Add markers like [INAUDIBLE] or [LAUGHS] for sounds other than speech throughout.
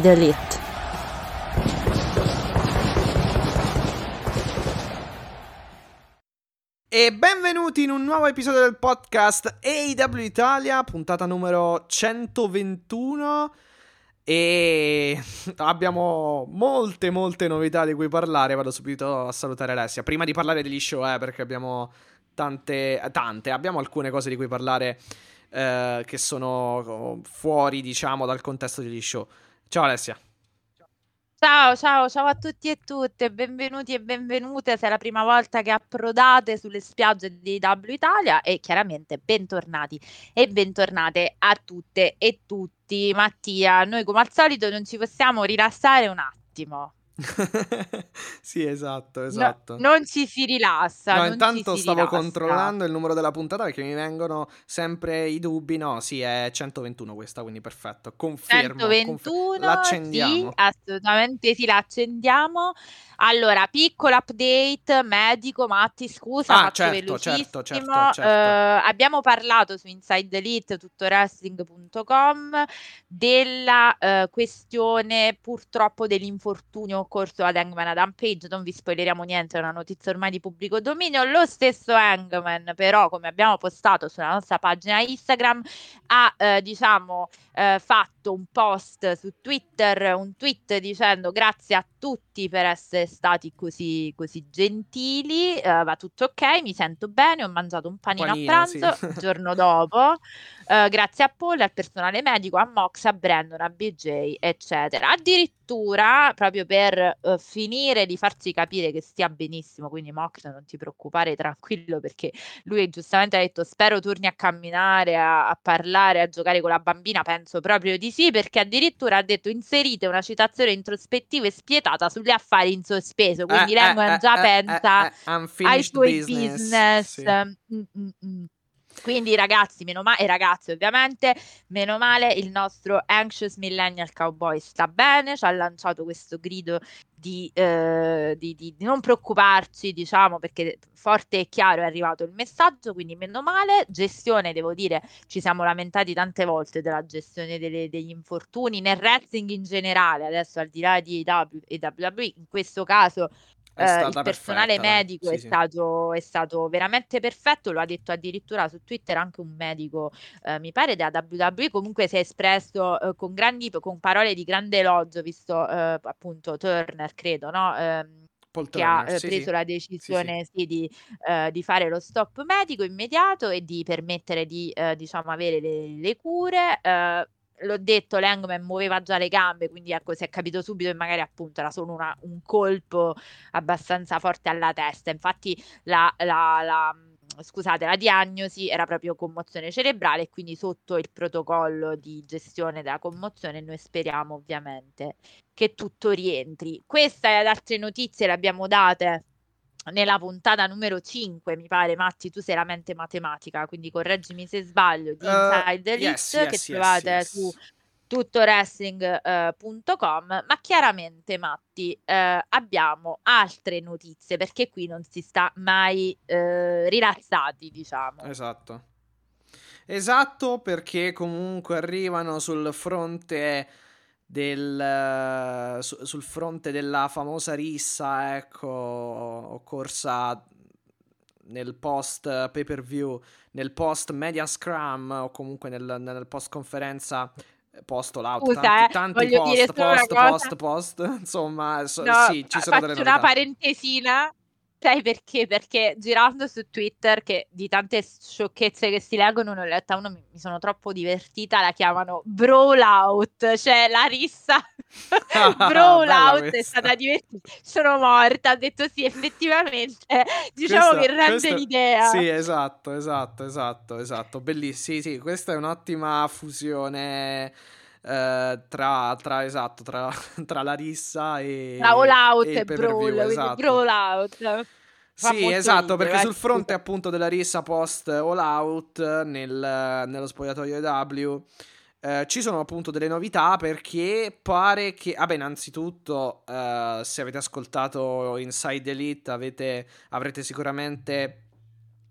The elite. E benvenuti in un nuovo episodio del podcast AW Italia, puntata numero 121. E [LAUGHS] abbiamo molte, molte novità di cui parlare. Vado subito a salutare Alessia. Prima di parlare degli show, eh, perché abbiamo tante, tante, abbiamo alcune cose di cui parlare eh, che sono fuori, diciamo, dal contesto degli show. Ciao Alessia. Ciao, ciao, ciao a tutti e tutte, benvenuti e benvenute se è la prima volta che approdate sulle spiagge di W Italia e chiaramente bentornati e bentornate a tutte e tutti. Mattia, noi come al solito non ci possiamo rilassare un attimo. [LAUGHS] sì, esatto, esatto. No, non ci si rilassa. No, intanto stavo rilassa. controllando il numero della puntata perché mi vengono sempre i dubbi. No, sì, è 121 questa, quindi perfetto. Confermo. 121, confer- l'accendiamo. Sì, assolutamente sì, l'accendiamo. Allora, piccolo update medico, Matti, scusa, ah, certo. Certo, certo, certo. Uh, abbiamo parlato su Inside Elite, tuttoWrestling.com, della uh, questione purtroppo dell'infortunio occorso ad Hangman Adam Page. Non vi spoileriamo niente, è una notizia ormai di pubblico dominio. Lo stesso Hangman, però, come abbiamo postato sulla nostra pagina Instagram, ha, uh, diciamo, fatto un post su Twitter, un tweet dicendo grazie a tutti per essere stati così, così gentili, uh, va tutto ok, mi sento bene, ho mangiato un panino, panino a pranzo sì. [LAUGHS] il giorno dopo, uh, grazie a Paul, al personale medico, a Mox, a Brandon, a BJ, eccetera. Addirittura, proprio per uh, finire di farci capire che stia benissimo, quindi Mox non ti preoccupare, tranquillo, perché lui giustamente ha detto spero torni a camminare, a, a parlare, a giocare con la bambina, penso proprio di sì, perché addirittura ha detto inserite una citazione introspettiva e spietata sugli affari in sospeso, quindi eh, Lennon eh, già eh, pensa ai suoi business. business. Sì. Mm-mm. Quindi ragazzi, meno male, e ragazzi ovviamente, meno male il nostro Anxious Millennial Cowboy sta bene, ci ha lanciato questo grido di, eh, di, di, di, non preoccuparci, diciamo, perché forte e chiaro è arrivato il messaggio, quindi meno male. Gestione, devo dire, ci siamo lamentati tante volte della gestione delle, degli infortuni nel wrestling in generale, adesso al di là di AW WWE, in questo caso eh, il personale perfetta, medico sì, è, sì. Stato, è, Stato, veramente perfetto, lo ha detto addirittura su Twitter anche un medico, eh, mi pare da WWE, comunque si è espresso eh, con, grandi, con parole di grande elogio, visto eh, appunto Turner, credo, no? Ehm, che Turner, ha sì, preso la decisione di, uh, di, fare lo stop medico immediato e di permettere di diciamo avere le, le cure. L'ho detto, Langman muoveva già le gambe, quindi ecco, si è capito subito che magari appunto era solo una, un colpo abbastanza forte alla testa. Infatti la, la, la scusate, la diagnosi era proprio commozione cerebrale e quindi sotto il protocollo di gestione della commozione noi speriamo ovviamente che tutto rientri. Questa e altre notizie le abbiamo date nella puntata numero 5, mi pare, Matti, tu sei la mente matematica, quindi correggimi se sbaglio, di Inside uh, Elite, yes, yes, che yes, trovate su tuttoWrestling.com, uh, ma chiaramente, Matti, uh, abbiamo altre notizie, perché qui non si sta mai uh, rilassati, diciamo. Esatto. Esatto, perché comunque arrivano sul fronte del, su, sul fronte della famosa rissa, ecco, occorsa nel post pay per view, nel post media scrum o comunque nel, nel post conferenza post all out, Scusa, tanti, eh, tanti post, post, post, post, post, insomma, so, no, sì, ci sono delle novità. una parentesina Sai perché? Perché girando su Twitter, che di tante sciocchezze che si leggono, ne ho letta uno, mi, sono troppo divertita, la chiamano Brawl Out, cioè la rissa [LAUGHS] [LAUGHS] Brawl Out è stata divertita. Sono morta, ho detto sì, effettivamente, diciamo Questa- che rende questa- l'idea. Sì, esatto, esatto, esatto, esatto. Bellissimo. Sì, sì, questa è un'ottima fusione eh, tra, tra, esatto, tra, [LAUGHS] tra la rissa e Tra All Out e e, Brawl, esatto. Brawl Out. Sì, esatto, perché sul fronte scusa. appunto della rissa post All Out nel- nello spogliatoio EW eh, ci sono appunto delle novità perché pare che, vabbè, innanzitutto eh, se avete ascoltato Inside Elite avete, avrete sicuramente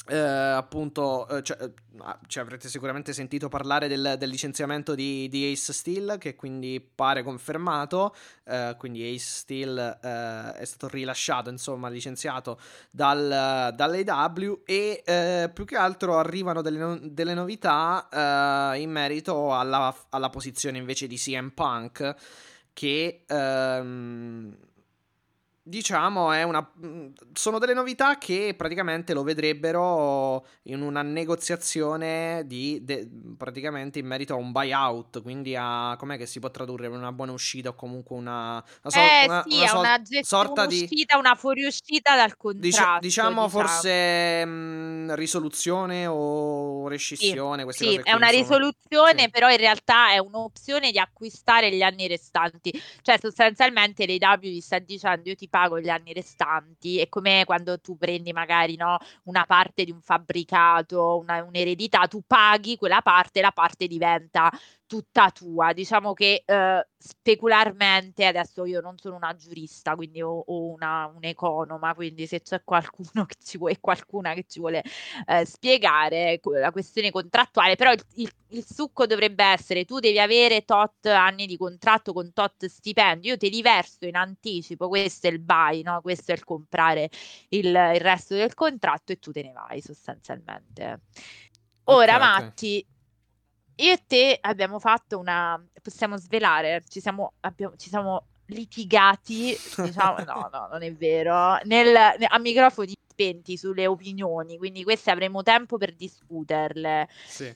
eh, appunto, eh, cioè, eh, ah, cioè, avrete sicuramente sentito parlare del, del licenziamento di, di Ace Steel che quindi pare confermato, eh, quindi Ace Steel eh, è stato rilasciato, insomma, licenziato dal, dall'AW e eh, più che altro arrivano delle, no- delle novità in merito alla, alla posizione invece di CM Punk che ehm, diciamo è una mh, sono delle novità che praticamente lo vedrebbero in una negoziazione di de- praticamente in merito a un buyout quindi a com'è che si può tradurre una buona uscita o comunque una, una so- Eh una- sì, una è sol- una gestione, sorta di un'uscita, una fuoriuscita dal Dici- contratto, diciamo diciamo. forse mh, risoluzione o rescissione, queste Sì, cose è qui, una insomma. risoluzione, Sì. però in realtà è un'opzione di acquistare gli anni restanti. Cioè, sostanzialmente l'AW vi sta dicendo io ti pago gli anni restanti. È come quando tu prendi magari no, una parte di un fabbricato, una- un'eredità, tu paghi quella parte, la parte diventa tutta tua. Diciamo che eh, specularmente, adesso io non sono una giurista, quindi ho, ho una, un'economa, quindi se c'è qualcuno [LAUGHS] che ci vuole, qualcuna che ci vuole eh, spiegare que- la questione contrattuale, però il, il- il succo dovrebbe essere tu devi avere tot anni di contratto con tot stipendi, io te li verso in anticipo, questo è il buy, no? questo è il comprare il, il resto del contratto e tu te ne vai sostanzialmente. Ora, Ok, ok. Matti, io e te abbiamo fatto una, possiamo svelare, ci siamo, abbiamo- ci siamo litigati, diciamo, no, no, non è vero, nel, ne- a microfoni spenti sulle opinioni, quindi queste avremo tempo per discuterle. Sì.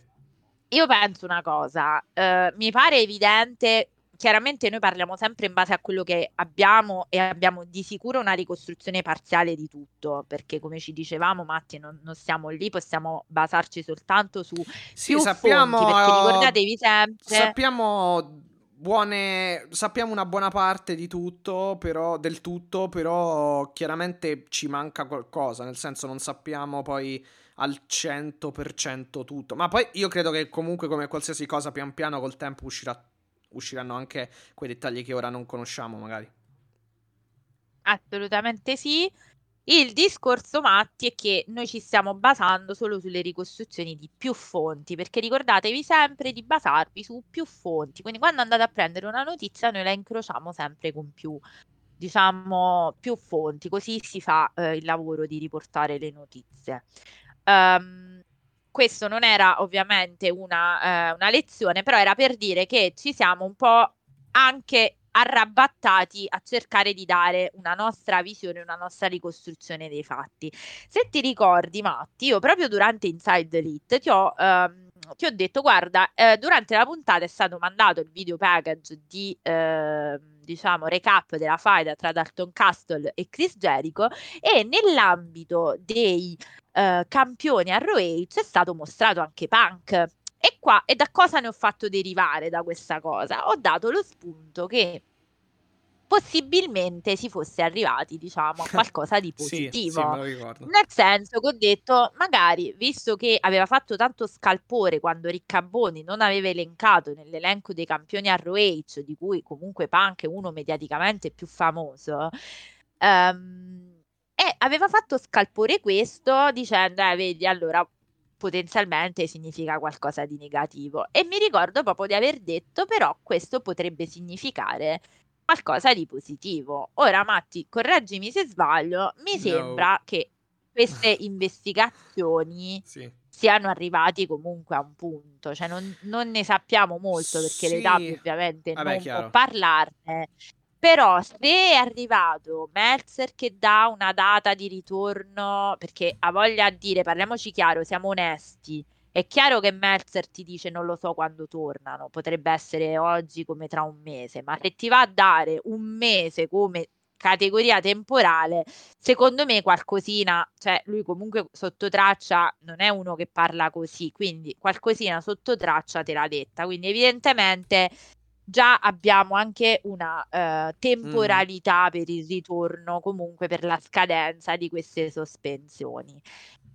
Io penso una cosa, eh, mi pare evidente, chiaramente noi parliamo sempre in base a quello che abbiamo e abbiamo di sicuro una ricostruzione parziale di tutto, perché come ci dicevamo, Matti, non, non siamo lì, possiamo basarci soltanto su Sì, più sappiamo fonti, perché eh, ricordatevi sempre... Sappiamo buone sappiamo una buona parte di tutto, però del tutto, però chiaramente ci manca qualcosa, nel senso non sappiamo poi al 100% tutto. Ma poi io credo che comunque come qualsiasi cosa pian piano col tempo uscirà usciranno anche quei dettagli che ora non conosciamo, magari. Assolutamente sì. Il discorso, Matti, è che noi ci stiamo basando solo sulle ricostruzioni di più fonti, perché ricordatevi sempre di basarvi su più fonti. Quindi quando andate a prendere una notizia, noi la incrociamo sempre con più, diciamo, più fonti, così si fa eh, il lavoro di riportare le notizie. Ehm, questo non era ovviamente una, eh, una lezione, però era per dire che ci siamo un po' anche arrabattati a cercare di dare una nostra visione, una nostra ricostruzione dei fatti. Se ti ricordi, Matti, io proprio durante Inside Elite ti ho, ehm, ti ho detto, guarda, eh, durante la puntata è stato mandato il video package di, ehm, diciamo, recap della fight tra Dalton Castle e Chris Jericho e nell'ambito dei eh, campioni a ROH è stato mostrato anche Punk. E qua, e da cosa ne ho fatto derivare da questa cosa? Ho dato lo spunto che possibilmente si fosse arrivati, diciamo, a [LAUGHS] qualcosa di Sì, positivo. sì, ricordo. Nel senso che ho detto, magari, visto che aveva fatto tanto scalpore quando Riccaboni non aveva elencato nell'elenco dei campioni ROH, di cui comunque Punk è uno mediaticamente più famoso, ehm, e aveva fatto scalpore questo dicendo, eh, vedi, allora potenzialmente significa qualcosa di negativo. E mi ricordo proprio di aver detto, però questo potrebbe significare qualcosa di positivo. Ora, Matti, correggimi se sbaglio, mi No. sembra che queste [LAUGHS] investigazioni Sì. siano arrivati comunque a un punto, cioè non, non ne sappiamo molto perché Sì. le DAP ovviamente Vabbè, non chiaro. può parlarne, Però se è arrivato Meltzer che dà una data di ritorno, perché ha voglia a dire, parliamoci chiaro, siamo onesti, è chiaro che Meltzer ti dice non lo so quando tornano, potrebbe essere oggi come tra un mese, ma se ti va a dare un mese come categoria temporale, secondo me qualcosina, cioè lui comunque sotto traccia non è uno che parla così, quindi qualcosina sotto traccia te l'ha detta, quindi evidentemente già abbiamo anche una uh, temporalità mm. per il ritorno, comunque per la scadenza di queste sospensioni.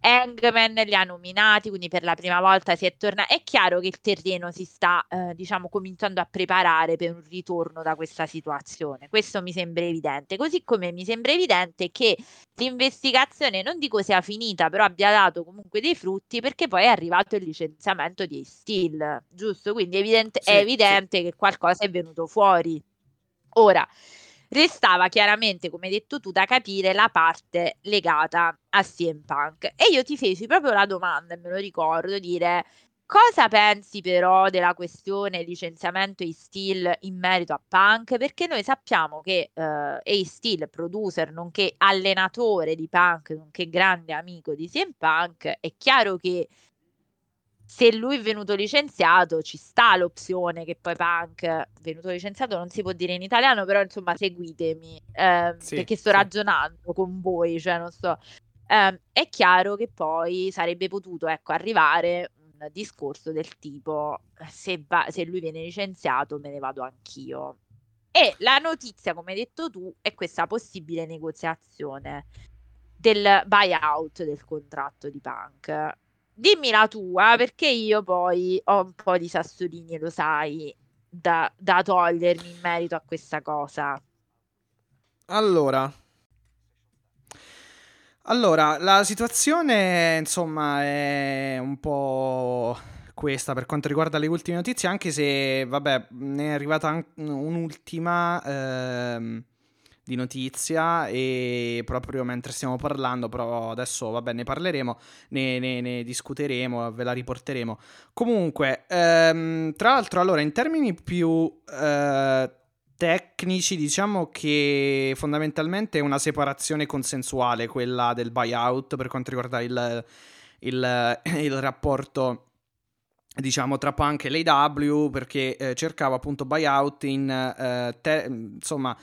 Hangman li ha nominati, quindi per la prima volta si è tornato. È chiaro che il terreno si sta, eh, diciamo, cominciando a preparare per un ritorno da questa situazione. Questo mi sembra evidente. Così come mi sembra evidente che l'investigazione, non dico sia finita, però abbia dato comunque dei frutti perché poi è arrivato il licenziamento di Steel, giusto? Quindi evidente, sì, è evidente sì. che qualcosa è venuto fuori. Ora, Restava chiaramente, come hai detto tu, da capire la parte legata a CM Punk. E io ti feci proprio la domanda, me lo ricordo, dire cosa pensi però della questione licenziamento e Steel in merito a Punk? Perché noi sappiamo che uh, A Steel, producer nonché allenatore di Punk, nonché grande amico di CM Punk, è chiaro che se lui è venuto licenziato, ci sta l'opzione che poi Punk venuto licenziato, non si può dire in italiano, però insomma seguitemi, eh, sì, perché sto sì. ragionando con voi, cioè non so. Eh, è chiaro che poi sarebbe potuto ecco, arrivare un discorso del tipo se, va, se lui viene licenziato me ne vado anch'io. E la notizia, come hai detto tu, è questa possibile negoziazione del buyout del contratto di Punk. Dimmi la tua, perché io poi ho un po' di sassolini, lo sai, da, da togliermi in merito a questa cosa. Allora, allora, la situazione, insomma, è un po' questa per quanto riguarda le ultime notizie, anche se, vabbè, ne è arrivata un'ultima. Ehm di notizia e proprio mentre stiamo parlando, però adesso vabbè ne parleremo, ne, ne, ne discuteremo, ve la riporteremo. Comunque, ehm, tra l'altro allora in termini più eh, tecnici diciamo che fondamentalmente è una separazione consensuale quella del buyout per quanto riguarda il, il, [COUGHS] il rapporto diciamo tra Punk e l'AW perché eh, cercava appunto buyout in eh, te, insomma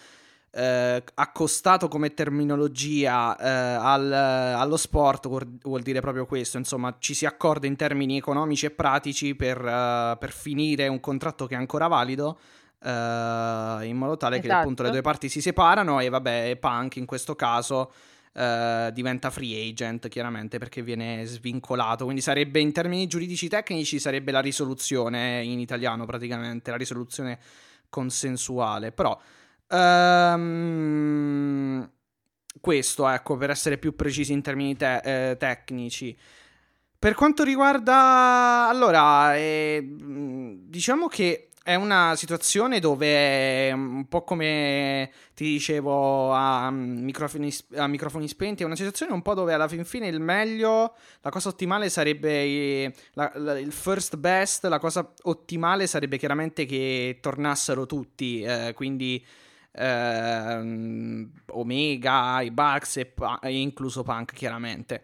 eh, accostato come terminologia eh, al, allo sport vuol, dire proprio questo, insomma ci si accorda in termini economici e pratici per, uh, per finire un contratto che è ancora valido. Uh, in modo tale esatto. che appunto le due parti si separano e vabbè Punk in questo caso uh, diventa free agent chiaramente perché viene svincolato quindi sarebbe in termini giuridici tecnici sarebbe la risoluzione in italiano praticamente la risoluzione consensuale però Um, questo, ecco, per essere più precisi in termini te- eh, tecnici. Per quanto riguarda... Allora, eh, diciamo che è una situazione dove, un po' come ti dicevo a microfoni, a microfoni, spenti, è una situazione un po' dove alla fin fine il meglio, la cosa ottimale sarebbe la, la, il first best, la cosa ottimale sarebbe chiaramente che tornassero tutti, eh, quindi ehm, Omega, i Bucks e, e incluso Punk chiaramente.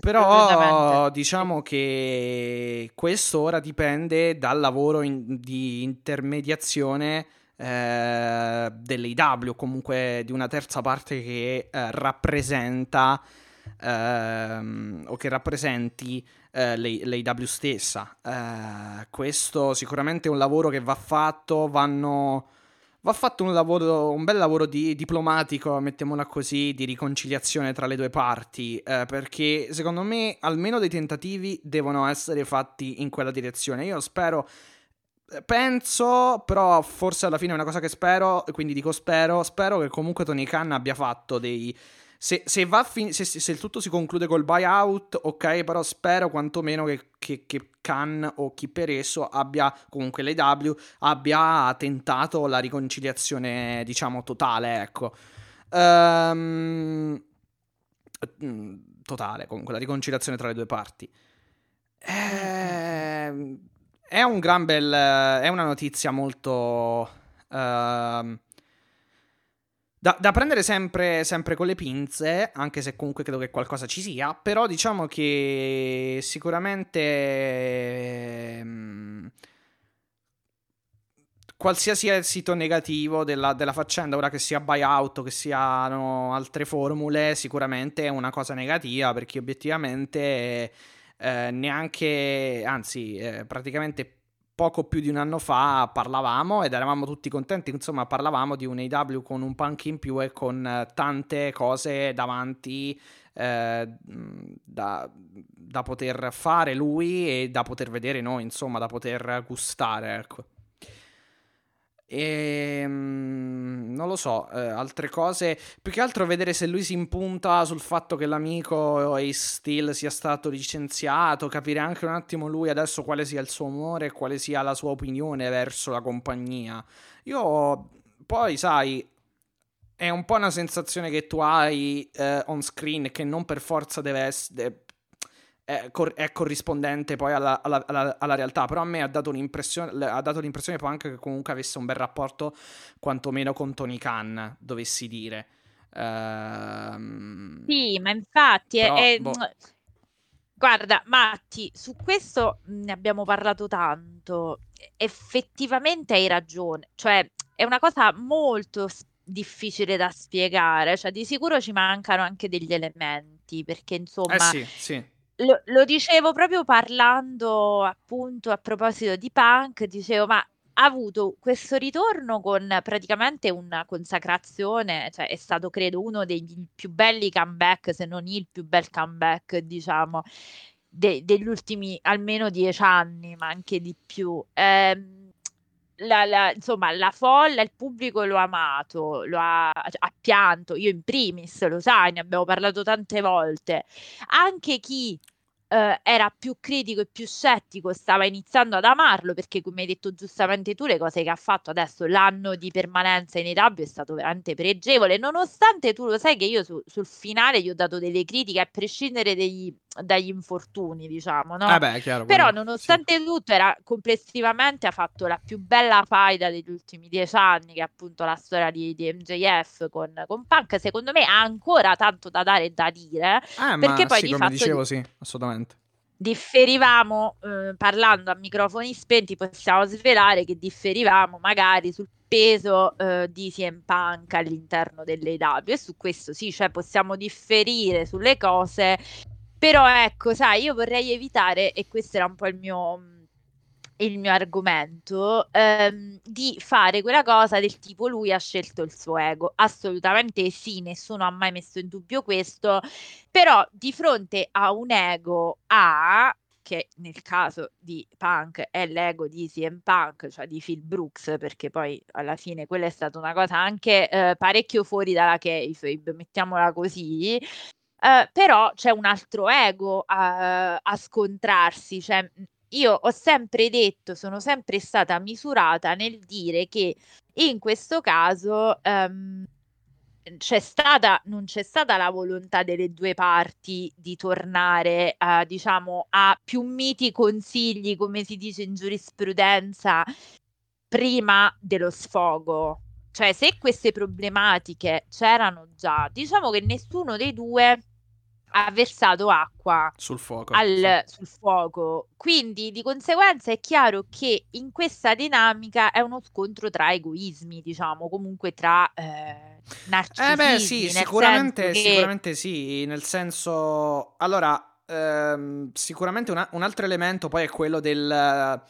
Però diciamo che questo ora dipende dal lavoro in, di intermediazione eh, dell'AW, comunque di una terza parte che eh, rappresenta ehm, o che rappresenti eh, l'AW stessa. Eh, questo sicuramente è un lavoro che va fatto, vanno va fatto un, lavoro, un bel lavoro di, diplomatico, mettiamola così, di riconciliazione tra le due parti, eh, perché secondo me almeno dei tentativi devono essere fatti in quella direzione. Io spero, eh, penso, però forse alla fine è una cosa che spero, quindi dico spero, spero che comunque Tony Khan abbia fatto dei se, se, fin- se, se, il tutto si conclude col buyout, ok, però spero quantomeno che, che, che Khan o chi per esso abbia, comunque l'AW, abbia tentato la riconciliazione, diciamo, totale, ecco. Um, totale, comunque, la riconciliazione tra le due parti. Eh, è un gran bel... è una notizia molto... Uh, da, da prendere sempre, sempre, con le pinze, anche se comunque credo che qualcosa ci sia, però diciamo che sicuramente... Ehm, qualsiasi esito negativo della, della, faccenda, ora che sia buyout o che siano altre formule, sicuramente è una cosa negativa perché obiettivamente eh, neanche, anzi, eh, praticamente poco più di un anno fa parlavamo ed eravamo tutti contenti, insomma parlavamo di un AW con un punk in più e con eh, tante cose davanti eh, da, da, poter fare lui e da poter vedere noi, insomma da poter gustare, ecco. E ehm, non lo so, eh, altre cose. Più che altro vedere se lui si impunta sul fatto che l'amico Ace Steel sia stato licenziato, capire anche un attimo lui adesso quale sia il suo umore e quale sia la sua opinione verso la compagnia. Io poi, sai, è un po' una sensazione che tu hai eh, on screen che non per forza deve essere è, cor- è corrispondente poi alla, alla, alla, alla, realtà. Però a me ha dato l'impressione, ha dato l'impressione poi anche che comunque avesse un bel rapporto, quantomeno con Tony Khan, dovessi dire. Uh, sì, ma infatti però, è, boh. Guarda, Matti, su questo ne abbiamo parlato tanto. Effettivamente hai ragione, cioè è una cosa molto difficile da spiegare, cioè di sicuro ci mancano anche degli elementi, perché insomma eh sì, sì. Lo, lo dicevo proprio parlando appunto a proposito di punk, dicevo, ma ha avuto questo ritorno con praticamente una consacrazione, cioè è stato credo uno dei più belli comeback, se non il più bel comeback, diciamo, de- degli ultimi almeno dieci anni, ma anche di più. Eh, la, la, insomma, la folla, il pubblico lo ha amato, lo ha, ha pianto, io in primis, lo sai, ne abbiamo parlato tante volte. Anche chi eh, era più critico e più scettico, stava iniziando ad amarlo perché, come hai detto giustamente tu, le cose che ha fatto adesso, l'anno di permanenza in EW è stato veramente pregevole, nonostante tu lo sai che io su, sul finale gli ho dato delle critiche a prescindere degli, dagli infortuni, diciamo, no? Eh beh, chiaro, Però, nonostante sì. tutto, era complessivamente ha fatto la più bella faida degli ultimi dieci anni, che è appunto la storia di, di MJF con, con, Punk. Secondo me ha ancora tanto da dare e da dire. Eh, perché poi sì, di come fatto dicevo, sì, assolutamente differivamo, eh, parlando a microfoni spenti, possiamo svelare che differivamo magari sul peso eh, di CM Punk all'interno dell'AW e. Su questo sì, cioè possiamo differire sulle cose, però ecco, sai, io vorrei evitare, e questo era un po' il mio il mio argomento, ehm, di fare quella cosa del tipo lui ha scelto il suo ego. Assolutamente sì, nessuno ha mai messo in dubbio questo, però di fronte a un ego A, che nel caso di Punk è l'ego di CM Punk, cioè di Phil Brooks, perché poi alla fine quella è stata una cosa anche eh, parecchio fuori dalla kayfabe, mettiamola così. Uh, però c'è un altro ego a, a scontrarsi, cioè io ho sempre detto, sono sempre stata misurata nel dire che in questo caso um, c'è stata, non c'è stata la volontà delle due parti di tornare a, diciamo, a più miti consigli, come si dice in giurisprudenza, prima dello sfogo. Cioè, se queste problematiche c'erano già, diciamo che nessuno dei due ha versato acqua sul fuoco, al, sì. sul fuoco. Quindi di conseguenza è chiaro che in questa dinamica è uno scontro tra egoismi, diciamo, comunque tra eh, narcisismi. Eh beh sì, sicuramente, che... sicuramente sì, nel senso... Allora, ehm, sicuramente una, un altro elemento poi è quello del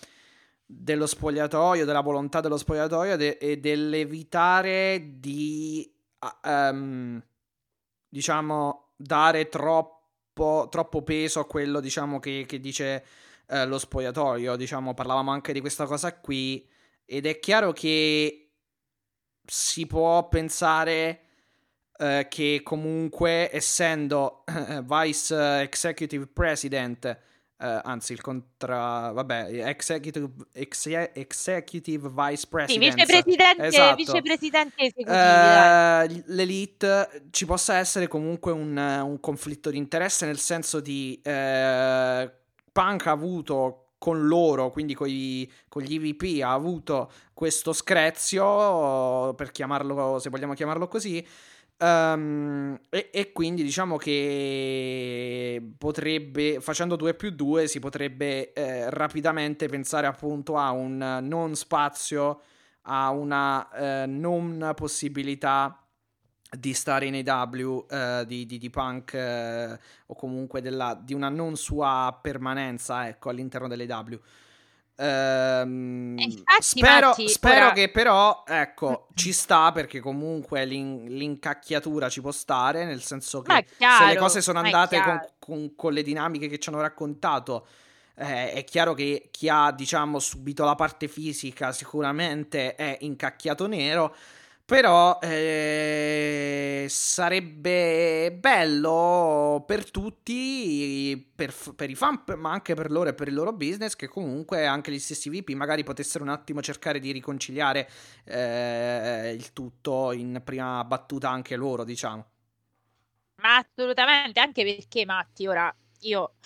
dello spogliatoio, della volontà dello spogliatoio de- e dell'evitare di, um, diciamo, dare troppo, troppo peso a quello, diciamo, che, che dice eh, lo spogliatoio. Diciamo, parlavamo anche di questa cosa qui. Ed è chiaro che si può pensare eh, che comunque, essendo eh, [COUGHS] Vice Executive President Uh, anzi, il contra. Vabbè, executive, exe, executive Vice President. Sì, vicepresidente, esatto. vicepresidente uh, L'elite ci possa essere comunque un, un, conflitto di interesse, nel senso di. Uh, Punk ha avuto con loro, quindi con gli, con gli EVP, ha avuto questo screzio, per chiamarlo, se vogliamo chiamarlo così, Um, e, e, quindi diciamo che potrebbe, facendo 2 più 2, si potrebbe eh, rapidamente pensare appunto a un non spazio, a una eh, non possibilità di stare in AW eh, di, di, di, Punk eh, o comunque della, di una non sua permanenza ecco, all'interno dell'AW. Ehm, infatti, spero, Matti, spero ora... che però, ecco, ci sta perché comunque l'in- l'incacchiatura ci può stare, nel senso che chiaro, se le cose sono andate con, con, con, le dinamiche che ci hanno raccontato, eh, è chiaro che chi ha, diciamo, subito la parte fisica sicuramente è incacchiato nero. Però eh, sarebbe bello per tutti, per, per, i fan, ma anche per loro e per il loro business, che comunque anche gli stessi VIP magari potessero un attimo cercare di riconciliare eh, il tutto in prima battuta anche loro, diciamo. Ma assolutamente, anche perché Matti, ora io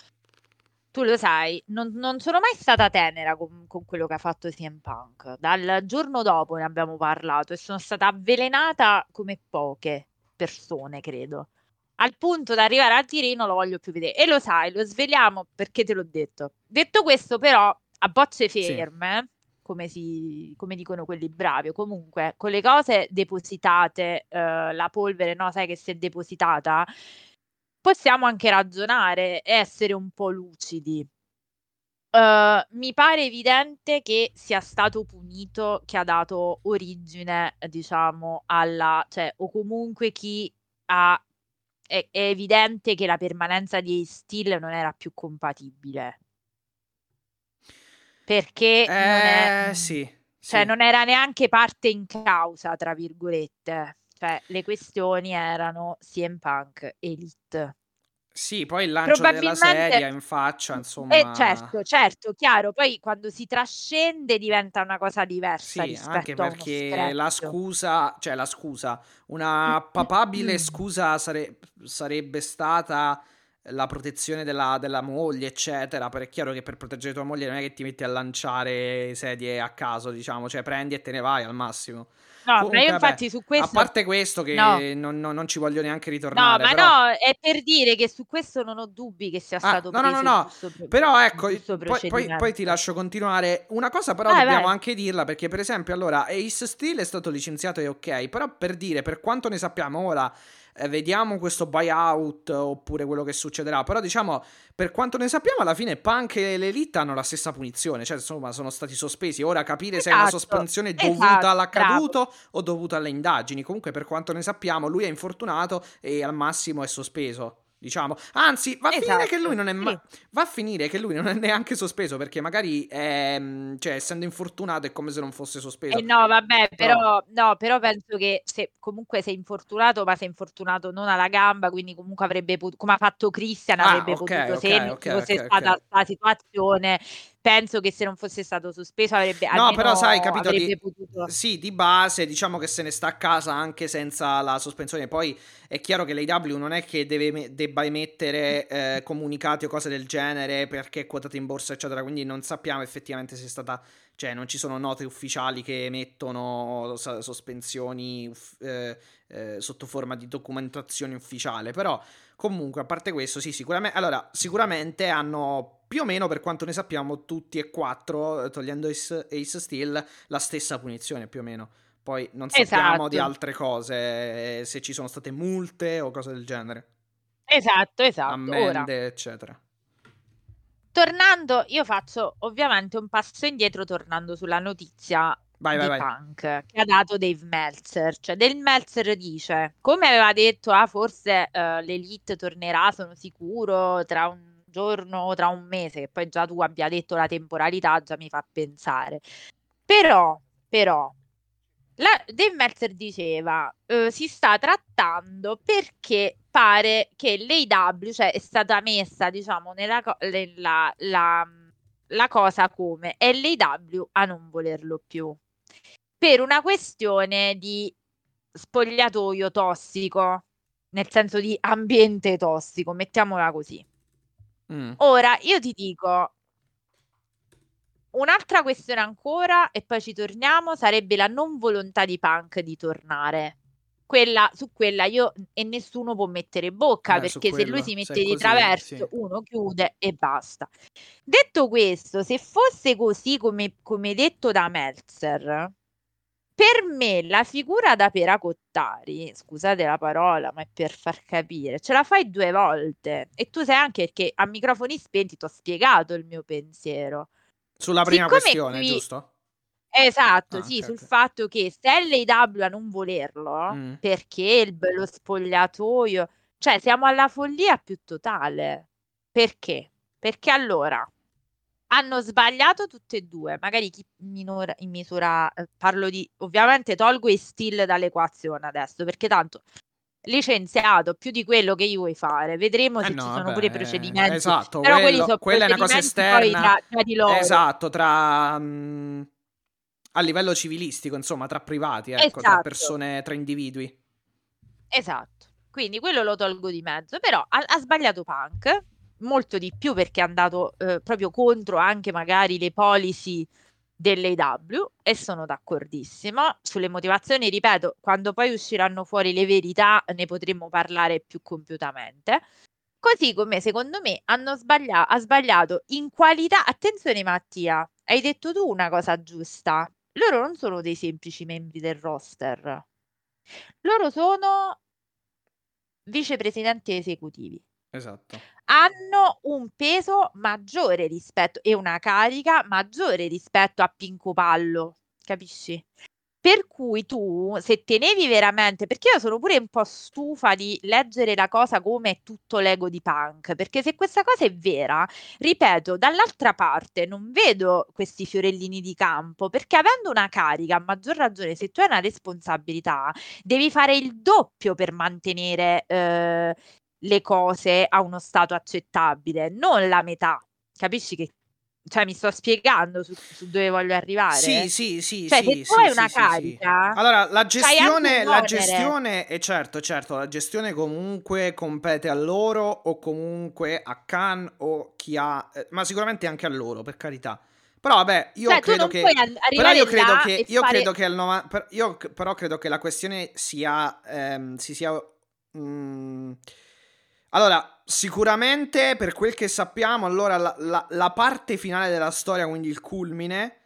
tu lo sai, non, non sono mai stata tenera con, con, quello che ha fatto CM Punk. Dal giorno dopo ne abbiamo parlato e sono stata avvelenata come poche persone, credo. Al punto da arrivare al tirino lo voglio più vedere. E lo sai, lo sveliamo perché te l'ho detto. Detto questo, però, a bocce ferme, sì. come, si, come, dicono quelli bravi, o comunque con le cose depositate, eh, la polvere, no, sai che si è depositata possiamo anche ragionare e essere un po' lucidi. Uh, mi pare evidente che sia stato punito chi ha dato origine, diciamo, alla, cioè, o comunque chi ha, è, è evidente che la permanenza di Steel non era più compatibile. Perché eh, non è, sì, cioè, sì. non era neanche parte in causa, tra virgolette. Cioè, le questioni erano CM Punk Elite. Sì, poi il lancio della sedia in faccia, insomma. Eh, certo, certo, chiaro. Poi quando si trascende diventa una cosa diversa sì, anche perché la scusa, cioè la scusa, una papabile scusa sare- sarebbe stata la protezione della, della, moglie, eccetera. Perché è chiaro che per proteggere tua moglie non è che ti metti a lanciare sedie a caso, diciamo, cioè prendi e te ne vai al massimo. No, Comunque, ma io infatti vabbè, su questo... A parte questo che no. non, non, non, ci voglio neanche ritornare. No, ma però... no, è per dire che su questo non ho dubbi che sia ah, stato no, no, no, no. Però ecco, poi, poi, poi, ti lascio continuare. Una cosa però vai, dobbiamo vai. anche dirla perché per esempio allora Ace Steel è stato licenziato e ok, però per dire, per quanto ne sappiamo ora vediamo questo buyout oppure quello che succederà. Però diciamo, per quanto ne sappiamo, alla fine Punk e l'Elite hanno la stessa punizione, cioè insomma sono stati sospesi. Ora capire esatto, se è una esatto, sospensione dovuta esatto, all'accaduto bravo. o dovuta alle indagini. Comunque per quanto ne sappiamo, lui è infortunato e al massimo è sospeso diciamo. Anzi, va a esatto, finire che lui non è ma- sì. va a finire che lui non è neanche sospeso perché magari è, cioè, essendo infortunato è come se non fosse sospeso. Eh no, vabbè, però, però no, però penso che se comunque sei infortunato, ma sei infortunato non alla gamba, quindi comunque avrebbe potuto come ha fatto Christian ah, avrebbe okay, potuto okay, se okay, fosse stata la situazione penso che se non fosse stato sospeso avrebbe no però sai capito di, potuto... sì di base diciamo che se ne sta a casa anche senza la sospensione. Poi è chiaro che l'AW non è che deve, debba emettere eh, comunicati o cose del genere perché è quotata in borsa eccetera. Quindi non sappiamo effettivamente se è stata cioè non ci sono note ufficiali che emettono sospensioni eh, eh, sotto forma di documentazione ufficiale. Però comunque a parte questo sì sicuramente allora sicuramente hanno più o meno per quanto ne sappiamo tutti e quattro, eh, togliendo Ace, Ace Steel, la stessa punizione più o meno. Poi non sappiamo esatto. di altre cose, eh, se ci sono state multe o cose del genere. Esatto, esatto. Ammende, Ora, eccetera. Tornando, io faccio ovviamente un passo indietro tornando sulla notizia vai, di vai, Punk vai. che ha dato Dave Meltzer. Cioè, Dave Meltzer dice, come aveva detto, ah, forse uh, l'Elite tornerà, sono sicuro, tra un giorno o tra un mese, che poi già tu abbia detto la temporalità, già mi fa pensare. Però, però, la, Dave Meltzer diceva, eh, si sta trattando perché pare che l'AW, cioè è stata messa, diciamo, nella, nella la, la cosa come l'AW a non volerlo più. Per una questione di spogliatoio tossico, nel senso di ambiente tossico, mettiamola così. Mm. Ora, io ti dico, un'altra questione ancora, e poi ci torniamo, sarebbe la non volontà di Punk di tornare. Quella, su quella io e nessuno può mettere bocca Eh, perché se lui si mette di così, traverso sì. uno chiude e basta. Detto questo, se fosse così come, come detto da Meltzer, per me la figura da peracottari, scusate la parola, ma è per far capire, ce la fai due volte e tu sai anche perché a microfoni spenti ti ho spiegato il mio pensiero. Sulla prima Siccome questione, qui- giusto? Esatto, Ah, sì, ok, sul fatto che se l'AW a non volerlo, Mm. perché il, lo spogliatoio, cioè siamo alla follia più totale. Perché? Perché allora hanno sbagliato tutte e due, magari chi minora- in misura, eh, parlo di, ovviamente tolgo i still dall'equazione adesso, perché tanto licenziato più di quello che io vuoi fare, vedremo Eh se no, ci sono vabbè, pure i procedimenti. esatto, però quelli quello- sono quella è una cosa esterna. tra, tra di loro. Esatto, tra mm, a livello civilistico, insomma, tra privati, ecco, tra Esatto. persone, tra individui. Esatto, quindi quello lo tolgo di mezzo, però ha, ha sbagliato Punk molto di più perché è andato eh, proprio contro anche magari le policy dell'AW e sono d'accordissimo sulle motivazioni, ripeto, quando poi usciranno fuori le verità ne potremo parlare più compiutamente. Così come secondo me hanno sbaglia- ha sbagliato in qualità. Attenzione, Mattia, hai detto tu una cosa giusta. Loro non sono dei semplici membri del roster. Loro sono vicepresidenti esecutivi. Esatto. Hanno un peso maggiore rispetto e una carica maggiore rispetto a Pinco Pallo, capisci? Per cui tu, se tenevi veramente, perché io sono pure un po' stufa di leggere la cosa come tutto l'ego di Punk, perché se questa cosa è vera, ripeto, dall'altra parte non vedo questi fiorellini di campo, perché avendo una carica, a maggior ragione, se tu hai una responsabilità, devi fare il doppio per mantenere eh, le cose a uno stato accettabile, non la metà. Capisci che cioè mi sto spiegando su, su dove voglio arrivare? Sì, sì, sì, Cioè, sì, se tu sì, hai sì, una sì, sì. carica, Allora, la gestione, la gestione, è certo, certo, la gestione comunque compete a loro o comunque a Khan o chi ha, eh, ma sicuramente anche a loro, per carità. Però vabbè, io Cioè, credo che Però io credo che, e io fare- credo che al nova- per- io c- però credo che la questione sia, ehm, si sia, mm, allora, sicuramente per quel che sappiamo, allora la, la- la parte finale della storia, quindi il culmine,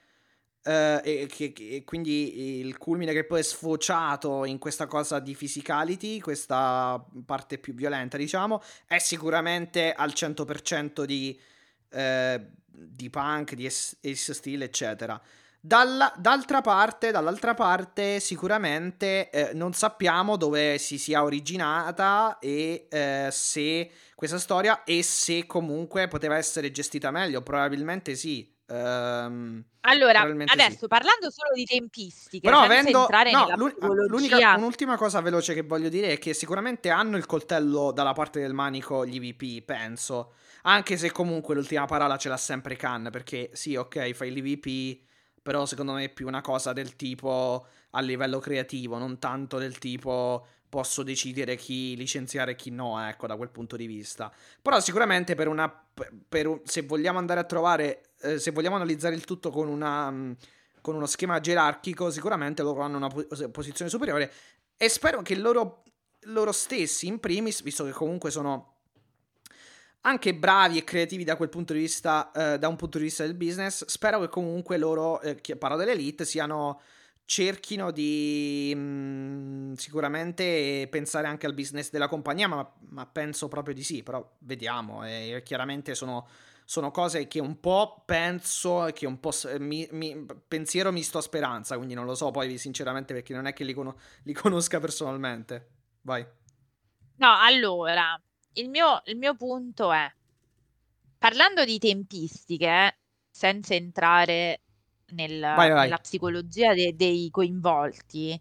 eh, e, che- che- quindi il culmine che poi è sfociato in questa cosa di physicality, questa parte più violenta, diciamo, è sicuramente al 100% di, eh, di punk, di Ace Steel, eccetera. Dalla- d'altra parte, dall'altra parte, sicuramente eh, non sappiamo dove si sia originata e eh, se questa storia e se comunque poteva essere gestita meglio. Probabilmente sì. Ehm, Allora, adesso sì. parlando solo di tempistiche, Però avendo no, psicologia, l'unica, un'ultima cosa veloce che voglio dire è che sicuramente hanno il coltello dalla parte del manico gli VP, penso. Anche se comunque l'ultima parola ce l'ha sempre Khan, perché sì, ok, fai l'IVP, però secondo me è più una cosa del tipo a livello creativo, non tanto del tipo posso decidere chi licenziare e chi no, ecco, da quel punto di vista. Però sicuramente per una per se vogliamo andare a trovare eh, se vogliamo analizzare il tutto con una mh, con uno schema gerarchico, sicuramente loro hanno una po- posizione superiore e spero che loro loro stessi in primis, visto che comunque sono anche bravi e creativi da quel punto di vista, eh, da un punto di vista del business, spero che comunque loro, eh, parlo dell'elite, siano cerchino di mh, sicuramente pensare anche al business della compagnia, ma, ma penso proprio di sì, però vediamo, e chiaramente sono, sono cose che un po' penso e che un po' s- mi, mi- pensiero mi sto a speranza, quindi non lo so poi sinceramente perché non è che li, cono- li conosca personalmente. Vai. No, allora, il mio, il mio punto è, parlando di tempistiche, senza entrare nel- Vai, vai. nella psicologia de- dei coinvolti,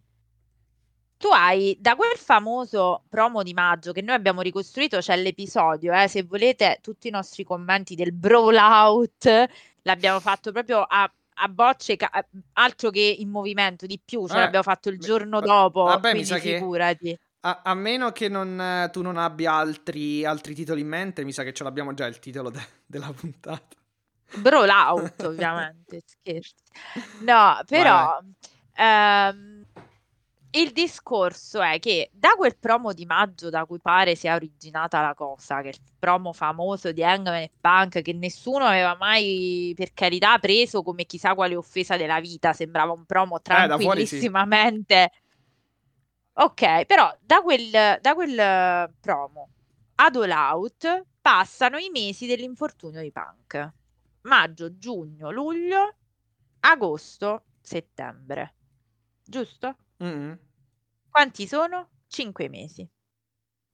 tu hai da quel famoso promo di maggio che noi abbiamo ricostruito, c'è l'episodio, eh, se volete tutti i nostri commenti del brawl out, l'abbiamo fatto proprio a, a bocce, ca- altro che in movimento, di più, ce Eh, l'abbiamo fatto il giorno va- dopo, vabbè, mi quindi sa che- figurati. A, a meno che non, eh, tu non abbia altri, altri titoli in mente, mi sa che ce l'abbiamo già il titolo de- della puntata. Brawl out, [LAUGHS] ovviamente, scherzi. No, però ehm, il discorso è che da quel promo di maggio da cui pare sia originata la cosa, che è il promo famoso di Hangman e Punk, che nessuno aveva mai, per carità, preso come chissà quale offesa della vita, sembrava un promo tranquillissimamente... Eh, ok, però da quel, da quel promo ad All Out passano i mesi dell'infortunio di Punk maggio, giugno, luglio, agosto, settembre. Giusto? Mm-hmm. Quanti sono? Cinque mesi.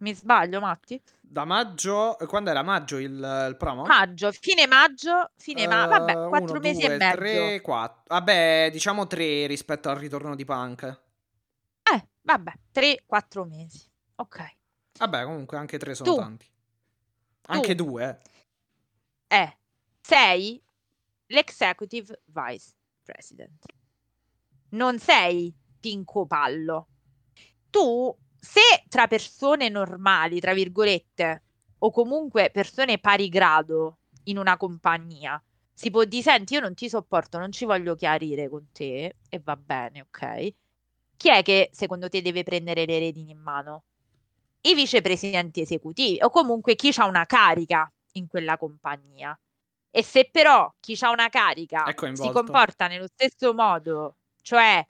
Mi sbaglio, Matti? Da maggio, quando era maggio il, il promo? Maggio, fine maggio, fine uh, maggio, vabbè, quattro uno, mesi due, e mezzo. Tre, quattro. Vabbè, diciamo tre rispetto al ritorno di Punk. Eh, vabbè, tre, quattro mesi. Ok. Vabbè, comunque anche tre sono tu, tanti. Anche tu, due. Eh, sei l'executive vice president. Non sei Pinco Pallo. Tu, se tra persone normali, tra virgolette, o comunque persone pari grado in una compagnia, si può dire, senti, io non ti sopporto, non ci voglio chiarire con te, e va bene, ok? Chi è che secondo te deve prendere le redini in mano? I vicepresidenti esecutivi o comunque chi ha una carica in quella compagnia. E se però chi ha una carica si comporta nello stesso modo, cioè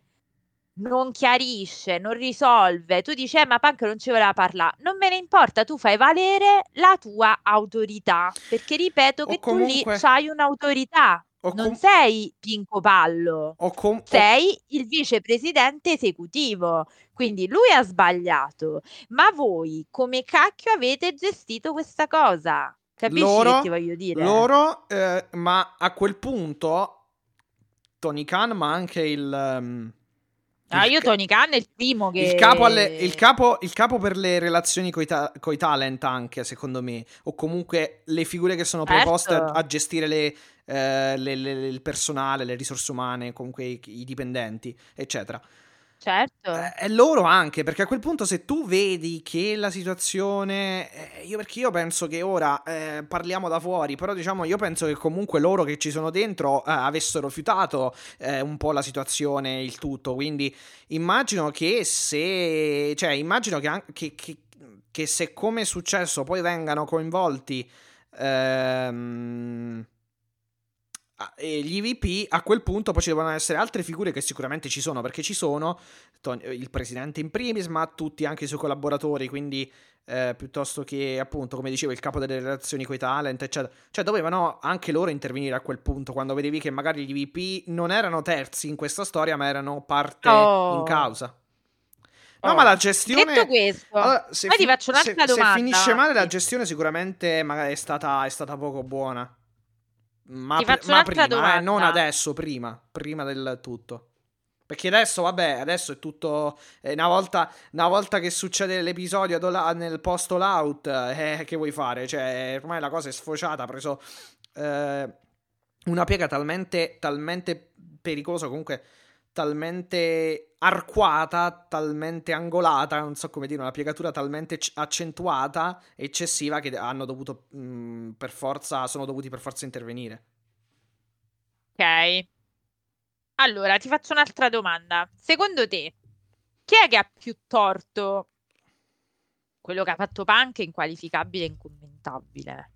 non chiarisce, non risolve, tu dici, eh, ma Punk non ci voleva parlare, non me ne importa, tu fai valere la tua autorità, perché ripeto che comunque... tu lì hai un'autorità, o non com- sei Pinco Pallo, com- sei il vicepresidente esecutivo, quindi lui ha sbagliato, ma voi come cacchio avete gestito questa cosa? Capisci loro, che ti voglio dire? Loro, eh, ma a quel punto, Tony Khan, ma anche il... Um, ah, io Tony Khan è il primo che... Il capo, alle, il capo, il capo per le relazioni con i talent anche, secondo me. O comunque le figure che sono preposte certo. a, a, gestire le, eh, le, le, il personale, le risorse umane, comunque i, i dipendenti, eccetera. Certo. Eh, è loro anche, perché a quel punto se tu vedi che la situazione... Eh, io perché io penso che ora eh, parliamo da fuori, però diciamo io penso che comunque loro che ci sono dentro eh, avessero rifiutato eh, un po' la situazione, il tutto, quindi immagino che se... cioè immagino che, che, che, che se come è successo poi vengano coinvolti... Ehm, gli VP a quel punto poi ci devono essere altre figure che sicuramente ci sono perché ci sono il presidente in primis ma tutti anche i suoi collaboratori quindi eh, piuttosto che appunto come dicevo il capo delle relazioni con i talent eccetera cioè dovevano anche loro intervenire a quel punto quando vedevi che magari gli VP non erano terzi in questa storia ma erano parte oh. in causa No, oh. ma la gestione. Detto questo, allora, se, fi- se, se, finisce male, la gestione sicuramente è stata, è stata poco buona. Ma, pr- ma prima, eh, non adesso, prima, prima del tutto. Perché adesso, vabbè, adesso è tutto. Eh, una, volta, una, volta, che succede l'episodio do- nel post all out, eh, che vuoi fare? Cioè, ormai la cosa è sfociata. Ha preso eh, una piega talmente, talmente pericolosa. Comunque, talmente arcuata, talmente angolata, non so come dire, una piegatura talmente accentuata e eccessiva che hanno dovuto mh, mm, per forza, sono dovuti per forza intervenire. Ok. Allora, ti faccio un'altra domanda. Secondo te, chi è che ha più torto? Quello che ha fatto Punk è inqualificabile e incommentabile.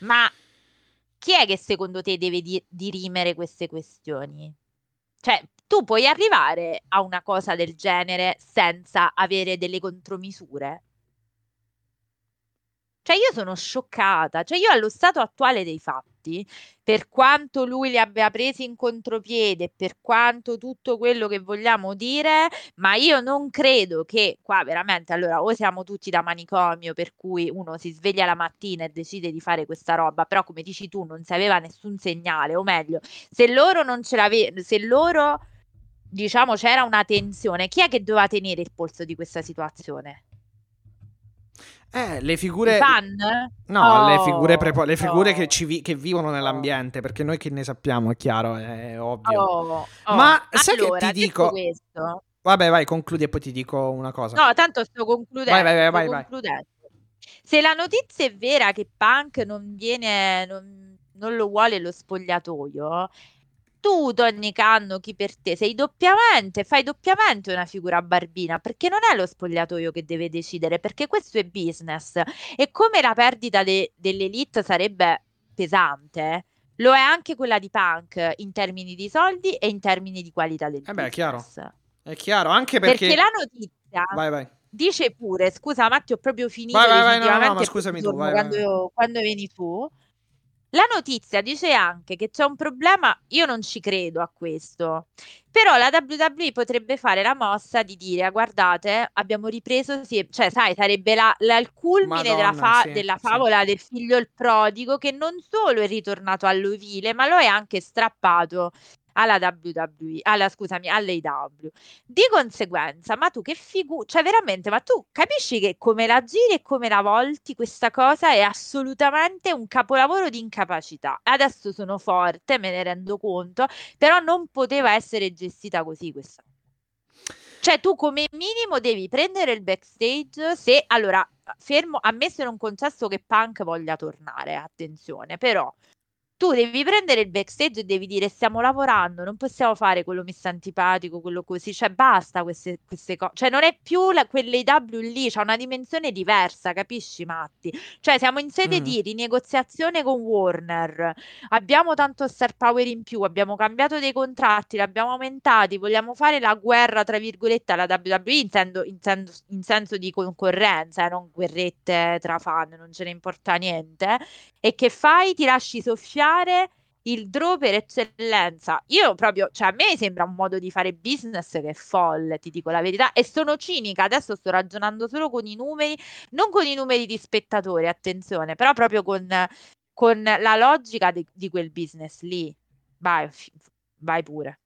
Ma chi è che secondo te deve di- dirimere queste questioni? Cioè, tu puoi arrivare a una cosa del genere senza avere delle contromisure? Cioè, io sono scioccata. Cioè, io allo stato attuale dei fatti per quanto lui li abbia presi in contropiede, per quanto tutto quello che vogliamo dire, ma io non credo che qua veramente, allora, o siamo tutti da manicomio, per cui uno si sveglia la mattina e decide di fare questa roba, però come dici tu, non si aveva nessun segnale, o meglio, se loro non ce l'avevano, se loro diciamo c'era una tensione, chi è che doveva tenere il polso di questa situazione? Eh, le figure... Fan? No, oh, le figure, prepo... le figure oh. che, vi... che, vivono nell'ambiente, perché noi che ne sappiamo, è chiaro, è ovvio. Oh, oh. Ma sai allora, che ti dico... Questo... Vabbè, vai, concludi e poi ti dico una cosa. No, tanto sto concludendo. Vai, vai, vai, vai, concludendo. Se la notizia è vera che Punk non viene... Non non lo vuole lo spogliatoio, tu, Tony Canno, chi per te sei doppiamente, fai doppiamente una figura barbina, perché non è lo spogliatoio che deve decidere, perché questo è business. E come la perdita de- dell'elite sarebbe pesante, lo è anche quella di Punk in termini di soldi e in termini di qualità del eh beh, è chiaro. È chiaro, anche perché... Perché la notizia vai, vai. dice pure, scusa Matti, ho proprio finito vai, vai, vai, no, no, ma scusami tu, vai, quando, vai. quando vieni tu. La notizia dice anche che c'è un problema, io non ci credo a questo, però la WWE potrebbe fare la mossa di dire, "Ah, guardate, abbiamo ripreso, sì", cioè sai, sarebbe la, la- il culmine della, Madonna, fa- sì, della sì. favola del figlio il prodigo, che non solo è ritornato all'ovile, ma lo è anche strappato alla WWE, alla, scusami, all'AW. Di conseguenza, ma tu che figura, cioè veramente, ma tu capisci che come la giri e come la volti questa cosa è assolutamente un capolavoro di incapacità. Adesso sono forte, me ne rendo conto, però non poteva essere gestita così questa. Cioè tu come minimo devi prendere il backstage se, allora, fermo, ammesso e non concesso che Punk voglia tornare, attenzione, però tu devi prendere il backstage e devi dire stiamo lavorando, non possiamo fare quello messo antipatico, quello così, cioè basta queste, queste cose, cioè non è più la, quell'AW lì, c'è una dimensione diversa, capisci Matti? Cioè siamo in sede Mm. di rinegoziazione con Warner, abbiamo tanto star power in più, abbiamo cambiato dei contratti, li abbiamo aumentati, vogliamo fare la guerra tra virgolette alla WWE intendo, intendo in senso di concorrenza, eh, non guerrette tra fan, non ce ne importa niente. E che fai? Ti lasci soffiare il draw per eccellenza. Io proprio, cioè a me sembra un modo di fare business che è folle, ti dico la verità. E sono cinica, adesso sto ragionando solo con i numeri, non con i numeri di spettatori, attenzione, però proprio con, con la logica di, di quel business lì. Vai, vai pure.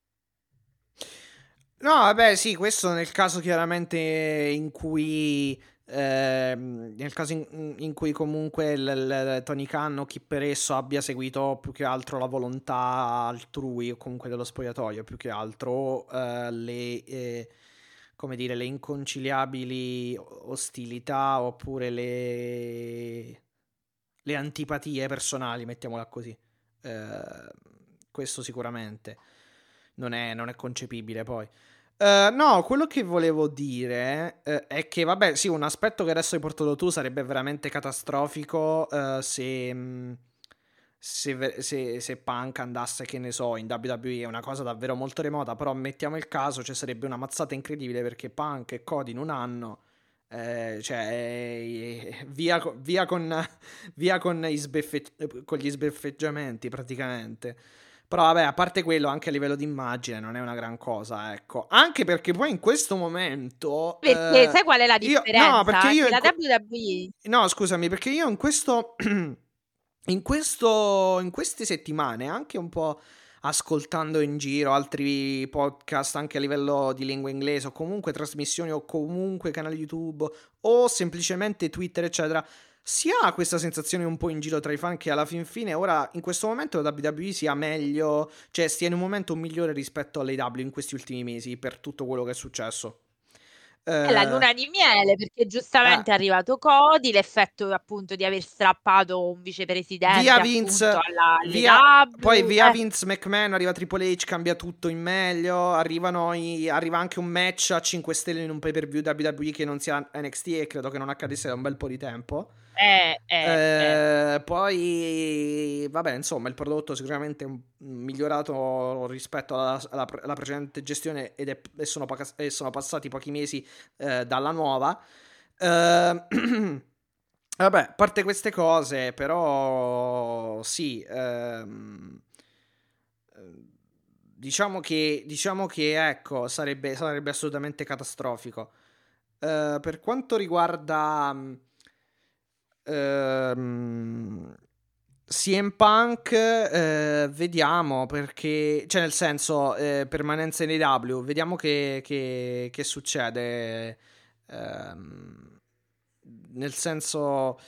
No, vabbè, sì, questo nel caso chiaramente in cui ehm, nel caso in, in cui comunque il, il- Tony Khan o chi per esso abbia seguito più che altro la volontà altrui o comunque dello spogliatoio, più che altro eh, le eh, come dire, le inconciliabili ostilità oppure le le antipatie personali, mettiamola così. Eh, questo sicuramente non è, non è concepibile poi. Eh, no, quello che volevo dire eh, è che, vabbè, sì, un aspetto che adesso hai portato tu sarebbe veramente catastrofico eh, se, mh, se, se- se Punk andasse, che ne so, in WWE è una cosa davvero molto remota, però mettiamo il caso, cioè sarebbe una mazzata incredibile perché Punk e Cody in un anno, eh, cioè, eh, via, via con, [LAUGHS] via con, sbeffe- con gli sbeffeggiamenti praticamente. Però vabbè, a parte quello, anche a livello di immagine non è una gran cosa, ecco. Anche perché poi in questo momento... Perché eh, sai qual è la io- no, differenza? perché io la WWE No, scusami, perché io in questo. [CLEARS THROAT] In questo. In queste settimane, anche un po' ascoltando in giro altri podcast anche a livello di lingua inglese, o comunque trasmissioni, o comunque canali YouTube, o semplicemente Twitter, eccetera. Si ha questa sensazione un po' in giro tra i fan che alla fin fine ora in questo momento la WWE sia meglio, cioè stia in un momento migliore rispetto all'AW in questi ultimi mesi per tutto quello che è successo. È la Eh, luna di miele perché giustamente eh. è arrivato Cody, l'effetto appunto di aver strappato un vicepresidente Via Vince, alla via- AEW, poi via eh. Vince McMahon, arriva Triple H, cambia tutto in meglio, arrivano i- arriva anche un match a 5 stelle in un pay per view WWE che non sia NXT e credo che non accadesse da un bel po' di tempo. Eh, eh, eh. Eh, poi, vabbè, insomma, il prodotto sicuramente è un- migliorato rispetto alla, alla alla precedente gestione ed è- e, sono, e sono passati pochi mesi eh, dalla nuova. Eh, [CLEARS THROAT] vabbè, a parte queste cose, però, sì, ehm, eh, diciamo che, diciamo che, ecco, sarebbe, sarebbe assolutamente catastrofico. Per quanto riguarda ehm, CM Punk, eh, vediamo perché, cioè nel senso, eh, permanenza in AEW, vediamo che, che- che succede. Ehm, nel senso,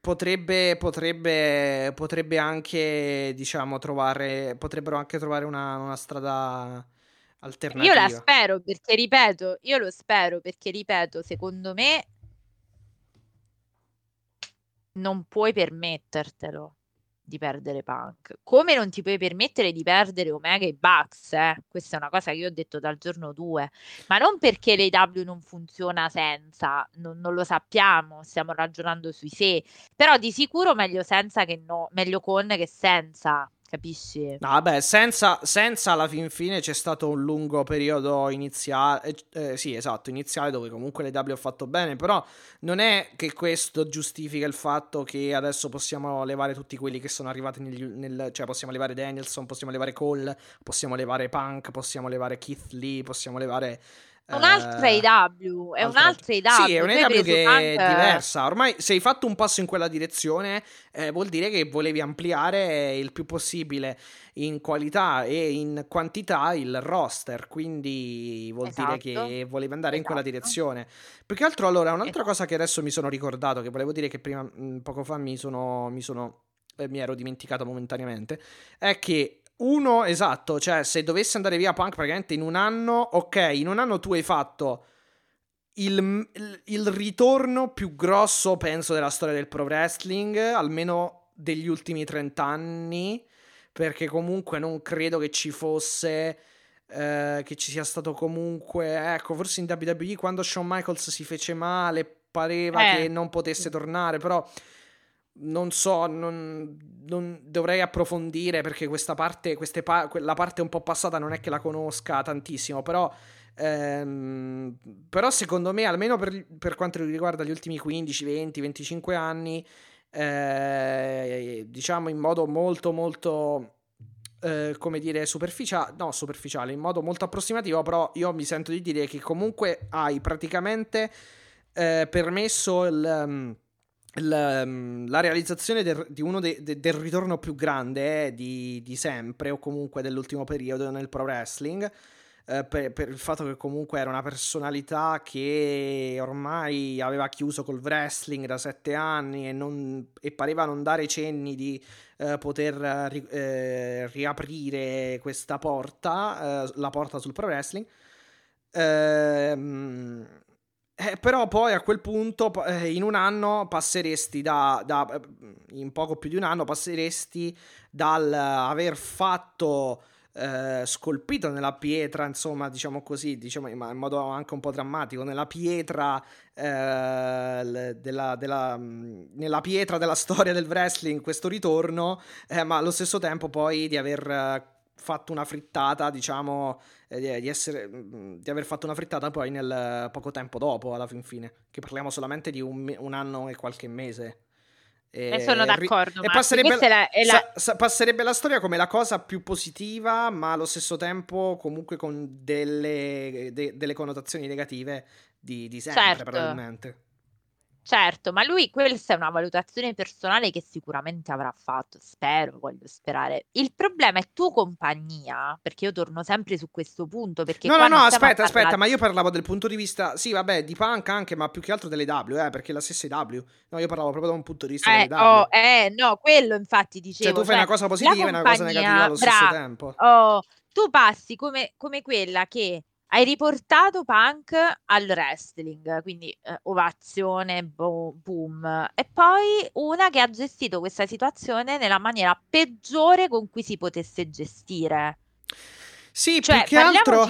potrebbe, potrebbe, potrebbe anche, diciamo, trovare, potrebbero anche trovare una, una strada Io alternativa. la spero perché ripeto, io lo spero perché ripeto, secondo me non puoi permettertelo. di perdere Punk. Come non ti puoi permettere di perdere Omega e Bucks, eh? Questa è una cosa che io ho detto dal giorno 2, ma non perché l'AW non funziona senza, non, non, lo sappiamo, stiamo ragionando sui sé, però di sicuro meglio senza che no, meglio con che senza capisci? No, vabbè, senza, senza alla fin fine c'è stato un lungo periodo iniziale, eh, eh, sì, esatto, iniziale dove comunque le W ha fatto bene, però non è che questo giustifica il fatto che adesso possiamo levare tutti quelli che sono arrivati nel, nel cioè possiamo levare Danielson, possiamo levare Cole, possiamo levare Punk, possiamo levare Keith Lee, possiamo levare Un'altra eh, AW, è un'altra AW. Sì, è un'AW che anche... è diversa. Ormai se hai fatto un passo in quella direzione, eh, vuol dire che volevi ampliare il più possibile in qualità e in quantità il roster. Quindi vuol esatto. dire che volevi andare esatto. in quella esatto. direzione. Più che altro, allora, un'altra esatto. cosa che adesso mi sono ricordato, che volevo dire che prima, mh, poco fa mi sono. Mi, sono, eh, mi ero dimenticato momentaneamente, è che uno, esatto, cioè se dovesse andare via Punk praticamente in un anno, ok, in un anno tu hai fatto il, il, il ritorno più grosso, penso, della storia del pro wrestling, almeno degli ultimi 30 anni, perché comunque non credo che ci fosse... Eh, che ci sia stato comunque ecco forse in WWE quando Shawn Michaels si fece male pareva eh. che non potesse tornare però non so, non, non, dovrei approfondire perché questa parte, pa- la parte un po' passata non è che la conosca tantissimo, però, ehm, però secondo me, almeno per, per, quanto riguarda gli ultimi 15, 20, 25 anni, eh, diciamo in modo molto, molto, eh, come dire, superficiale, no, superficiale, in modo molto approssimativo, però io mi sento di dire che comunque hai praticamente eh, permesso il... La, mm, la realizzazione del, di uno de, de, del ritorno più grande eh, di, di, sempre, o comunque dell'ultimo periodo nel pro wrestling. Eh, per, per, il fatto che comunque era una personalità che ormai aveva chiuso col wrestling da sette anni e, non, e pareva non dare cenni di eh, poter ri, eh, riaprire questa porta, eh, la porta sul pro wrestling. Ehm eh, però poi a quel punto, eh, in un anno, passeresti da, da, eh, in poco più di un anno, passeresti dal aver fatto, eh, scolpito nella pietra, insomma, diciamo così, diciamo in modo anche un po' drammatico, nella pietra, eh, della, della, nella pietra della storia del wrestling, questo ritorno, eh, ma allo stesso tempo poi di aver fatto una frittata, diciamo, eh, di, essere, mm, di, aver fatto una frittata poi nel poco tempo dopo, alla fin fine, che parliamo solamente di un, un anno e qualche mese. E, eh, sono d'accordo. E passerebbe la, la... Sa, sa, passerebbe la storia come la cosa più positiva, ma allo stesso tempo comunque con delle, de, delle connotazioni negative di, di sempre, certo. probabilmente. Certo, ma lui questa è una valutazione personale che sicuramente avrà fatto, spero, voglio sperare. Il problema è tua compagnia, perché io torno sempre su questo punto, perché No, no, no, aspetta, aspetta, ma io parlavo del punto di vista, sì, vabbè, di punk anche, ma più che altro delle W, eh, perché la stessa W. No, io parlavo proprio da un punto di vista eh, delle W. Oh, eh, no, quello infatti dicevo. Cioè, tu fai cioè, una cosa positiva e una cosa negativa allo bra- stesso tempo. Oh, tu passi come, come quella che hai riportato Punk al wrestling, quindi eh, ovazione, boom, boom. E poi una che ha gestito questa situazione nella maniera peggiore con cui si potesse gestire. Sì, cioè, più, che altro,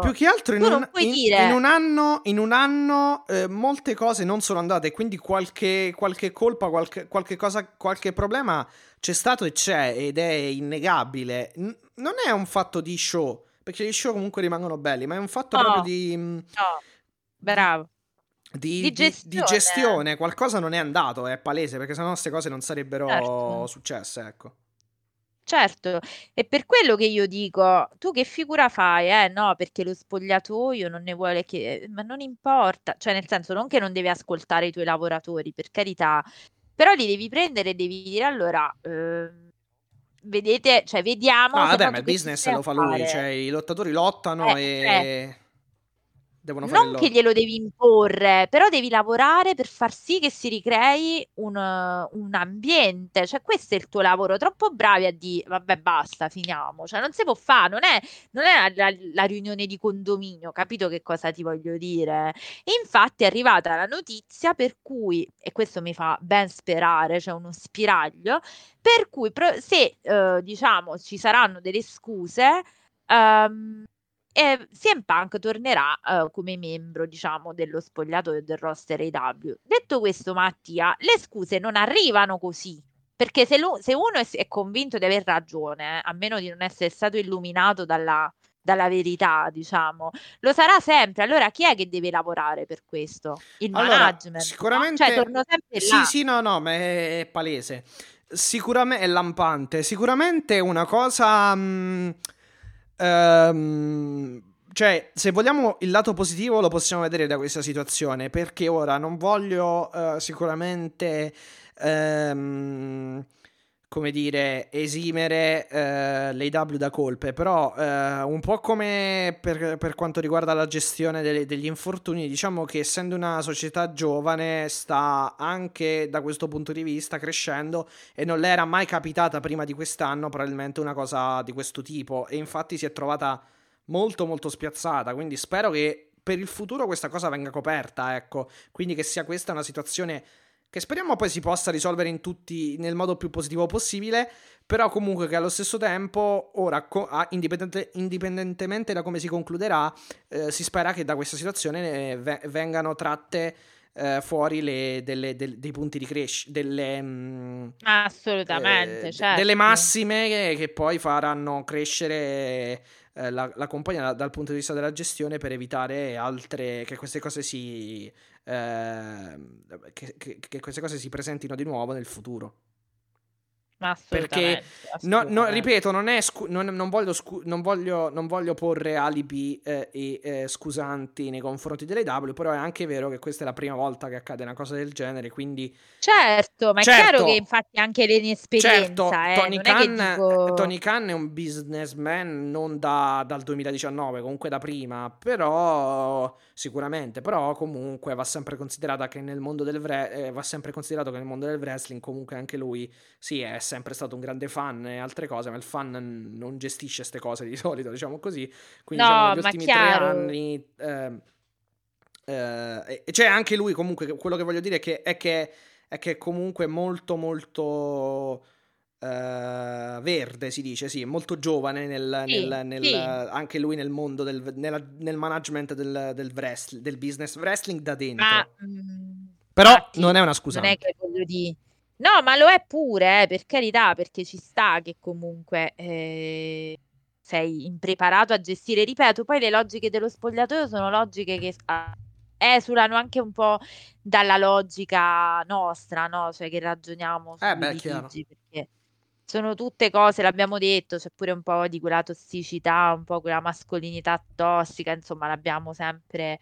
più che altro, in, un, in, in un, anno, in un anno eh, molte cose non sono andate, quindi qualche, qualche colpa, qualche, qualche, cosa, qualche problema c'è stato e c'è ed è innegabile. N- non è un fatto di show perché gli show comunque rimangono belli, ma è un fatto no. proprio di... Mm, no, bravo. Di, di, gestione. di, gestione. qualcosa non è andato, è palese, perché sennò queste cose non sarebbero certo. successe, ecco. Certo, è per quello che io dico, tu che figura fai? Eh no, perché lo spogliatoio non ne vuole che... Ma non importa, cioè nel senso non che non devi ascoltare i tuoi lavoratori, per carità, però li devi prendere e devi dire allora... Eh, vedete, cioè vediamo. Ah, vabbè, ma il business lo fa lui, cioè i lottatori lottano eh, e... Eh. Devono fare non che glielo devi imporre, però devi lavorare per far sì che si ricrei un, un ambiente. Cioè, questo è il tuo lavoro. Troppo bravi a dire, vabbè, basta, finiamo. Cioè, non si può fare, non è, non è la, la, riunione di condominio, capito che cosa ti voglio dire? infatti è arrivata la notizia per cui, e questo mi fa ben sperare, c'è cioè uno spiraglio, per cui se, eh, diciamo, ci saranno delle scuse... Um, e CM Punk tornerà uh, come membro, diciamo, dello spogliatoio del roster AW. Detto questo, Mattia, le scuse non arrivano così. Perché se, lo, se uno è, è, convinto di aver ragione, eh, a meno di non essere stato illuminato dalla, dalla verità, diciamo, lo sarà sempre. Allora, chi è che deve lavorare per questo? Il allora, management. Sicuramente. No? Cioè, torno sempre sì, là. Sì, no, no, ma è, è palese. Sicuramente è lampante. Sicuramente una cosa. Mh, Um, cioè, se vogliamo il lato positivo lo possiamo vedere da questa situazione, perché ora non voglio uh, sicuramente, um, come dire, esimere uh, l'AW da colpe, però uh, un po' come per, per, quanto riguarda la gestione delle, degli infortuni, diciamo che essendo una società giovane sta anche da questo punto di vista crescendo e non le era mai capitata prima di quest'anno probabilmente una cosa di questo tipo. E infatti si è trovata molto molto spiazzata, quindi spero che per il futuro questa cosa venga coperta, ecco, quindi che sia questa una situazione che speriamo poi si possa risolvere in tutti nel modo più positivo possibile, però comunque che allo stesso tempo ora indipendente- indipendentemente da come si concluderà, eh, si spera che da questa situazione eh, vengano tratte eh, fuori le, delle, del, dei punti di crescita, delle, mm, Assolutamente, eh, certo. delle massime che, che, poi faranno crescere eh, la, la, compagnia dal punto di vista della gestione per evitare altre che queste cose si eh, che, che, che queste cose si presentino di nuovo nel futuro. Perché, no, no, ripeto, non, scu- non, non, voglio scu- non, voglio, non, voglio porre alibi eh, e eh, scusanti nei confronti delle W, però è anche vero che questa è la prima volta che accade una cosa del genere, quindi... Certo, ma certo, è chiaro che infatti anche l'inesperienza... Certo, eh, Tony, Khan, dico... Tony, Khan, è un businessman non da, dal 2019, comunque da prima, però sicuramente, però comunque va sempre considerata che nel mondo del vre- eh, va sempre considerato che nel mondo del wrestling comunque anche lui sì è sempre stato un grande fan e altre cose, ma il fan non gestisce queste cose di [LAUGHS] solito, diciamo così. Quindi no, diciamo, negli ultimi chiaro. tre anni eh, eh, e c'è anche lui comunque quello che voglio dire è che è che è che comunque molto molto Uh, verde si dice, sì, molto giovane nel, sì, nel, nel, sì. anche lui nel mondo del nella, nel management del, del, wrestling, del business wrestling da dentro. Ma, Però infatti, non è una scusa. Non è che voglio dire. No, ma lo è pure, eh, per carità, perché ci sta che comunque eh, sei impreparato a gestire. Ripeto, poi le logiche dello spogliatoio sono logiche che esulano anche un po' dalla logica nostra, no? Cioè che ragioniamo su eh beh, perché sono tutte cose, l'abbiamo detto, c'è pure un po' di quella tossicità, un po' quella mascolinità tossica, insomma, l'abbiamo sempre.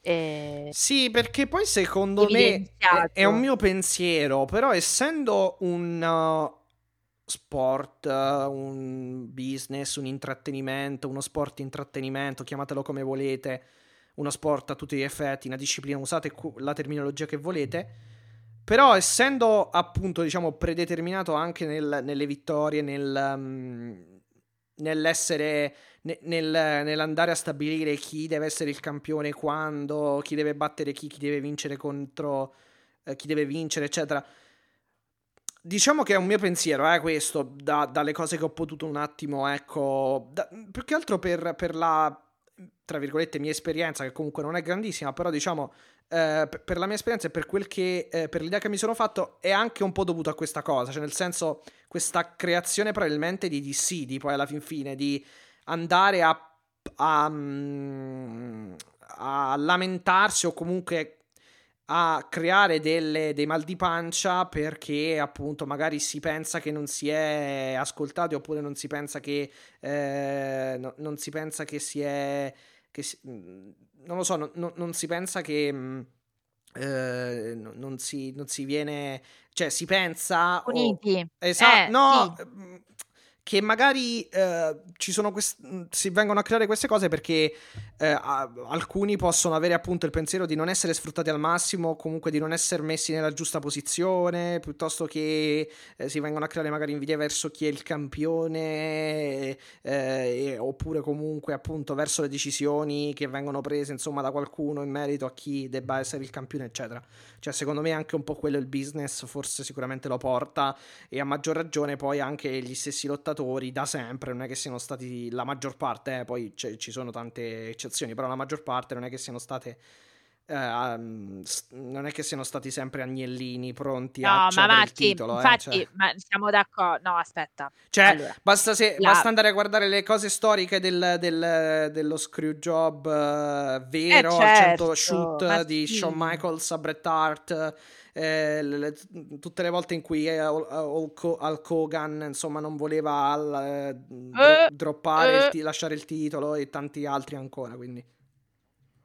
Eh, sì, perché poi secondo me è, è, un mio pensiero, però essendo un uh, sport, uh, un business, un intrattenimento, uno sport intrattenimento, chiamatelo come volete, uno sport a tutti gli effetti, una disciplina, usate la terminologia che volete però essendo appunto, diciamo, predeterminato anche nel, nelle vittorie, nel, um, nell'essere, ne, nel, nell'andare a stabilire chi deve essere il campione, quando, chi deve battere chi, chi deve vincere contro eh, chi deve vincere, eccetera. Diciamo che è un mio pensiero, eh, questo, da, dalle cose che ho potuto un attimo, ecco, da, più che altro per, per la, tra virgolette, mia esperienza, che comunque non è grandissima, però diciamo eh, per la mia esperienza e per, che, eh, per l'idea che mi sono fatto è anche un po' dovuto a questa cosa, cioè nel senso questa creazione probabilmente di DC, di poi alla fin fine, di andare a, a, mm, a lamentarsi o comunque a creare delle, dei mal di pancia perché appunto magari si pensa che non si è ascoltati oppure non si pensa che eh, no, non si pensa che si è che si, mm, non lo so, no, non si pensa che mm, eh, non, si, non, si, viene, cioè si pensa... Uniti. Oh, esatto, eh, no, sì. Che magari eh, ci sono quest- mm, si vengono a creare queste cose perché eh, a- alcuni possono avere appunto il pensiero di non essere sfruttati al massimo, comunque di non essere messi nella giusta posizione, piuttosto che eh, si vengono a creare magari invidie verso chi è il campione, eh, oppure comunque appunto verso le decisioni che vengono prese insomma da qualcuno in merito a chi debba essere il campione, eccetera. Cioè, secondo me anche un po' quello il business forse sicuramente lo porta e a maggior ragione poi anche gli stessi lottatori da sempre, non è che siano stati la maggior parte, eh, poi ci sono tante eccezioni, però la maggior parte non è che siano state Uh, non è che siano stati sempre agnellini pronti no, a ma Marti, il titolo. Infatti, eh, cioè. ma siamo d'accordo. No, aspetta. Cioè, allora, basta, se, la... basta, andare a guardare le cose storiche del, del, dello screw job uh, vero, eh certo, al 100 shoot di sì. Shawn Michaels a Bret Hart. Eh, le, tutte le volte in cui eh, Hulk Hogan insomma non voleva al, eh, dro- droppare il, lasciare il titolo e tanti altri ancora quindi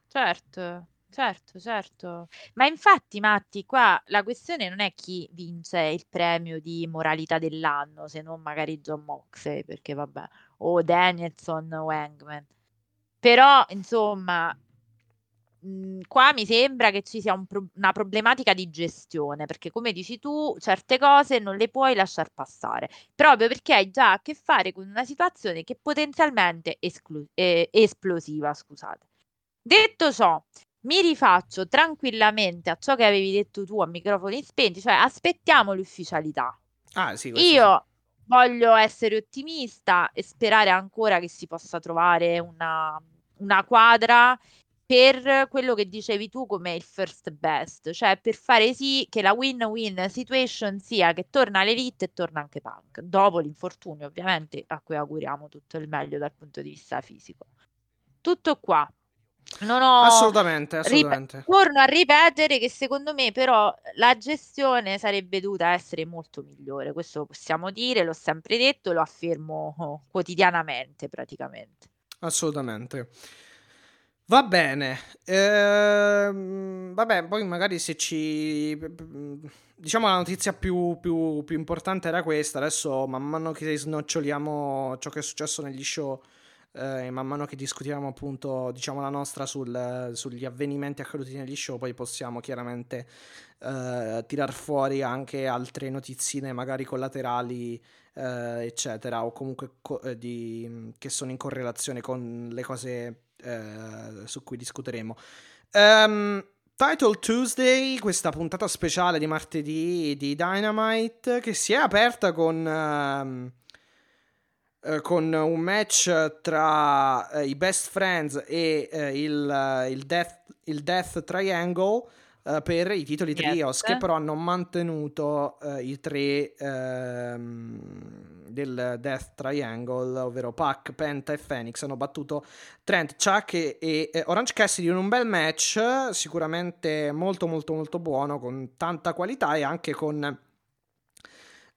certo Certo, certo. Ma infatti, Matti, qua la questione non è chi vince il premio di moralità dell'anno, se non magari John Moxley, perché vabbè, o Danielson o Hangman. Però, insomma, mh, mhmm, qua mi sembra che ci sia un pro- una problematica di gestione, perché come dici tu, certe cose non le puoi lasciar passare, proprio perché hai già a che fare con una situazione che è potenzialmente esclu- eh, esplosiva, scusate. Detto ciò, mi rifaccio tranquillamente a ciò che avevi detto tu a microfoni spenti, cioè aspettiamo l'ufficialità. Ah, sì, Io sì. voglio essere ottimista e sperare ancora che si possa trovare una, una quadra per quello che dicevi tu come il first best, cioè per fare sì che la win-win situation sia che torna l'elite e torna anche Punk, dopo l'infortunio ovviamente a cui auguriamo tutto il meglio dal punto di vista fisico. Tutto qua, non ho... Assolutamente, assolutamente. Rip- torno a ripetere che secondo me però la gestione sarebbe dovuta essere molto migliore, questo possiamo dire, l'ho sempre detto, lo affermo quotidianamente praticamente. Assolutamente. Va bene, ehm, vabbè, poi magari se ci... Diciamo la notizia più, più, più importante era questa, adesso man mano che snoccioliamo ciò che è successo negli show eh, man mano che discutiamo appunto diciamo la nostra sul, sugli avvenimenti accaduti negli show poi possiamo chiaramente eh, tirar fuori anche altre notizie magari collaterali eh, eccetera o comunque co- eh, di, che sono in correlazione con le cose eh, su cui discuteremo. Um, Title Tuesday, questa puntata speciale di martedì di Dynamite che si è aperta con uh, con un match tra uh, i Best Friends e uh, il, il, Death, il, Death, Triangle per i titoli yes. trios che però hanno mantenuto i tre ehm, del Death Triangle ovvero Pac, Penta e Phoenix hanno battuto Trent, Chuck e, e Orange Cassidy in un bel match sicuramente molto molto molto buono con tanta qualità e anche con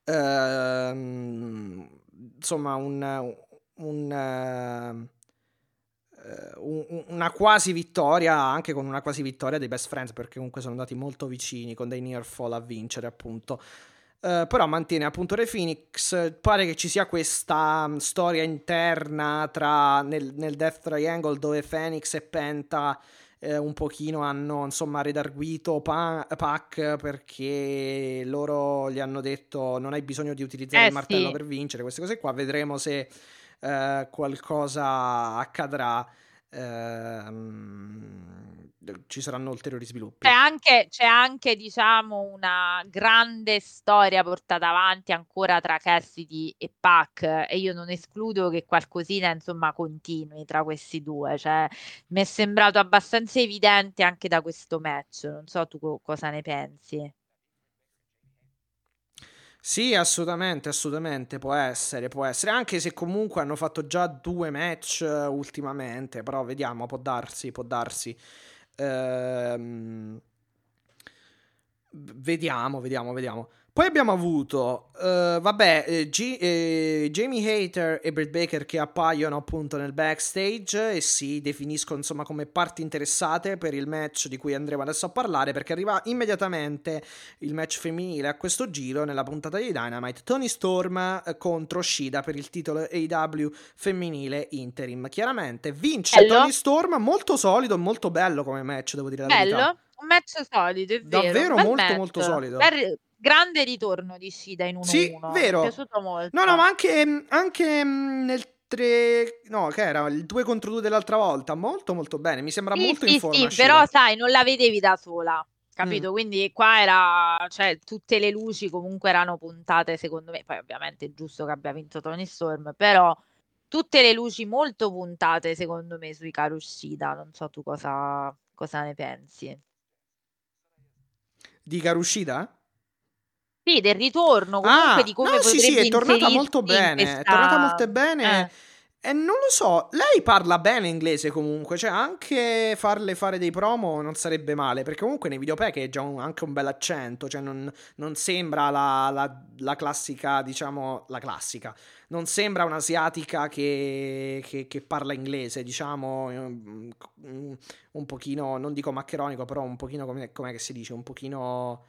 ehm, insomma un, un, uh, un, una quasi vittoria, anche con una quasi vittoria dei Best Friends, perché comunque sono andati molto vicini con dei near fall a vincere, appunto. Uh, però mantiene appunto Re Phoenix. Pare che ci sia questa um, storia interna tra nel, nel Death Triangle dove Phoenix e Penta eh, un pochino hanno insomma redarguito pa- Pac perché loro gli hanno detto non hai bisogno di utilizzare eh, il martello sì. per vincere, queste cose qua, vedremo se eh, qualcosa accadrà. Ehm, ci saranno ulteriori sviluppi. C'è anche, c'è anche, diciamo, una grande storia portata avanti ancora tra Cassidy e Pac e io non escludo che qualcosina, insomma, continui tra questi due. Cioè, mi è sembrato abbastanza evidente anche da questo match. Non so tu co- cosa ne pensi. Sì, assolutamente, assolutamente, può essere, può essere, anche se comunque hanno fatto già due match uh, ultimamente, però vediamo, può darsi, può darsi. Ehm, vediamo, vediamo, vediamo. Poi abbiamo avuto, uh, vabbè, eh, G- eh, Jamie Hater e Britt Baker che appaiono appunto nel backstage e si definiscono insomma come parti interessate per il match di cui andremo adesso a parlare perché arriva immediatamente il match femminile a questo giro nella puntata di Dynamite. Tony Storm contro Shida per il titolo AW femminile interim. Chiaramente vince bello. Tony Storm, molto solido, molto bello come match, devo dire la bello. verità. Un match solido, è vero. Davvero molto match. molto solido. Bel- grande ritorno di Shida in 1-1. Sì, vero. Mi è piaciuto molto. No, no, ma anche, anche mm, nel 3... No, che era? Il 2 contro 2 dell'altra volta. Molto, molto bene. Mi sembra Sì, molto sì, in forma. sì, però sai, non la vedevi da sola, capito? Mm. Quindi qua era, cioè, tutte le luci comunque erano puntate, secondo me, poi ovviamente è giusto che abbia vinto Tony Storm, però tutte le luci molto puntate, secondo me, sui cari uscita. Non so tu cosa, cosa ne pensi. Di Karushida? Sì, del ritorno, comunque Ah, di come no, sì, sì, è tornata molto bene. È tornata molto bene. Eh. E non lo so, lei parla bene inglese comunque, cioè anche farle fare dei promo non sarebbe male, perché comunque nei videopack è già un- anche un bel accento, cioè non, non sembra la, la- la classica, diciamo, la classica, non sembra un'asiatica che, che- che parla inglese, diciamo, un, un pochino, non dico maccheronico, però un pochino, come che si dice, un pochino...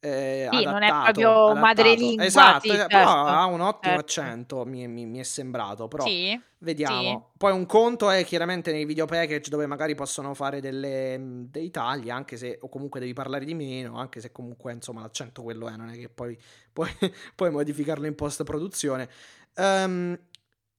eh, Sì, non è adattato, proprio adattato. madrelingua, esatto, sì, eh, certo, ha un ottimo certo. accento mi, mi- mi è sembrato però Sì, Vediamo. Sì. Poi un conto è chiaramente nei video package dove magari possono fare delle, mh, dei tagli, anche se, o comunque devi parlare di meno, anche se comunque insomma l'accento quello è, non è che poi [LAUGHS] puoi, puoi modificarlo in post produzione. Ehm,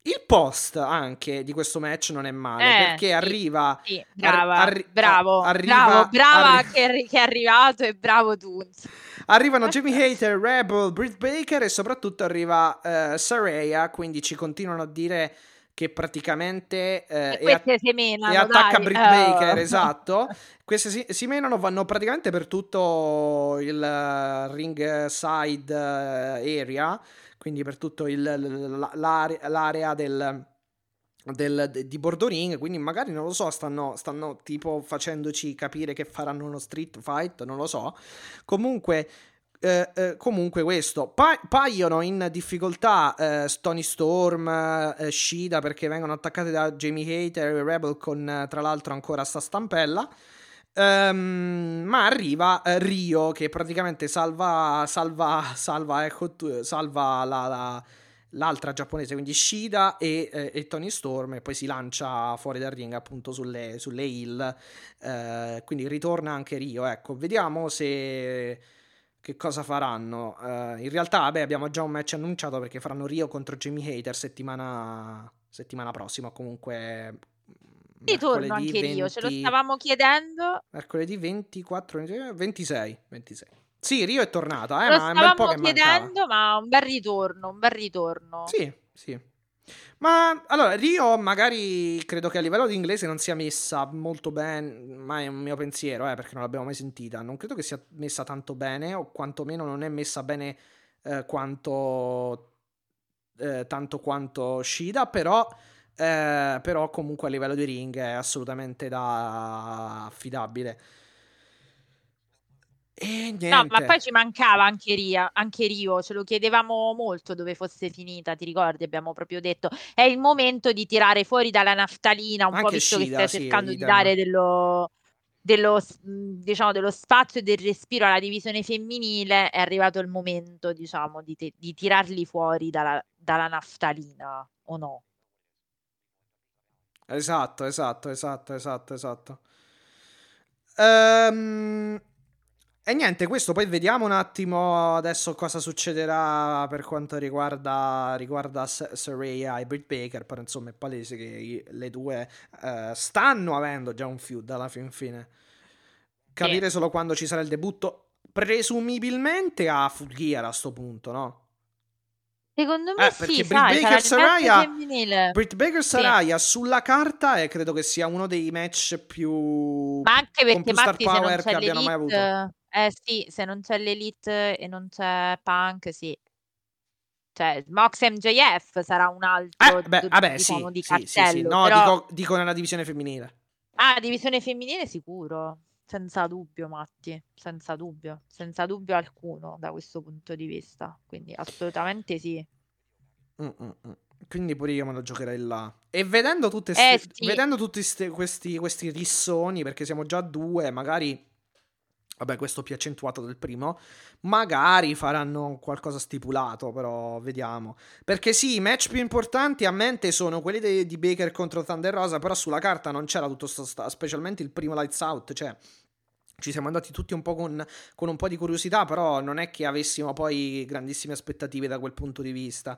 il post anche di questo match non è male Eh, perché arriva. sì, brava, arri- bravo, arriva- bravo, brava arri- che, è arri- che è arrivato e bravo Toons. Arrivano Jamie Hater, Rebel, Britt Baker e soprattutto arriva eh, Saraya, quindi ci continuano a dire che praticamente eh, E è a- queste semenano, e attacca dai. Britt eh. Baker, [LAUGHS] esatto. Queste si, si menano, vanno praticamente per tutto il eh, ring side eh, area, quindi per l- l'area, l'area del, del- de- di Bordoring, quindi magari non lo so, stanno, stanno tipo facendoci capire che faranno uno street fight, non lo so. Comunque, eh, eh, comunque questo, Pa- paiono in difficoltà eh, Stony Storm, eh, Shida perché vengono attaccate da Jamie Hater e Rebel con tra l'altro ancora sta stampella. Ehm, ma arriva eh, Rio che praticamente salva, salva, salva, ecco, salva la- la, l'altra giapponese, quindi Shida e, eh, e Tony Storm, e poi si lancia fuori dal ring appunto sulle, sulle hill. Eh, quindi ritorna anche Rio. Ecco, vediamo se che cosa faranno. Eh, in realtà, vabbè, abbiamo già un match annunciato perché faranno Rio contro Jamie Hater settimana, settimana prossima. Comunque. Ritorno mercoledì anche Rio, ce lo 20 stavamo chiedendo. Mercoledì 24, 26, 26. Sì, Rio è tornata, eh, Lo ma è un bel po' che mancava. chiedendo, ma un bel ritorno, un bel ritorno. Sì, sì. Ma allora, Rio magari credo che a livello di inglese non sia messa molto bene, ma è un mio pensiero, eh, perché non l'abbiamo mai sentita. Non credo che sia messa tanto bene, o quantomeno non è messa bene eh, quanto eh, tanto quanto Shida, però, eh, però comunque a livello di ring è assolutamente da affidabile. E. No, ma poi ci mancava anche, Ria, anche Rio, ce lo chiedevamo molto dove fosse finita, ti ricordi? Abbiamo proprio detto è il momento di tirare fuori dalla naftalina, un po' Anche visto che Shida, stai sì, cercando di dare dello, dello, diciamo, dello spazio e del respiro alla divisione femminile, è arrivato il momento, diciamo, di, te- di tirarli fuori dalla, dalla naftalina, o no? Esatto, esatto, esatto, esatto, esatto. Ehm, e niente, questo poi vediamo un attimo adesso cosa succederà per quanto riguarda, riguarda Saraya e Britt Baker, però insomma è palese che le due eh, stanno avendo già un feud alla fin fine. Capire solo quando ci sarà il debutto, presumibilmente a Full Gear a sto punto, no? Secondo me Eh, perché sì, Britt sai, sarà Baker Saraya-. Britt Baker Saraya sulla carta e credo che sia uno dei match più Ma anche perché più star Matti se non power che abbiano mai avuto. eh sì, se non c'è l'elite e non c'è Punk, sì. Cioè, Mox MJF sarà un altro, Eh, beh, d- vabbè, diciamo, sì, di sì, sì, sì. cartello, No, però... dico, dico nella divisione femminile. Ah, divisione femminile sicuro. Senza dubbio, Matti, senza dubbio, senza dubbio alcuno da questo punto di vista. Quindi assolutamente sì. Mm-mm. Quindi pure io me lo giocherei là. E vedendo, tutte ste, Eh, sì. vedendo tutti ste- questi, questi rissoni, perché siamo già a due, magari... Vabbè, questo più accentuato del primo. Magari faranno qualcosa stipulato, però vediamo. Perché sì, i match più importanti a mente sono quelli de- di Baker contro Thunder Rosa, però sulla carta non c'era tutto sto sta- specialmente il primo Lights Out, cioè ci siamo andati tutti un po' con, con un po' di curiosità, però non è che avessimo poi grandissime aspettative da quel punto di vista.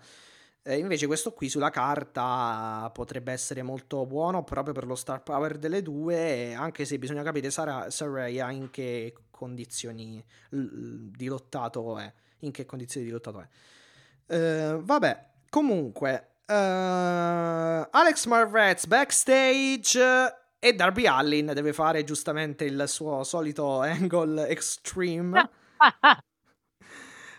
Eh, invece questo qui sulla carta potrebbe essere molto buono proprio per lo star power delle due, anche se bisogna capire Sara- Saraya in che condizioni di lottato è. In che condizioni di lottato è. Eh, vabbè, comunque, eh, Alex Marvez backstage e Darby Allin deve fare giustamente il suo solito angle extreme. [LAUGHS]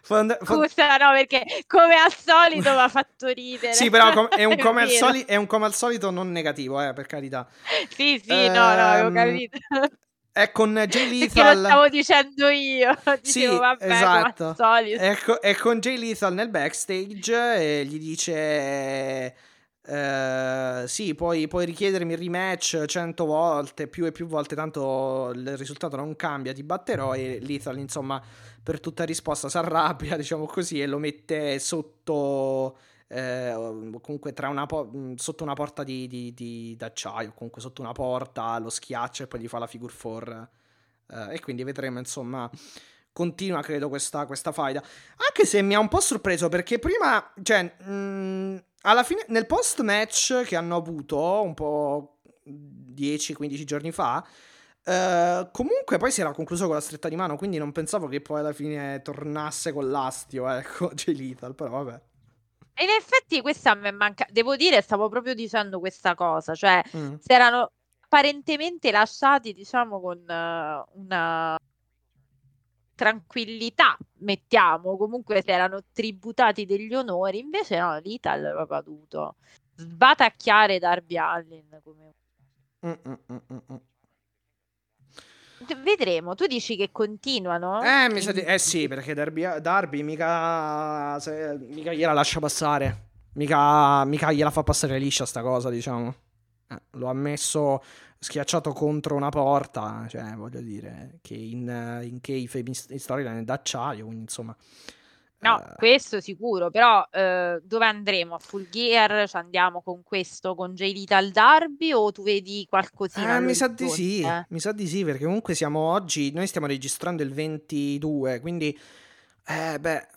Fond- fond- Scusa, no, perché come al solito mi ha fatto ridere. Sì, però com- è, un [LAUGHS] come al soli- è un come al solito non negativo, eh, per carità. Sì, sì, no, no, avevo Ehm, capito. È con Jay Perché lo Lethal. stavo dicendo io. [LAUGHS] Dicevo, Sì, vabbè, esatto. È, co- è con Jay Lethal nel backstage e gli dice... eh, sì, puoi, puoi richiedermi il rematch cento volte, più e più volte, tanto il risultato non cambia, ti batterò e Lethal, insomma, per tutta risposta si arrabbia, [LAUGHS] diciamo così, e lo mette sotto... eh, comunque tra una po- mh, sotto una porta di, di- di- d'acciaio, comunque sotto una porta, lo schiaccia e poi gli fa la figure four. eh, e quindi vedremo, insomma, continua, credo, questa, questa faida. Anche se mi ha un po' sorpreso perché prima, cioè, mh, alla fine, nel post match che hanno avuto un po' 10-15 giorni fa, eh, comunque poi si era concluso con la stretta di mano, quindi non pensavo che poi alla fine tornasse con l'astio, [LAUGHS] ecco, Jay Lethal, però vabbè. In effetti questa a me manca. Devo dire, stavo proprio dicendo questa cosa, cioè Mm. si erano apparentemente lasciati, diciamo, con eh, una tranquillità, mettiamo, comunque si erano tributati degli onori, invece no, l'Ital ha dovuto sbatacchiare Darby Allin come... Mm, mm, mm. Vedremo, tu dici che continuano? Eh, mi sa di- eh sì, perché Darby, Darby mica, se- mica gliela lascia passare. Mica, mica gliela fa passare liscia sta cosa, diciamo. Eh, lo ha messo schiacciato contro una porta, cioè, voglio dire, che in, eh, in Cave in, in storyline è d'acciaio, quindi insomma... No, eh, questo sicuro, però eh, dove andremo? A Full Gear? Ci andiamo con questo, con Jay Little Derby o tu vedi qualcosina? Eh, mi sa di sì, all'orizzonte? mi sa di sì, perché comunque siamo oggi, noi stiamo registrando il 22, quindi, eh, beh...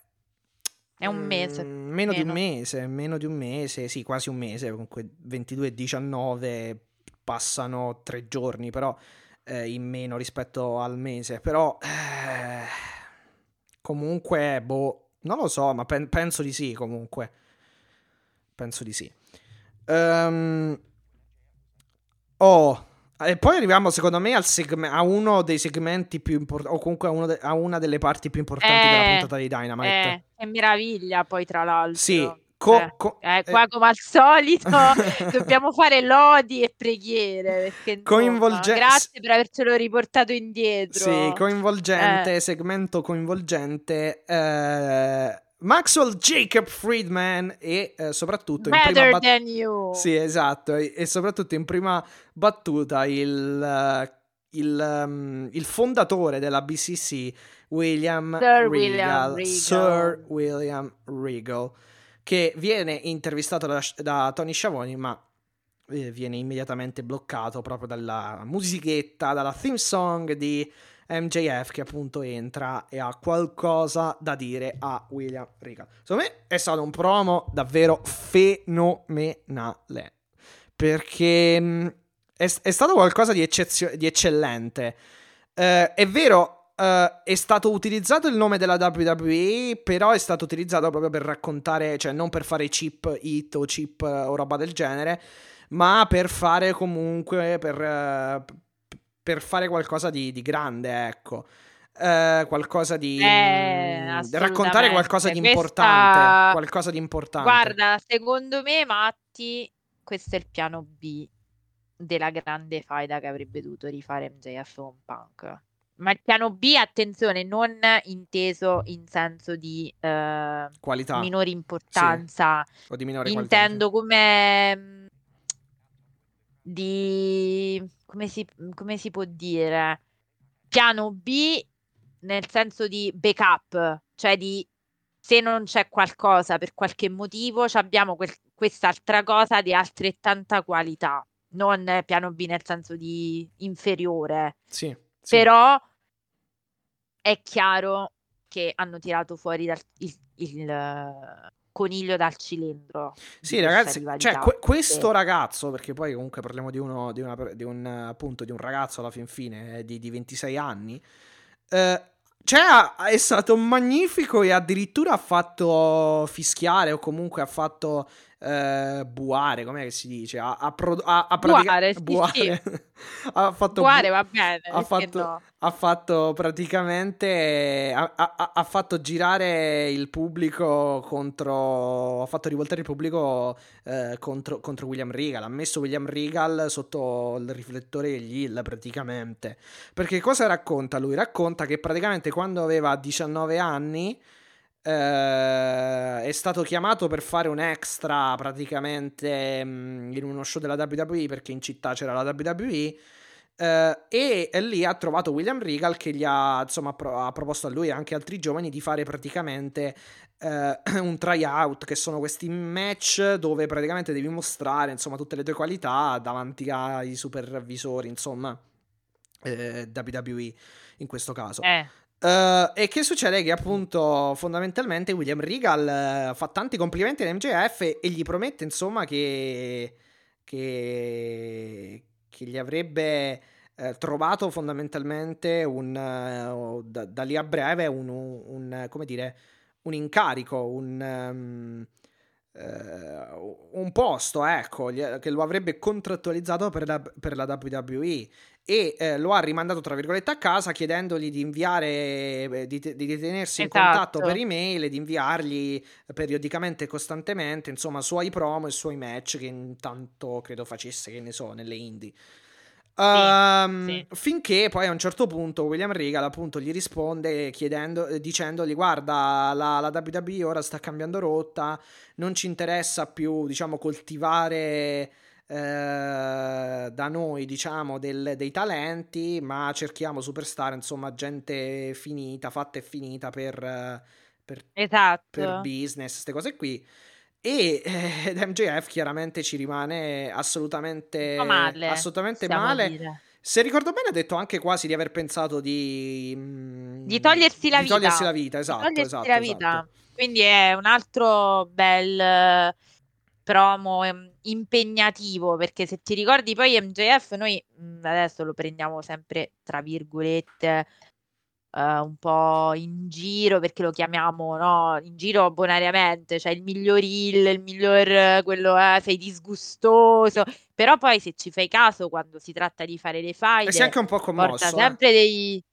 È un mese, mm, meno di un meno. mese, meno di un mese, sì, quasi un mese, comunque 22 e 19 passano tre giorni, però eh, in meno rispetto al mese, però... eh, comunque, boh, non lo so, ma pen- penso di sì, comunque. Penso di sì. Ehm, oh, e poi arriviamo secondo me al segme- a uno dei segmenti più importanti, o comunque a, uno de- a una delle parti più importanti della Eh, puntata di Dynamite. Eh, che meraviglia poi tra l'altro. Sì, co- Eh, co- eh, eh, qua come al solito [LAUGHS] dobbiamo fare lodi e preghiere perché Coinvolge- grazie per avercelo riportato indietro. Sì, coinvolgente, segmento coinvolgente. eh, Maxwell Jacob Friedman e eh, soprattutto in prima Better bat- than you. Sì, esatto, e, e soprattutto in prima battuta il, eh, il, ehm, il fondatore della BCC, William Sir Regal, William Regal. Sir William Regal, che viene intervistato da, da Tony Schiavone, ma eh, viene immediatamente bloccato proprio dalla musichetta, dalla theme song di MJF che appunto entra e ha qualcosa da dire a William Regal. Secondo me è stato un promo davvero fenomenale perché mh, è, è stato qualcosa di, eccezio- di eccellente. Eh, è vero, eh, è stato utilizzato il nome della WWE, però è stato utilizzato proprio per raccontare, cioè non per fare chip hit o chip eh, o roba del genere, ma per fare comunque, per, p- per fare qualcosa di, di grande, ecco. Qualcosa di Eh, assolutamente. raccontare qualcosa di Questa- importante qualcosa di importante Guarda, secondo me, Matti, questo è il piano B. della grande faida che avrebbe dovuto rifare MJF con Punk. Ma il piano B, attenzione, non inteso in senso di eh, qualità, minore importanza, sì. o di minore intendo qualità, come mm, di come si, come si può dire piano B nel senso di backup, cioè di se non c'è qualcosa per qualche motivo, abbiamo quel, quest'altra cosa di altrettanta qualità, non piano B nel senso di inferiore. Sì. Sì. Però è chiaro che hanno tirato fuori dal, il, il coniglio dal cilindro. Sì, ragazzi, cioè, que- questo ragazzo, perché poi comunque parliamo di uno, di, una, di un appunto di un ragazzo alla fin fine eh, di, di 26 anni. Eh, cioè, è stato magnifico e addirittura ha fatto fischiare o comunque ha fatto eh, buare, com'è che si dice? Ha, ha, pro- ha, ha pratica- buare, sì, buare. Sì. [LAUGHS] ha fatto buare va bene. Ha fatto, no. ha fatto praticamente ha, fatto girare il pubblico contro ha fatto rivoltare il pubblico eh, contro, contro, William Regal. Ha messo William Regal sotto il riflettore degli Hill praticamente. Perché cosa racconta lui? Racconta che praticamente quando aveva 19 anni Uh, è stato chiamato per fare un extra praticamente um, in uno show della WWE perché in città c'era la WWE uh, e, e, lì ha trovato William Regal che gli ha, insomma, pro- ha proposto a lui e anche altri giovani di fare praticamente uh, [CLEARS THROAT] un tryout che sono questi match dove praticamente devi mostrare insomma tutte le tue qualità davanti ai supervisori insomma WWE in questo caso eh. Uh, e che succede? Che appunto fondamentalmente William Regal uh, fa tanti complimenti all'MJF e, e gli promette insomma che, che, che gli avrebbe uh, trovato fondamentalmente un, da, da, lì a breve un, un, un, dire, un incarico, un, um, un posto ecco, che lo avrebbe contrattualizzato per la, per la WWE e eh, lo ha rimandato tra virgolette a casa chiedendogli di inviare eh, di, di, tenersi esatto. in contatto per email e di inviargli periodicamente e costantemente insomma suoi promo e suoi match che intanto credo facesse che ne so nelle indie Um, sì, sì. Finché poi a un certo punto William Regal appunto gli risponde chiedendo, eh, dicendogli guarda la, la WWE ora sta cambiando rotta, non ci interessa più diciamo coltivare eh, da noi, diciamo, del, dei talenti, ma cerchiamo superstar, insomma, gente finita, fatta e finita per, per, esatto. per business, queste cose qui. E eh, MJF chiaramente ci rimane assolutamente male. Assolutamente male. Se ricordo bene, ha detto anche quasi di aver pensato di, mm, di togliersi la di vita. Togliersi la vita, esatto. Esatto, la vita. Esatto. Quindi è un altro bel promo ehm, impegnativo perché se ti ricordi poi MJF noi mhmm, adesso lo prendiamo sempre tra virgolette uh, un po' in giro perché lo chiamiamo no, in giro bonariamente cioè il miglior il, il miglior quello eh, sei disgustoso però poi se ci fai caso quando si tratta di fare le file e sei anche un po' commosso porta eh. sempre dei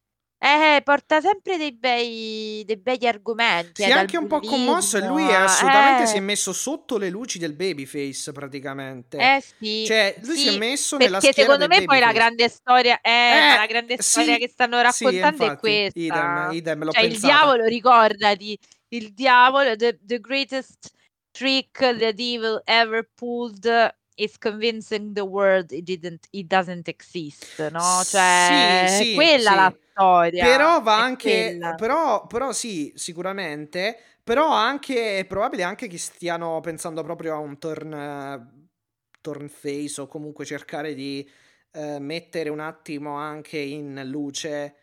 eh, porta sempre dei bei, dei begli argomenti. Si eh, è anche un po' commosso e lui è assolutamente eh. si è messo sotto le luci del babyface praticamente. Eh sì. Cioè, lui sì, si è messo nella schiera secondo me poi la grande storia, eh, la grande sì, storia che stanno raccontando sì, è questa. Idem, idem, l'ho cioè, il diavolo, ricordati, il diavolo, the, the greatest trick the devil ever pulled is convincing the world it didn't it doesn't exist, no? Cioè, sì, sì, quella sì. la storia. Però va anche però, però sì, sicuramente, però anche è probabile anche che stiano pensando proprio a un turn turn face o comunque cercare di uh, mettere un attimo anche in luce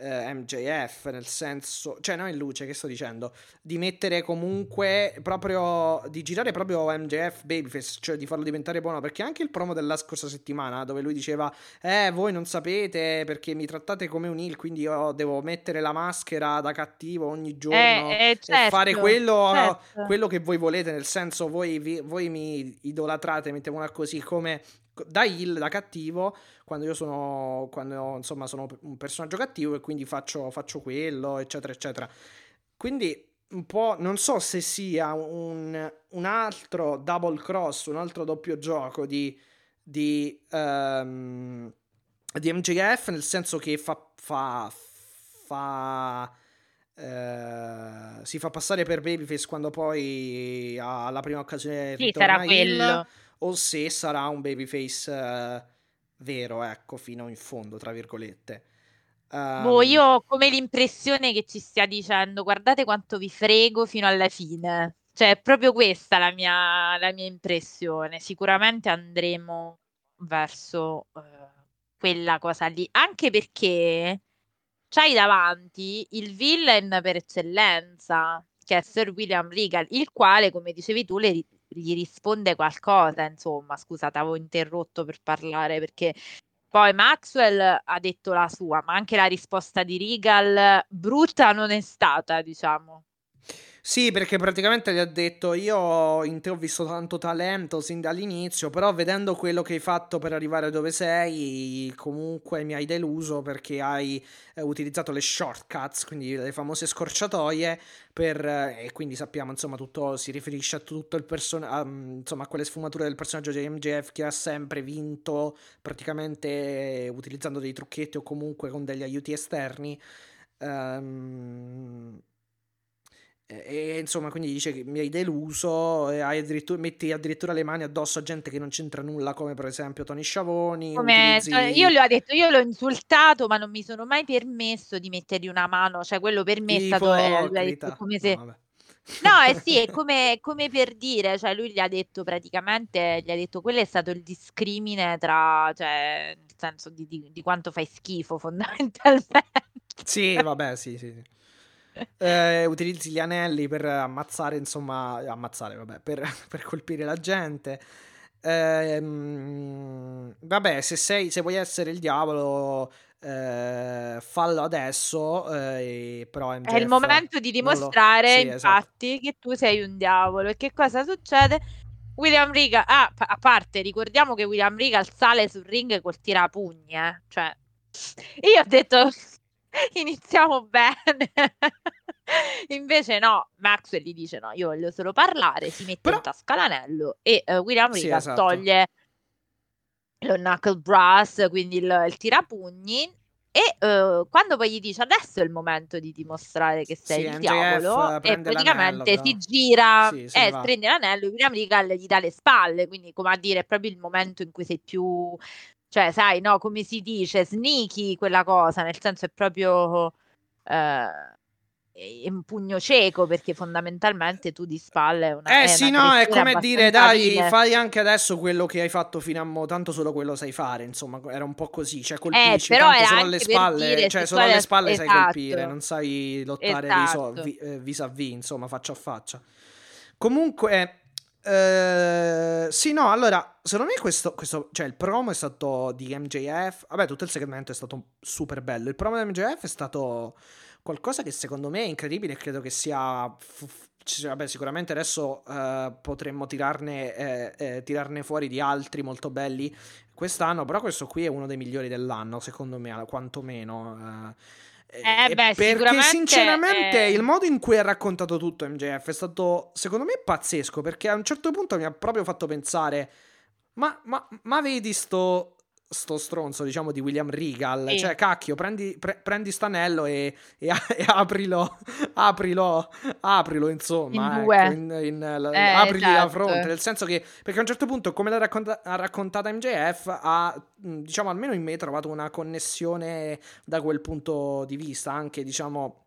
eh, MJF, nel senso, cioè non in luce, che sto dicendo, di mettere comunque proprio, di girare proprio MJF Babyface, cioè di farlo diventare buono, perché anche il promo della scorsa settimana, dove lui diceva, eh, voi non sapete perché mi trattate come un heel, quindi io devo mettere la maschera da cattivo ogni giorno eh, eh, certo, e fare quello, certo. quello, che voi volete, nel senso voi, vi, voi mi idolatrate, mettiamola così, come da heel, da cattivo, quando io sono, quando, insomma, sono un personaggio cattivo e quindi faccio, faccio quello, eccetera, eccetera. Quindi un po', non so se sia un, un altro double cross, un altro doppio gioco di, di, um, di MJF, nel senso che fa, fa, fa uh, si fa passare per Babyface quando poi alla prima occasione sì, sarà quello. O se sarà un Babyface uh, vero, ecco, fino in fondo, tra virgolette. Um, boh, io ho come l'impressione che ci stia dicendo guardate quanto vi frego fino alla fine. Cioè, è proprio questa la mia, la mia impressione. Sicuramente andremo verso uh, quella cosa lì, anche perché c'hai davanti il villain per eccellenza, che è Sir William Regal, il quale, come dicevi tu, le, gli risponde qualcosa, insomma, scusa, avevo interrotto per parlare perché poi Maxwell ha detto la sua, ma anche la risposta di Regal brutta non è stata, diciamo. Sì, perché praticamente gli ha detto: Io in te ho visto tanto talento sin dall'inizio, però vedendo quello che hai fatto per arrivare dove sei, comunque mi hai deluso perché hai eh, utilizzato le shortcuts, quindi le famose scorciatoie, per, eh, e quindi sappiamo, insomma, tutto si riferisce a tutto il personaggio, insomma, a quelle sfumature del personaggio di MJF che ha sempre vinto praticamente utilizzando dei trucchetti o comunque con degli aiuti esterni. Um, e, insomma, quindi dice che mi hai deluso hai addirittura, metti addirittura le mani addosso a gente che non c'entra nulla, come per esempio Tony Sciavoni. Come, utilizzi... Io le ho detto, io l'ho insultato, ma non mi sono mai permesso di mettergli una mano, cioè quello per me è stato eh, come se... No, No, eh sì, è [LAUGHS] come, come, per dire, cioè lui gli ha detto praticamente, gli ha detto quello è stato il discrimine tra, cioè, nel senso di, di, di quanto fai schifo fondamentalmente. Sì, vabbè, sì, sì. sì [LAUGHS] eh, utilizzi gli anelli per ammazzare, insomma, ammazzare, vabbè, per, [LAUGHS] per colpire la gente. Eh, vabbè, se, sei, se vuoi essere il diavolo, eh, fallo adesso. Eh, però MJF è il momento di dimostrare, lo... sì, esatto. infatti, esatto. che tu sei un diavolo. E che cosa succede? William Regal, ah, a parte, ricordiamo che William Regal sale sul ring col tirapugni, eh? Cioè, io ho detto [LAUGHS] iniziamo bene. [LAUGHS] Invece no, Maxwell gli dice no, io voglio solo parlare, si mette Però... in tasca l'anello e uh, William Regal sì, esatto. toglie lo knuckle brass, quindi il, il tirapugni e uh, quando poi gli dice adesso è il momento di dimostrare che sei sì, il MJF diavolo e praticamente si gira sì, e eh, prende l'anello William Regal gli dà le spalle quindi come a dire è proprio il momento in cui sei più cioè, sai, no, come si dice, sneaky quella cosa, nel senso è proprio eh, un pugno cieco perché fondamentalmente tu di spalle una, Eh sì, no, è come dire, dai, vile. fai anche adesso quello che hai fatto fino a mo', tanto solo quello sai fare, insomma, era un po' così, cioè colpisci, eh, però tanto solo alle spalle, dire, cioè solo alle spalle esatto. sai colpire, non sai lottare esatto. viso, vi, vis a vis, insomma, faccia a faccia. Comunque Uh, sì, no, allora, secondo me questo, questo, cioè il promo è stato di MJF, vabbè tutto il segmento è stato super bello, il promo di MJF è stato qualcosa che secondo me è incredibile e credo che sia, vabbè sicuramente adesso uh, potremmo tirarne, eh, eh, tirarne, fuori di altri molto belli quest'anno, però questo qui è uno dei migliori dell'anno secondo me, quantomeno. Uh, eh, beh, perché sinceramente è... il modo in cui ha raccontato tutto MJF è stato secondo me pazzesco perché a un certo punto mi ha proprio fatto pensare ma, ma, ma vedi sto, sto stronzo, diciamo, di William Regal. Sì. Cioè, cacchio, prendi, pre, prendi stanello e, e, e, aprilo, aprilo, aprilo, insomma. In ecco, in, in, eh, aprigli esatto. la fronte. Nel senso che, perché a un certo punto, come l'ha racconta, raccontata MJF, ha, diciamo, almeno in me trovato una connessione da quel punto di vista, anche, diciamo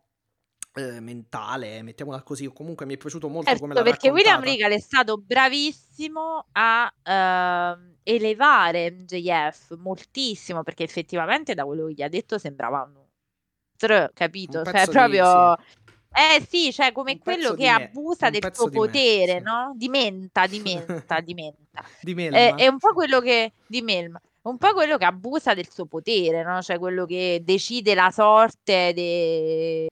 eh, mentale, mettiamola così, o comunque mi è piaciuto molto certo, come l'ha perché raccontata. William Regal è stato bravissimo a uh, elevare MJF moltissimo, perché effettivamente da quello che gli ha detto sembravano un tr, capito? Un cioè proprio... Sì. Eh sì, cioè come quello che me- abusa del suo potere, me, sì. no? Dimenta, dimenta, dimenta. di. È, [LAUGHS] è un po' quello che... Di Melma un po' quello che abusa del suo potere, no? Cioè quello che decide la sorte de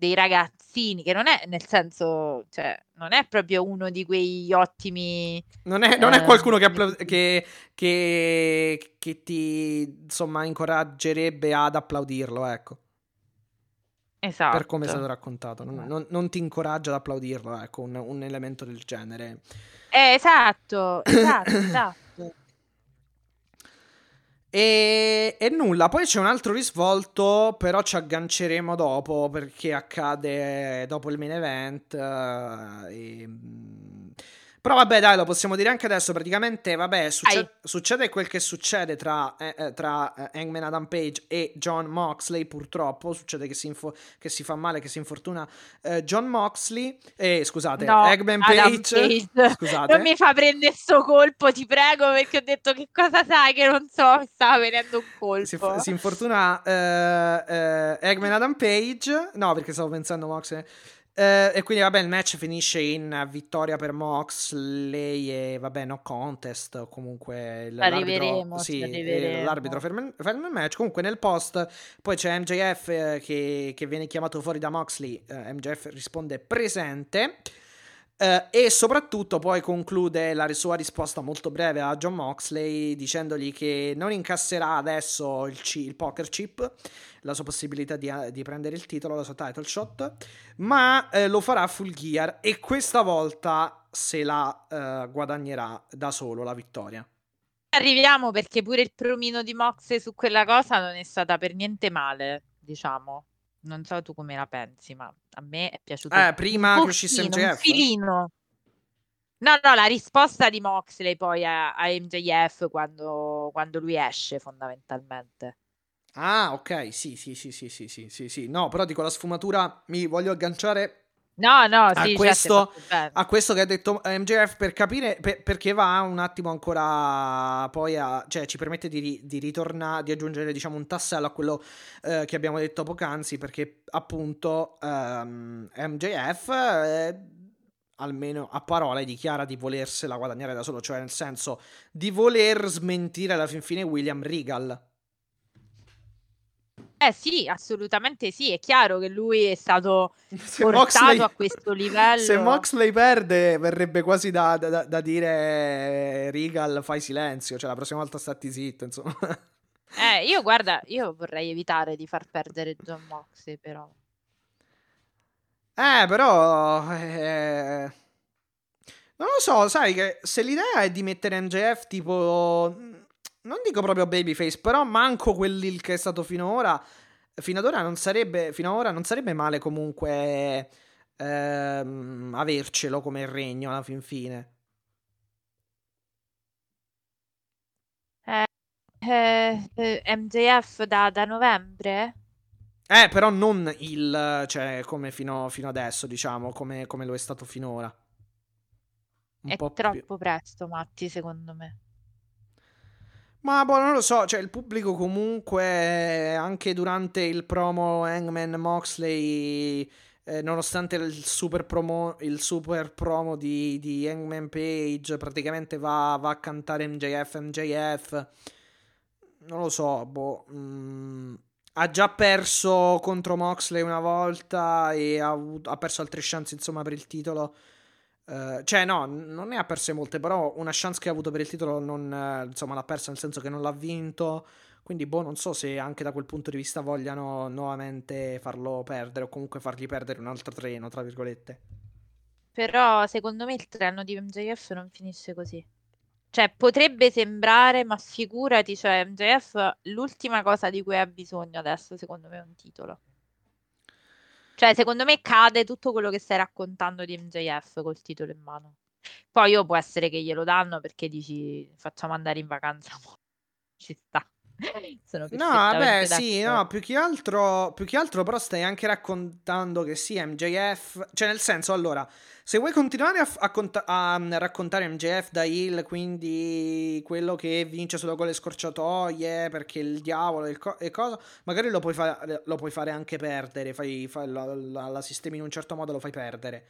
dei ragazzini, che non è nel senso, cioè, non è proprio uno di quegli ottimi. Non è, non è eh, qualcuno che, applaud- che, che, che, ti insomma incoraggerebbe ad applaudirlo, ecco. Esatto. Per come è stato raccontato, non, non, non ti incoraggia ad applaudirlo, ecco, un, un elemento del genere. Eh, esatto, esatto, [COUGHS] esatto. E, e, nulla, poi c'è un altro risvolto, però ci agganceremo dopo perché accade dopo il main event. Uh, e, però vabbè, dai, lo possiamo dire anche adesso. Praticamente, vabbè, succe- succede quel che succede tra, eh, eh tra eh, Hangman Adam Page e John Moxley. Purtroppo succede che si, info- che si fa male, che si infortuna eh, John Moxley. Eh, scusate, no, Hangman Page. Page. [LAUGHS] Scusate. Non mi fa prendere sto colpo, ti prego, perché ho detto che cosa sai che non so, mi stava venendo un colpo. Si, si infortuna eh, Hangman Adam Page. No, perché stavo pensando Moxley. Uh, e quindi vabbè il match finisce in vittoria per Moxley e vabbè no contest comunque l'arbitro, sì, l'arbitro ferma, ferma il match. Comunque nel post poi c'è MJF eh, che, che, viene chiamato fuori da Moxley. Eh, MJF risponde presente Uh, e soprattutto poi conclude la sua risposta molto breve a John Moxley dicendogli che non incasserà adesso il, c- il poker chip, la sua possibilità di, di, prendere il titolo, la sua title shot, ma uh, lo farà full gear e questa volta se la uh, guadagnerà da solo la vittoria. Arriviamo perché pure il promino di Moxley su quella cosa non è stata per niente male, diciamo. Non so tu come la pensi, ma a me è piaciuto. Eh, prima che uscisse MJF? Un filino. No, no, la risposta di Moxley poi a, a MJF quando, quando, lui esce, fondamentalmente. Ah, ok, sì, sì, sì, sì, sì, sì, sì, sì. No, però dico la sfumatura, mi voglio agganciare No, no, a, sì, questo, a questo che ha detto MJF per capire per, perché va un attimo ancora poi a, cioè ci permette di, di ritornare, di aggiungere diciamo un tassello a quello eh, che abbiamo detto poc'anzi perché appunto ehm, MJF eh, almeno a parole dichiara di volersela guadagnare da solo, cioè nel senso di voler smentire alla fin fine William Regal eh sì, assolutamente sì, è chiaro che lui è stato [LAUGHS] se portato Moxley, a questo [LAUGHS] livello. Se Moxley perde verrebbe quasi da, da, da dire Regal fai silenzio, cioè la prossima volta stati zitto, insomma. Eh, [LAUGHS] io guarda, io vorrei evitare di far perdere John Moxley, però. Eh, però... Eh... Non lo so, sai che se l'idea è di mettere MJF tipo non dico proprio babyface, però manco quelli che è stato finora. Fino ad ora non sarebbe, ora non sarebbe male comunque ehm, avercelo come regno alla fin fine. Eh, eh, eh MJF da, da, novembre? Eh, però non il, cioè, come fino, fino adesso, diciamo, come, come, lo è stato finora. Un è troppo più... presto, Matti, secondo me. Ma boh, non lo so, cioè il pubblico comunque anche durante il promo Hangman Moxley, eh, nonostante il super promo, il super promo di, di Hangman Page, praticamente va, va, a cantare MJF, MJF. Non lo so, boh. Mm, ha già perso contro Moxley una volta e ha, ha perso altre chance, insomma, per il titolo Uh, cioè, no, non ne ha perse molte, però una chance che ha avuto per il titolo non, uh, insomma, l'ha persa nel senso che non l'ha vinto. Quindi, boh, non so se anche da quel punto di vista vogliano nuovamente farlo perdere o comunque fargli perdere un altro treno, tra virgolette. Però, secondo me, il treno di MJF non finisce così. Cioè, potrebbe sembrare, ma figurati, cioè, MJF l'ultima cosa di cui ha bisogno adesso, secondo me, è un titolo. Cioè, secondo me cade tutto quello che stai raccontando di MJF col titolo in mano. Poi io può essere che glielo danno perché dici facciamo andare in vacanza. [LAUGHS] Ci sta. [LAUGHS] Sono no, vabbè, sì, no, più che, altro, più che altro però stai anche raccontando che sì, MJF, cioè nel senso, allora, se vuoi continuare a, a, a raccontare MJF da Hill, quindi quello che vince solo con le scorciatoie, perché il diavolo e, co- cosa, magari lo puoi, fa- lo puoi, fare anche perdere, fai, fai la, la, la sistemi in un certo modo, lo fai perdere.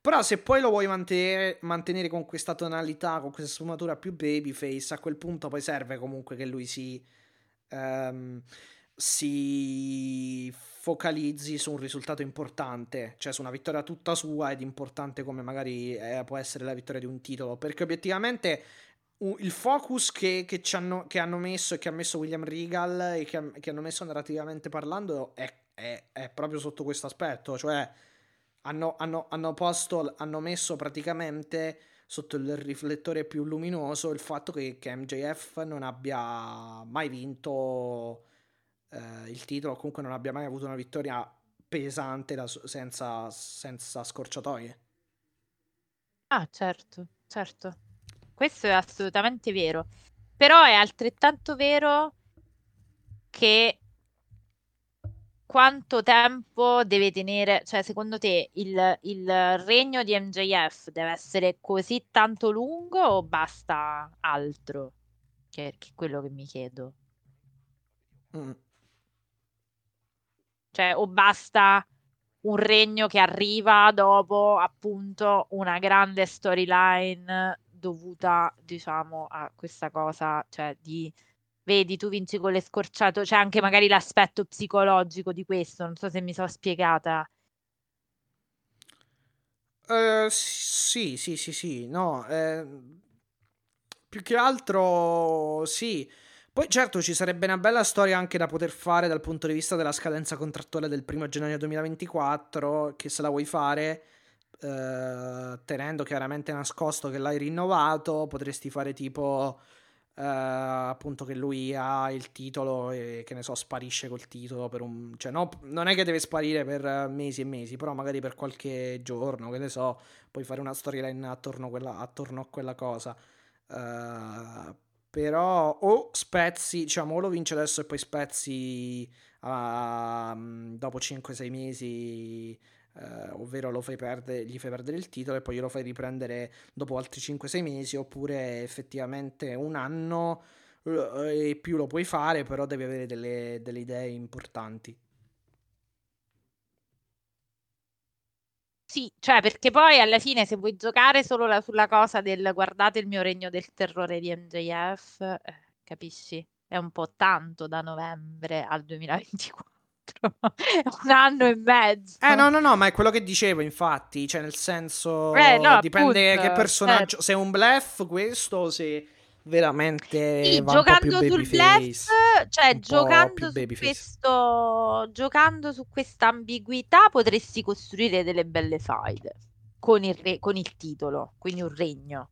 Però se poi lo vuoi mantenere, mantenere, con questa tonalità, con questa sfumatura più babyface, a quel punto poi serve comunque che lui si ehm, si focalizzi su un risultato importante, cioè su una vittoria tutta sua ed importante come magari eh, può essere la vittoria di un titolo, perché obiettivamente il focus che, che, hanno, che, hanno, messo e che ha messo William Regal e che, che hanno messo narrativamente parlando è, è, è proprio sotto questo aspetto, cioè hanno, hanno, hanno posto, hanno messo praticamente sotto il riflettore più luminoso il fatto che, che MJF non abbia mai vinto eh, il titolo, comunque non abbia mai avuto una vittoria pesante da, senza, senza scorciatoie. Ah, certo, certo. Questo è assolutamente vero. Però è altrettanto vero che quanto tempo deve tenere, cioè secondo te il, il regno di MJF deve essere così tanto lungo o basta altro? Che, che è quello che mi chiedo. Mm. Cioè, o basta un regno che arriva dopo appunto una grande storyline dovuta, diciamo, a questa cosa, cioè di vedi, tu vinci con le scorciato, c'è anche magari l'aspetto psicologico di questo, non so se mi sono spiegata. Uh, sì, sì, sì, sì, no, eh, più che altro sì. Poi certo ci sarebbe una bella storia anche da poter fare dal punto di vista della scadenza contrattuale del primo gennaio 2024, che se la vuoi fare, eh, tenendo chiaramente nascosto che l'hai rinnovato, potresti fare tipo Uh, appunto che lui ha il titolo e che ne so sparisce col titolo per un cioè no, non è che deve sparire per mesi e mesi però magari per qualche giorno che ne so puoi fare una storyline attorno, quella, attorno a quella cosa. Uh, però o spezzi diciamo o lo vince adesso e poi spezzi uh, dopo 5-6 mesi eh, ovvero perdere, gli fai perdere il titolo e poi glielo fai riprendere dopo altri 5-6 mesi, oppure effettivamente un anno eh, e più lo puoi fare, però devi avere delle, delle idee importanti. Sì, cioè perché poi alla fine se vuoi giocare solo la, sulla cosa del guardate il mio regno del terrore di MJF, eh, capisci? È un po' tanto da novembre al 2024. [LAUGHS] un anno e mezzo. Eh no, no, no, ma è quello che dicevo, infatti, cioè nel senso eh, no, dipende appunto, che personaggio, certo. se è un bluff questo se veramente sì, giocando sul bluff, cioè giocando su questo giocando su questa ambiguità potresti costruire delle belle fight con il, re, con il titolo, quindi un regno.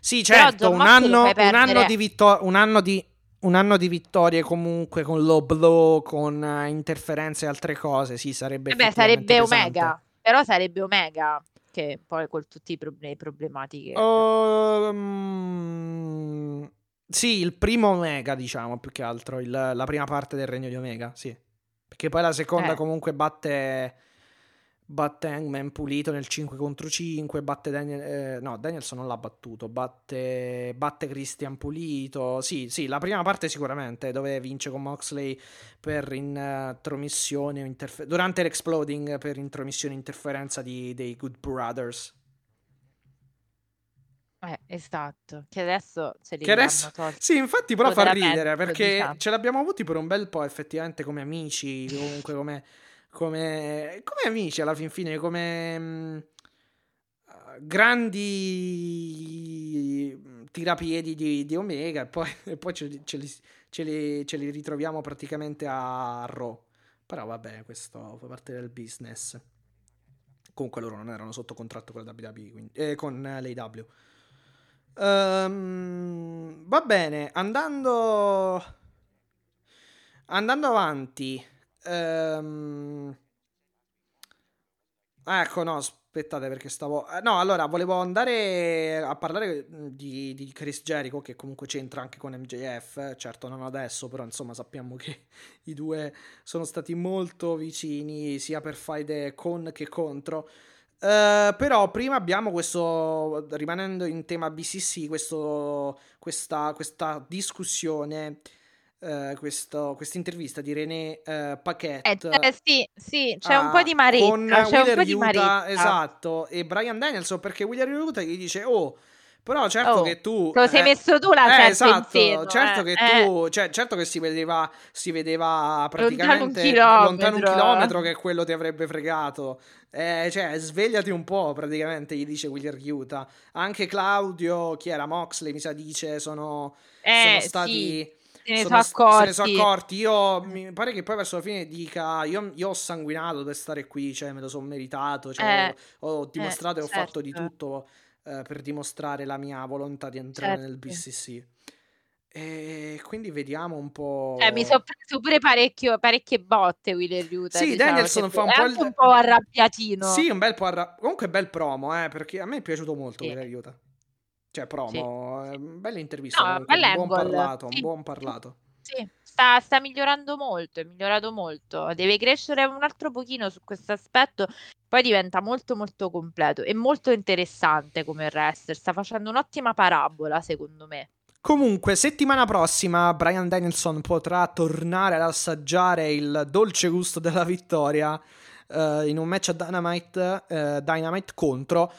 Sì, certo, un anno, un anno, di vittoria, un anno di un anno di vittorie comunque con low blow, con uh, interferenze e altre cose, sì, sarebbe Beh, sarebbe pesante. Omega, però sarebbe Omega che poi con tutti i problemi problematiche. Um, sì, il primo Omega, diciamo, più che altro, il, la prima parte del regno di Omega, sì. Perché poi la seconda eh. comunque batte batte Hangman pulito nel 5 contro 5, batte Daniel, eh, no, Danielson non l'ha battuto, batte, batte Christian pulito, sì, sì, la prima parte sicuramente, dove vince con Moxley per intromissione, interfer- durante l'exploding per intromissione e interferenza di, dei Good Brothers. Eh, esatto, che adesso ce li che adesso... Sì, infatti però fa ridere, perché diciamo. ce l'abbiamo avuti per un bel po' effettivamente come amici, comunque come come, come amici alla fin fine, come mh, grandi tirapiedi di, di Omega e poi, e poi ce, ce, li, ce, li, ce, li, ritroviamo praticamente a Raw. Però vabbè, questo fa parte del business. Comunque loro non erano sotto contratto con la WWE, quindi, eh, con l'AW. Um, va bene, andando andando avanti Ehm... Ecco, no, aspettate perché stavo... Eh, no, allora, volevo andare a parlare di, di, Chris Jericho, che comunque c'entra anche con MJF, certo non adesso, però insomma sappiamo che [LAUGHS] i due sono stati molto vicini, sia per faide con che contro. Uh, però prima abbiamo questo, rimanendo in tema BCC, questo, questa, questa discussione Uh, questa intervista di René uh, Paquette. Eh, eh, sì, sì, c'è uh, un po' di maretta. Con c'è un po' di maretta. Esatto, e Brian Danielson perché William Utah gli dice, oh, però certo oh, che tu... Te lo sei eh, messo tu la eh, esatto, pensiero, certo eh, che tu... Cioè, certo che si vedeva, si vedeva praticamente lontano un, lontano un chilometro che quello ti avrebbe fregato. Eh, cioè, svegliati un po', praticamente, gli dice William Utah. Anche Claudio, chi era Moxley, mi sa dice, sono, sono stati... Sì se ne sono. Se ne sono accorti. Io mi pare che poi verso la fine dica: Io, io ho sanguinato per stare qui, cioè me lo sono meritato. Cioè, Eh, ho, dimostrato eh, e ho fatto di certo. tutto eh, per dimostrare la mia volontà di entrare nel Certo. BCC. E quindi vediamo un Eh, mi sono po'. preso pure parecchio, parecchie botte Wheeler Yuta, Sì, diciamo, Danielson fa un è po' il. un po' arrabbiatino. Sì, un bel po'. arra- Comunque, bel promo, eh, perché a me è piaciuto molto Sì. quello aiuta. Cioè, promo, sì, eh, sì. bella intervista No, comunque, un buon parlato, un Sì, buon sì, parlato. sì. Sta, sta migliorando molto, è migliorato molto. Deve crescere un altro pochino su questo aspetto, poi diventa molto molto completo e molto interessante come wrestler. Sta facendo un'ottima parabola, secondo me. Comunque, settimana prossima Brian Danielson potrà tornare ad assaggiare il dolce gusto della vittoria eh, in un match a Dynamite, eh, Dynamite contro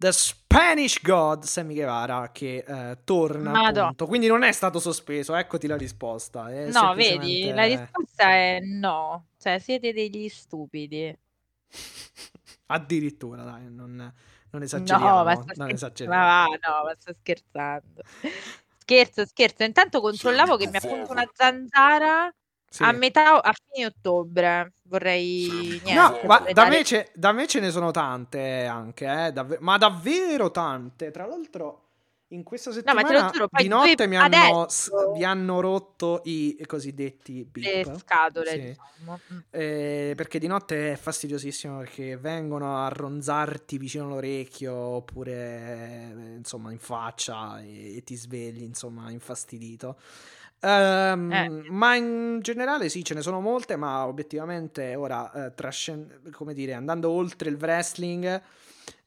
The Spanish God Sammy Guevara che eh, torna Madò. appunto. Quindi non è stato sospeso, eccoti la risposta. È No, vedi, semplicemente- la risposta è no. Cioè, siete degli stupidi. [LAUGHS] Addirittura, dai, non, non esageriamo. No, ma sto non scher- esageriamo. ma va, no, ma sto scherzando. Scherzo, scherzo. Intanto controllavo che mi ha appunto una zanzara Sì. a metà, a fine ottobre. Vorrei niente, No, ma da me, ce, da me ce ne sono tante anche, eh, davve- ma davvero tante. Tra l'altro, in questa ma settimana lo giuro, di notte mi hanno, mi hanno rotto i cosiddetti le beep. scatole, Sì. diciamo. Mm. Eh, perché di notte è fastidiosissimo perché vengono a ronzarti vicino all'orecchio oppure eh, insomma in faccia e, e ti svegli insomma infastidito. Ehm, Eh. Ma in generale sì, ce ne sono molte, ma obiettivamente ora eh, trascen- come dire, andando oltre il wrestling,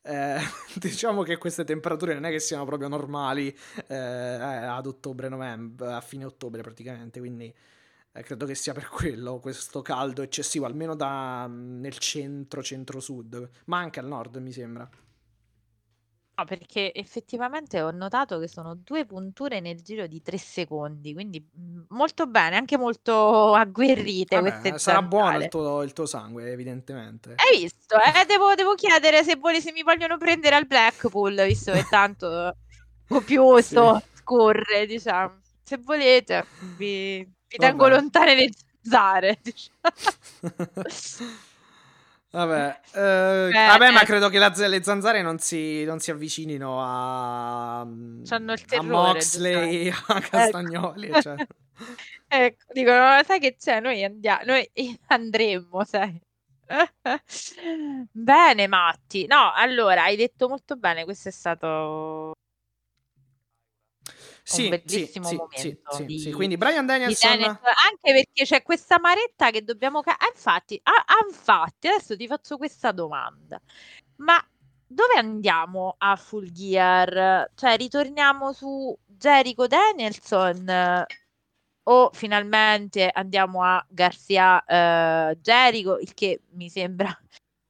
eh, [LAUGHS] diciamo che queste temperature non è che siano proprio normali eh, ad ottobre-novembre, a fine ottobre praticamente, quindi eh, credo che sia per quello questo caldo eccessivo, almeno da, nel centro, centro-sud, ma anche al nord mi sembra. No, perché effettivamente ho notato che sono due punture nel giro di tre secondi, quindi mm, molto bene, anche molto [LAUGHS] agguerrite Vabbè, queste sarà buono il tuo, il tuo sangue, evidentemente. Hai visto? Eh? Devo, devo chiedere se, vuole- se mi vogliono prendere al Blackpool, visto che tanto [LAUGHS] copioso scorre, diciamo. Se volete, vi, vi tengo lontane le zanzare. [LAUGHS] diciamo. Vabbè, eh, Eh, vabbè, ma eh. credo che la- le zanzare non si, non si avvicinino a, C'hanno il a terrore, Moxley, [LAUGHS] a Castagnoli. Ecco. cioè. [LAUGHS] Ecco, dicono, sai che c'è? Noi andiamo, noi [LAUGHS] andremmo, sai. Bene, Matti. No, allora, hai detto molto bene, questo è stato Sì, un bellissimo sì, momento sì, di. Quindi Brian di Danielson, Danielson, anche perché c'è questa maretta che dobbiamo... ca- ah, infatti, ah, ah, infatti, adesso ti faccio questa domanda. Ma dove andiamo a Full Gear? Cioè, ritorniamo su Jericho Danielson o finalmente andiamo a Garcia eh, Jericho, il che mi sembra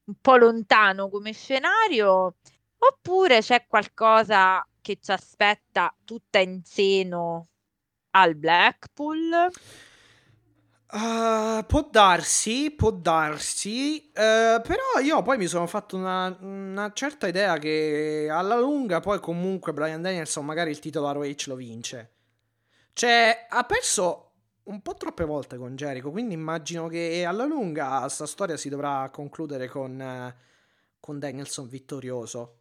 un po' lontano come scenario, oppure c'è qualcosa che ci aspetta tutta in seno al Blackpool? Uh, può darsi, può darsi, eh, però io poi mi sono fatto una, una certa idea che alla lunga poi comunque Brian Danielson magari il titolo ROH lo vince. Cioè, ha perso un po' troppe volte con Jericho, quindi immagino che alla lunga sta storia si dovrà concludere con, eh, con Danielson vittorioso.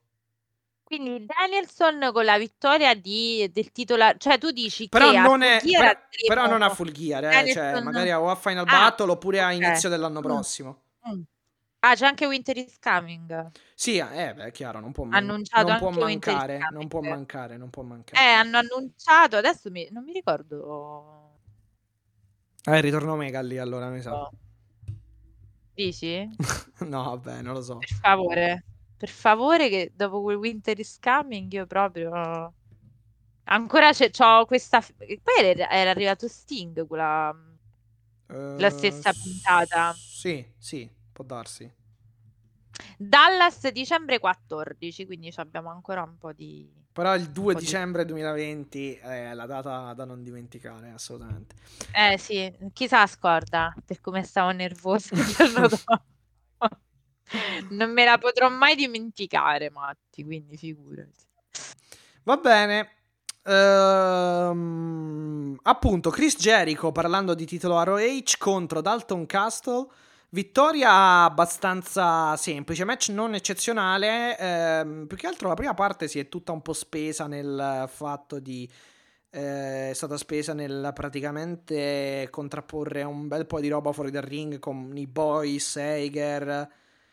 Quindi Danielson con la vittoria di, del titolo, cioè tu dici Però che non, è, però, però non a full gear, eh, cioè magari o a Final Ah, Battle oppure a inizio dell'anno Mm. prossimo. Mm. Ah, c'è anche Winter is Coming. Sì, eh, beh, è chiaro, non può, man- Annunciato non può mancare, non può mancare, non può Eh, mancare. hanno annunciato, adesso mi- non mi ricordo. Eh, ritorno Mega lì allora, mi sa. Oh. Dici? [LAUGHS] no, vabbè, non lo so. Per favore, per favore, che dopo quel Winter is Coming io proprio. Ancora c'è, c'ho questa. Poi era, arrivato Sting, quella. La Eh, stessa puntata. Sì, sì, può darsi. Dallas dicembre 14, quindi abbiamo ancora un po' di. Però il 2 po' di- dicembre 2020 è la data da non dimenticare, assolutamente. Eh sì, chissà scorda per come stavo nervosa il giorno [LAUGHS] dopo. Non me la potrò mai dimenticare, Matti, quindi figurati. Va bene. Ehm, appunto, Chris Jericho parlando di titolo ROH contro Dalton Castle. Vittoria abbastanza semplice, match non eccezionale. Ehm, più che altro la prima parte si è tutta un po' spesa nel fatto di. Eh, è stata spesa nel praticamente contrapporre un bel po' di roba fuori dal ring con i boys, Hager,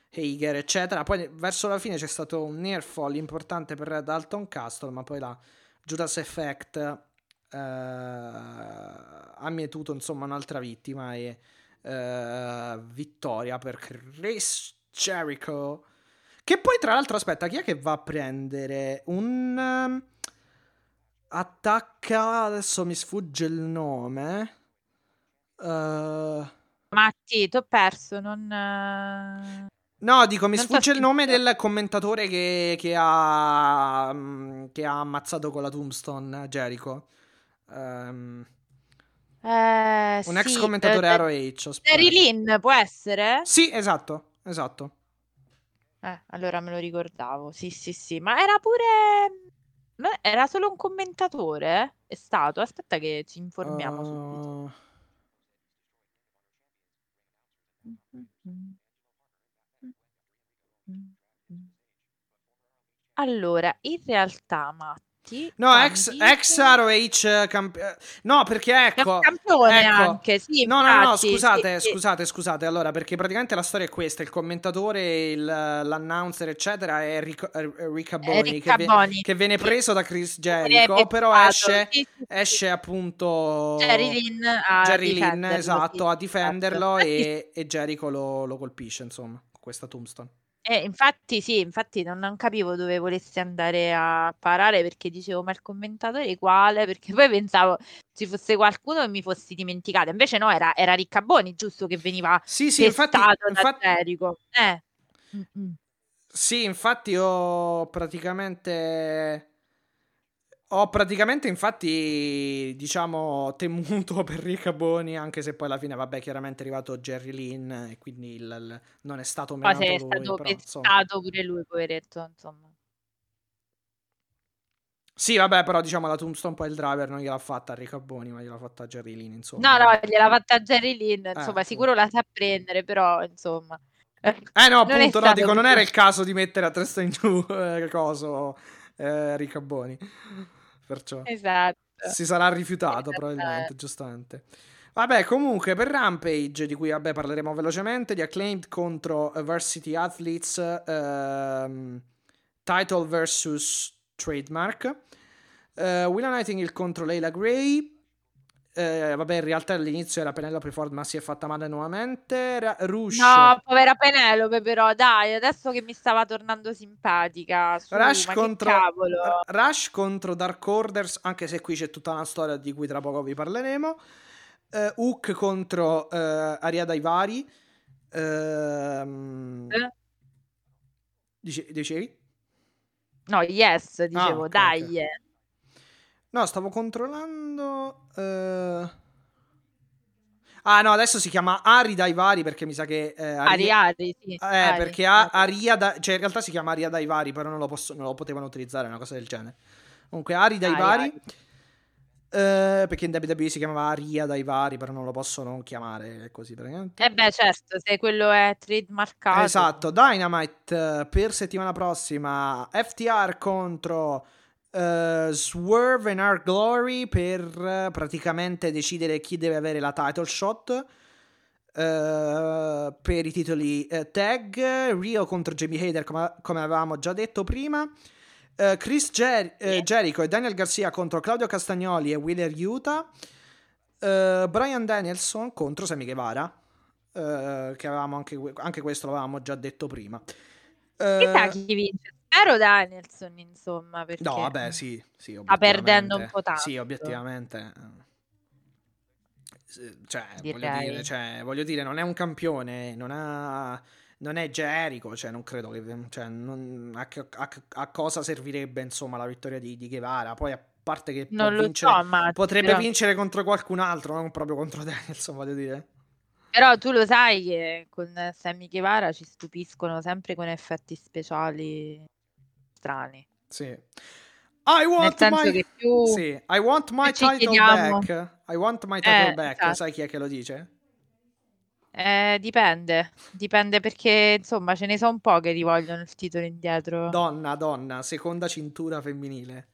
Hager, eccetera. Poi verso la fine c'è stato un near fall importante per Dalton Castle, ma poi la Judas Effect eh, ha mietuto insomma un'altra vittima e eh, vittoria per Chris Jericho. Che poi, tra l'altro, aspetta, chi è che va a prendere un. Um, attacca. Adesso mi sfugge il nome. Uh... Matti, ti ho perso. Non. Uh... No, dico, mi non sfugge il nome del commentatore che, che, ha, mm, che, ha, ammazzato con la tombstone Jericho. Um, eh, un ex commentatore eh, ROH. Terry Lynn può essere? Sì, esatto, esatto. Eh, allora me lo ricordavo. Sì, sì, sì. Ma era pure. Era solo un commentatore? È stato? Aspetta che ci informiamo uh... subito. Allora, in realtà, Matt, Uniti. No, ex, ex ROH campione. No, perché ecco. Campione ecco. anche, sì. No, no, no, scusate, sì, scusate, scusate. Allora, perché praticamente la storia è questa: il commentatore, il, l'announcer, eccetera, è Rick, Ricca Boni, che, che, viene preso da Chris Jericho. Però esce, esce appunto Jerry Lynn a Jerry Lynn, esatto, a difenderlo e, e Jericho lo, lo colpisce, insomma, con questa tombstone. Eh, infatti sì, infatti non, non capivo dove volesse andare a parare perché dicevo, ma il commentatore quale? Perché [LAUGHS] poi pensavo ci fosse qualcuno e mi fossi dimenticata. Invece no, era, era Riccaboni, giusto, che veniva sì, sì, infatti, infatti... Eh. Sì, infatti ho praticamente ho praticamente, infatti, diciamo, temuto [LAUGHS] per Riccaboni, anche se poi alla fine, vabbè, chiaramente è arrivato Jerry Lynn e quindi il, il, non è stato menato Poi è stato però, pure lui, poveretto, insomma. Sì, vabbè, però diciamo la tombstone poi il driver non gliel'ha fatta a Riccaboni, ma gliel'ha fatta a Jerry Lynn, insomma. No, no, gliel'ha fatta a Jerry Lynn, insomma, eh, sicuro la sa prendere, però, insomma... Eh no, [LAUGHS] appunto, no, dico, non era il caso di mettere a testa in giù, eh, coso, eh, Riccaboni. Perciò esatto. si sarà rifiutato esatto. probabilmente, giustamente. Vabbè, comunque per Rampage, di cui vabbè, parleremo velocemente, di Acclaimed contro Varsity Athletes, ehm, Title vs Trademark, uh, Willa Nightingale contro Leila Gray, eh, vabbè, in realtà all'inizio era Penelope Ford, ma si è fatta male nuovamente. Ra- Rush. No, povera Penelope, però, dai, adesso che mi stava tornando simpatica. Su, Rush, contro, Rush contro Dark Orders, anche se qui c'è tutta una storia di cui tra poco vi parleremo. Uh, Hook contro uh, Aria Daivari. Uh, eh? Dice- dicevi? No, yes, dicevo, ah, okay, dai. Okay. No, stavo controllando. Uh... Ah, no, adesso si chiama Ari dai vari perché mi sa che. Eh, Ari, Ari, sì. Eh, Ari, perché Ari. Aria da... Cioè, in realtà si chiama Aria dai vari, però non lo, posso... non lo potevano utilizzare, una cosa del genere. Comunque, Ari dai Ari, vari. Ari. Uh, perché in WWE si chiamava Aria dai vari, però non lo possono chiamare così praticamente. Eh beh, certo, se quello è trademarkato. Esatto, Dynamite per settimana prossima, FTR contro Uh, Swerve and Our Glory per uh, praticamente decidere chi deve avere la title shot uh, per i titoli tag Rio contro Jamie Hader come, come, avevamo già detto prima Chris Jer- Jericho e Daniel Garcia contro Claudio Castagnoli e Wheeler Utah Brian Danielson contro Sammy Guevara che avevamo anche, anche questo l'avevamo già detto prima. Chissà chi vince Spero Danielson, insomma, perché No, vabbè, sì, sì sta perdendo un po' tanto. Sì, obiettivamente. Eh, cioè voglio, dire, cioè, voglio dire, non è un campione, non ha non è Jericho, cioè non credo che cioè, non, a, a, a, cosa servirebbe insomma la vittoria di, di Guevara. Poi a parte che vincere, so, ma, potrebbe però... vincere contro qualcun altro, non proprio contro [LAUGHS] Danielson, voglio dire. Però tu lo sai che con Sammy Guevara ci stupiscono sempre con effetti speciali strani. Sì. I want my... che più Sì, I want my title chiediamo back. I want my title Eh, back. esatto. Sai chi è che lo dice? Eh, dipende, dipende perché insomma ce ne sono un po' che ti vogliono il titolo indietro. Donna, donna, seconda cintura femminile.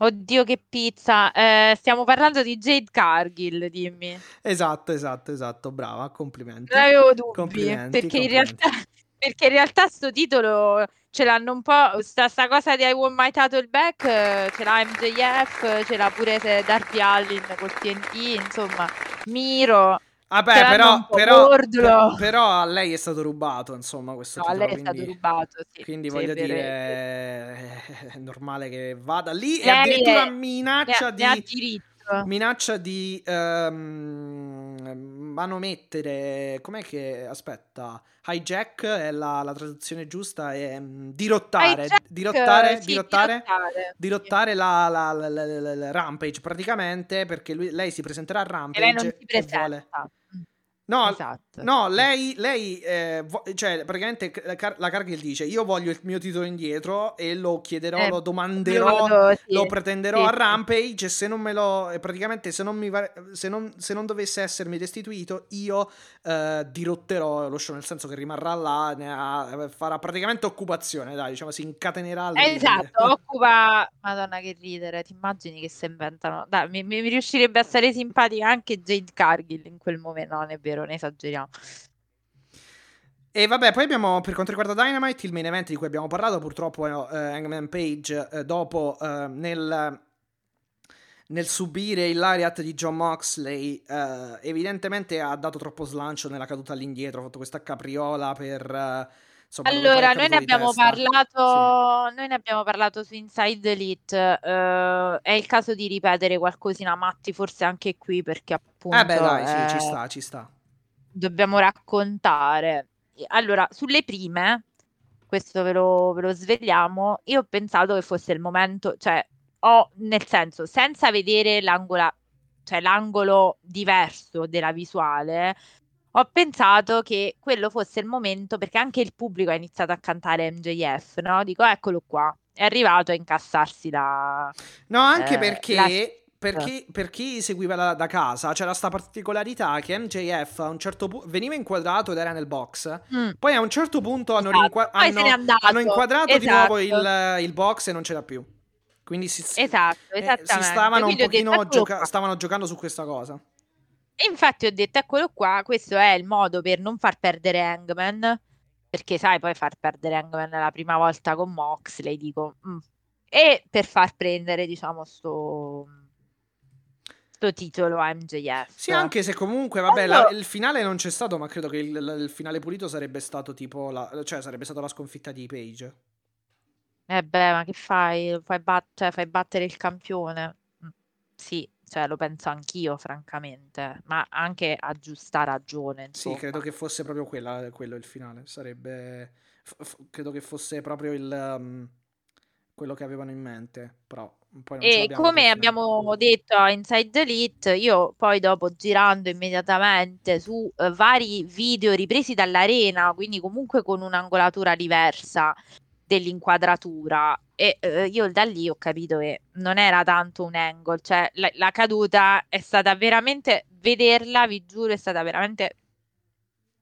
Oddio, che pizza! Eh, stiamo parlando di Jade Cargill, dimmi. Esatto, esatto, esatto. Brava, complimenti. Non avevo dubbi, Complimenti, perché in complimenti. realtà, [LAUGHS] perché in realtà sto titolo ce l'hanno un po', sta, sta cosa di I Want My Title Back, eh, ce l'ha MJF, ce l'ha pure Darby Allin col TNT, insomma, Miro. Vabbè, però, però, Wardlow. per- però a lei è stato rubato, insomma, questo No, a titolo, lei è stato quindi, rubato, sì, quindi sì, voglio dire, è vero. è normale che vada lì e Lei addirittura è- ne minaccia ne ha di... diritto. Minaccia di ehm, manomettere, com'è che, aspetta, hijack è la, la traduzione giusta, è mm, dirottare, Hijack, dirottare, sì, dirottare, dirottare, dirottare la, la- la- la- Rampage praticamente perché lui- lei si presenterà a E lei non Rampage si e vuole... No, Esatto. no, lei, lei eh, vo- cioè, praticamente la, Car- la Cargill dice: Io voglio il mio titolo indietro e lo chiederò, Eh, lo domanderò, vado- sì, lo pretenderò sì, a sì. Rampage. E se non me lo, e praticamente, se non, mi va- se non, se non dovesse essermi restituito, io eh, dirotterò lo show. Nel senso che rimarrà là, ha- farà praticamente occupazione. Dai, diciamo, si incatenerà. Esatto, occupa. Madonna, che ridere. Ti immagini che si inventano? Dai, mi, mi riuscirebbe a stare simpatica anche Jade Cargill in quel momento. No, non è vero, ne esageriamo. E vabbè, poi abbiamo per quanto riguarda Dynamite il main event di cui abbiamo parlato, purtroppo eh, Hangman Page eh, dopo eh, nel, nel subire il lariat di John Moxley eh, evidentemente ha dato troppo slancio nella caduta all'indietro, ha fatto questa capriola per... eh, insomma, Allora, è noi ne abbiamo testa. parlato, noi ne abbiamo parlato su Inside Elite. eh, è il caso di ripetere qualcosina, Matti, forse anche qui, perché appunto Eh beh dai, sì, ci sta, ci sta. Dobbiamo raccontare. Allora, sulle prime, questo ve lo, ve lo svegliamo, io ho pensato che fosse il momento, cioè, ho, nel senso, senza vedere l'angola, cioè l'angolo diverso della visuale, ho pensato che quello fosse il momento, perché anche il pubblico ha iniziato a cantare MJF, no? Dico, eccolo qua, è arrivato a incassarsi la... No, anche eh, perché, la- per, chi, per chi seguiva da, da casa c'era sta particolarità che MJF a un certo punto veniva inquadrato ed era nel box. Mm, Poi a un certo punto hanno, esatto. rinqua- hanno- hanno inquadrato di Esatto. nuovo il, il box e non c'era più. Quindi si, Esatto, eh, si stavano un pochino eccolo gioca- stavano giocando su questa cosa. E infatti ho detto, eccolo qua, questo è il modo per non far perdere Hangman, perché sai, poi far perdere Hangman la prima volta con Moxley, dico, mm. e per far prendere, diciamo, sto, sto titolo MJF. Sì, anche se comunque, vabbè, la- Allora- il finale non c'è stato, ma credo che il, il finale pulito sarebbe stato tipo la, cioè sarebbe stata la sconfitta di Page. Eh beh, ma che fai? Fai, bat- cioè, fai battere il campione? Mm, Sì, cioè, lo penso anch'io, francamente, ma anche a giusta ragione, Sì, insomma. credo che fosse proprio quella, quello il finale. Sarebbe. f- f- credo che fosse proprio il. um, quello che avevano in mente. Però E come abbiamo detto a Inside Elite, io poi dopo girando immediatamente su eh, vari video ripresi dall'arena, quindi comunque con un'angolatura diversa dell'inquadratura, e eh, io da lì ho capito che non era tanto un angle, cioè la, la caduta è stata veramente, vederla, vi giuro, è stata veramente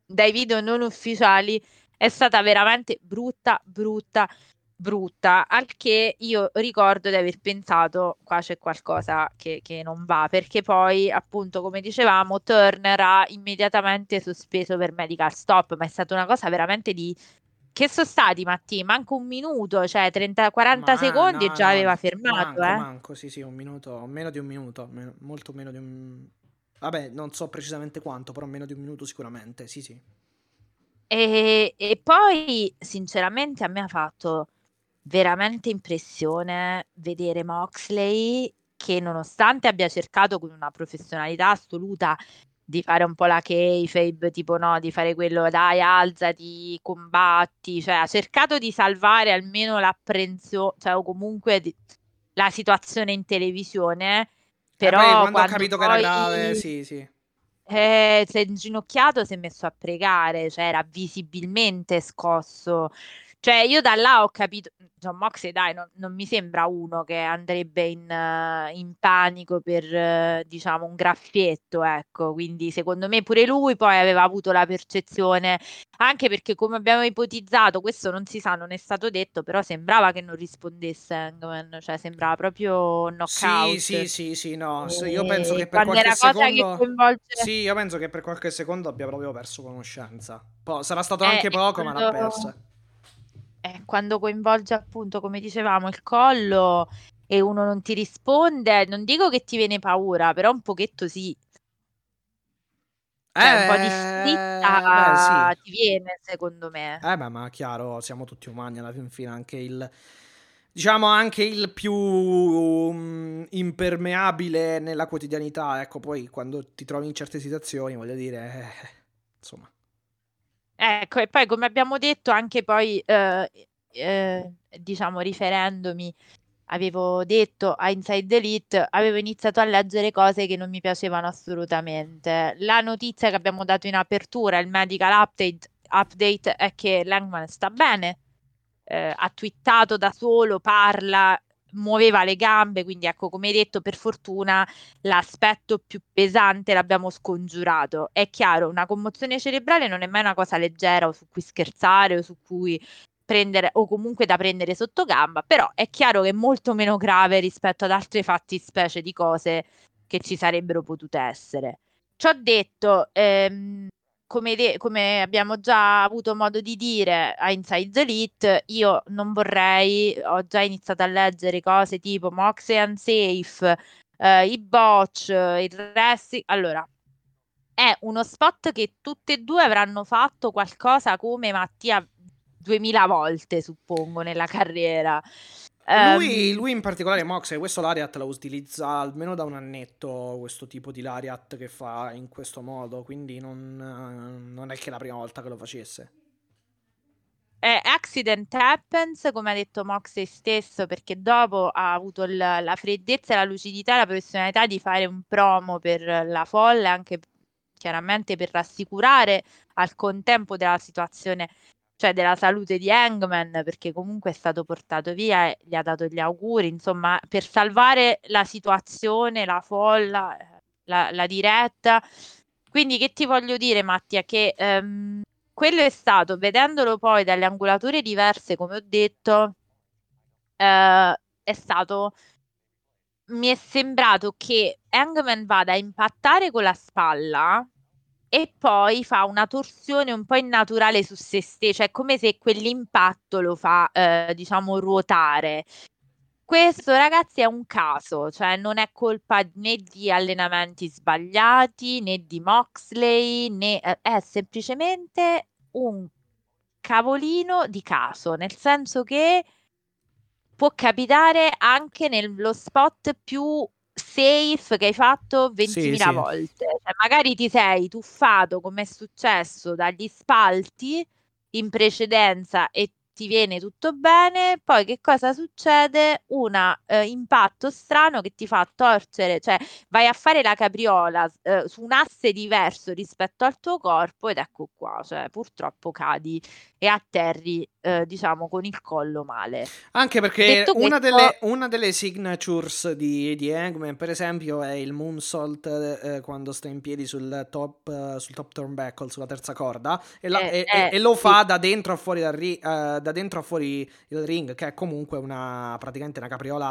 dai video non ufficiali, è stata veramente brutta, brutta, brutta, al che io ricordo di aver pensato qua c'è qualcosa che, che non va, perché poi appunto come dicevamo Turner ha immediatamente sospeso per medical stop, ma è stata una cosa veramente di... Che sono stati Matti? Manco un minuto, cioè 30, 40 Ma secondi e no, già no, aveva fermato, Manco, eh. manco, sì, sì, un minuto, meno di un minuto, meno- molto meno di un... Vabbè, non so precisamente quanto, però meno di un minuto sicuramente, sì, sì. E, e poi, sinceramente, a me ha fatto veramente impressione vedere Moxley che, nonostante abbia cercato con una professionalità assoluta di fare un po' la kayfabe, tipo no, di fare quello, dai, alzati, combatti, cioè ha cercato di salvare almeno l'apprensione, cioè o comunque di- la situazione in televisione, Eh, però poi quando ho quando capito che era poi- grave, sì, sì. eh, si è inginocchiato, si è messo a pregare, cioè era visibilmente scosso. Cioè, io da là ho capito, John Moxley, dai, non, non mi sembra uno che andrebbe in, uh, in panico per, uh, diciamo, un graffietto, ecco. Quindi, secondo me, pure lui poi aveva avuto la percezione, anche perché, come abbiamo ipotizzato, questo non si sa, non è stato detto, però sembrava che non rispondesse Hangman, cioè sembrava proprio knockout. Sì, sì, sì, sì, no, e... io penso che per qualche secondo... Coinvolge... Sì, io penso che per qualche secondo abbia proprio perso conoscenza. Poi, sarà stato eh, anche poco, quando... ma l'ha persa eh, quando coinvolge appunto, come dicevamo, il collo e uno non ti risponde, non dico che ti viene paura, però un pochetto sì. Cioè, un po' di sfitta eh, sì. ti viene, secondo me. Eh beh, ma chiaro, siamo tutti umani alla fin fine, anche il diciamo anche il più um, impermeabile nella quotidianità, ecco, poi quando ti trovi in certe situazioni, voglio dire, eh, insomma, Ecco, e poi come abbiamo detto anche poi, eh, eh, diciamo riferendomi, avevo detto a Inside Elite, avevo iniziato a leggere cose che non mi piacevano assolutamente. La notizia che abbiamo dato in apertura, il medical update, update è che Langman sta bene, eh, ha twittato da solo, parla, muoveva le gambe, quindi ecco, come hai detto, per fortuna l'aspetto più pesante l'abbiamo scongiurato. È chiaro, una commozione cerebrale non è mai una cosa leggera o su cui scherzare o su cui prendere o comunque da prendere sotto gamba, però è chiaro che è molto meno grave rispetto ad altre fattispecie di cose che ci sarebbero potute essere. Ciò detto, ehm, come, de- come, abbiamo già avuto modo di dire a Inside Elite, io non vorrei, ho già iniziato a leggere cose tipo Moxie Unsafe, eh, i botch, il wrestling. Allora, è uno spot che tutte e due avranno fatto qualcosa come Mattia 2000 volte, suppongo, nella carriera. Lui, um, lui, in particolare, Mox, questo Lariat la utilizza almeno da un annetto, questo tipo di Lariat che fa in questo modo, quindi non, non è che è la prima volta che lo facesse. È accident happens, come ha detto Moxley stesso, perché dopo ha avuto l- la freddezza, la lucidità e la professionalità di fare un promo per la folla, anche chiaramente per rassicurare al contempo della situazione cioè della salute di Hangman, perché comunque è stato portato via e gli ha dato gli auguri, insomma, per salvare la situazione, la folla, la, la diretta. Quindi che ti voglio dire, Mattia, che ehm, quello è stato, vedendolo poi dalle angolature diverse, come ho detto, eh, è stato mi è sembrato che Hangman vada a impattare con la spalla e poi fa una torsione un po' innaturale su se stesso, cioè come se quell'impatto lo fa, eh, diciamo, ruotare. Questo, ragazzi, è un caso, cioè non è colpa né di allenamenti sbagliati né di Moxley, né eh, è semplicemente un cavolino di caso, nel senso che può capitare anche nello spot più safe che hai fatto 20.000 sì, sì. volte. Cioè, magari ti sei tuffato, come è successo, dagli spalti in precedenza e ti viene tutto bene, poi che cosa succede? Un eh, impatto strano che ti fa torcere, cioè vai a fare la capriola eh, su un asse diverso rispetto al tuo corpo ed ecco qua, cioè purtroppo cadi e atterri eh, diciamo con il collo male. Anche perché una, questo... delle, una, delle, signatures di, di Hangman per esempio è il moonsault eh, quando sta in piedi sul top, sul top turnbuckle, sulla terza corda e, la, e, e, e lo sì. fa da dentro a fuori dal ri- da dentro a fuori il ring, che è comunque una praticamente una capriola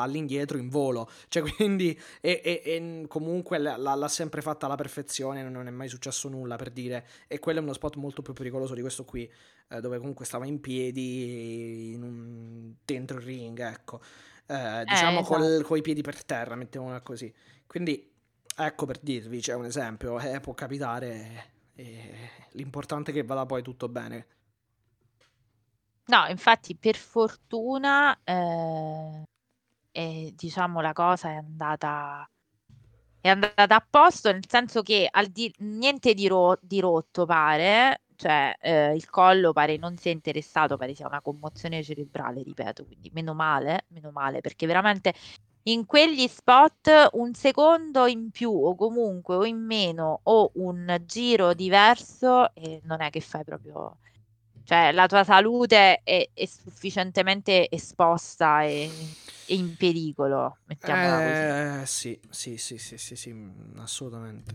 all'indietro in volo. Cioè, [LAUGHS] quindi, e, e, e comunque l'ha, l'ha, sempre fatta alla perfezione, non è mai successo nulla per dire. E quello è uno spot molto più pericoloso di questo qui, eh, dove comunque stava in piedi in un, dentro il ring, ecco. Eh, diciamo eh, esatto. con i piedi per terra, mettiamola così. Quindi, ecco per dirvi, c'è un esempio, eh, può capitare. l'importante è che vada poi tutto bene. No, infatti per fortuna, ehm, eh, diciamo la cosa è andata è andata a posto, nel senso che al di niente di ro di rotto pare, cioè, ehm, il collo pare non sia interessato, pare sia una commozione cerebrale, ripeto, quindi meno male, meno male, perché veramente in quegli spot un secondo in più o comunque o in meno o un giro diverso e non è che fai proprio Cioè, la tua salute è, è sufficientemente esposta e, e, in pericolo, mettiamola eh, così. Sì, sì, sì, sì, sì, sì, assolutamente.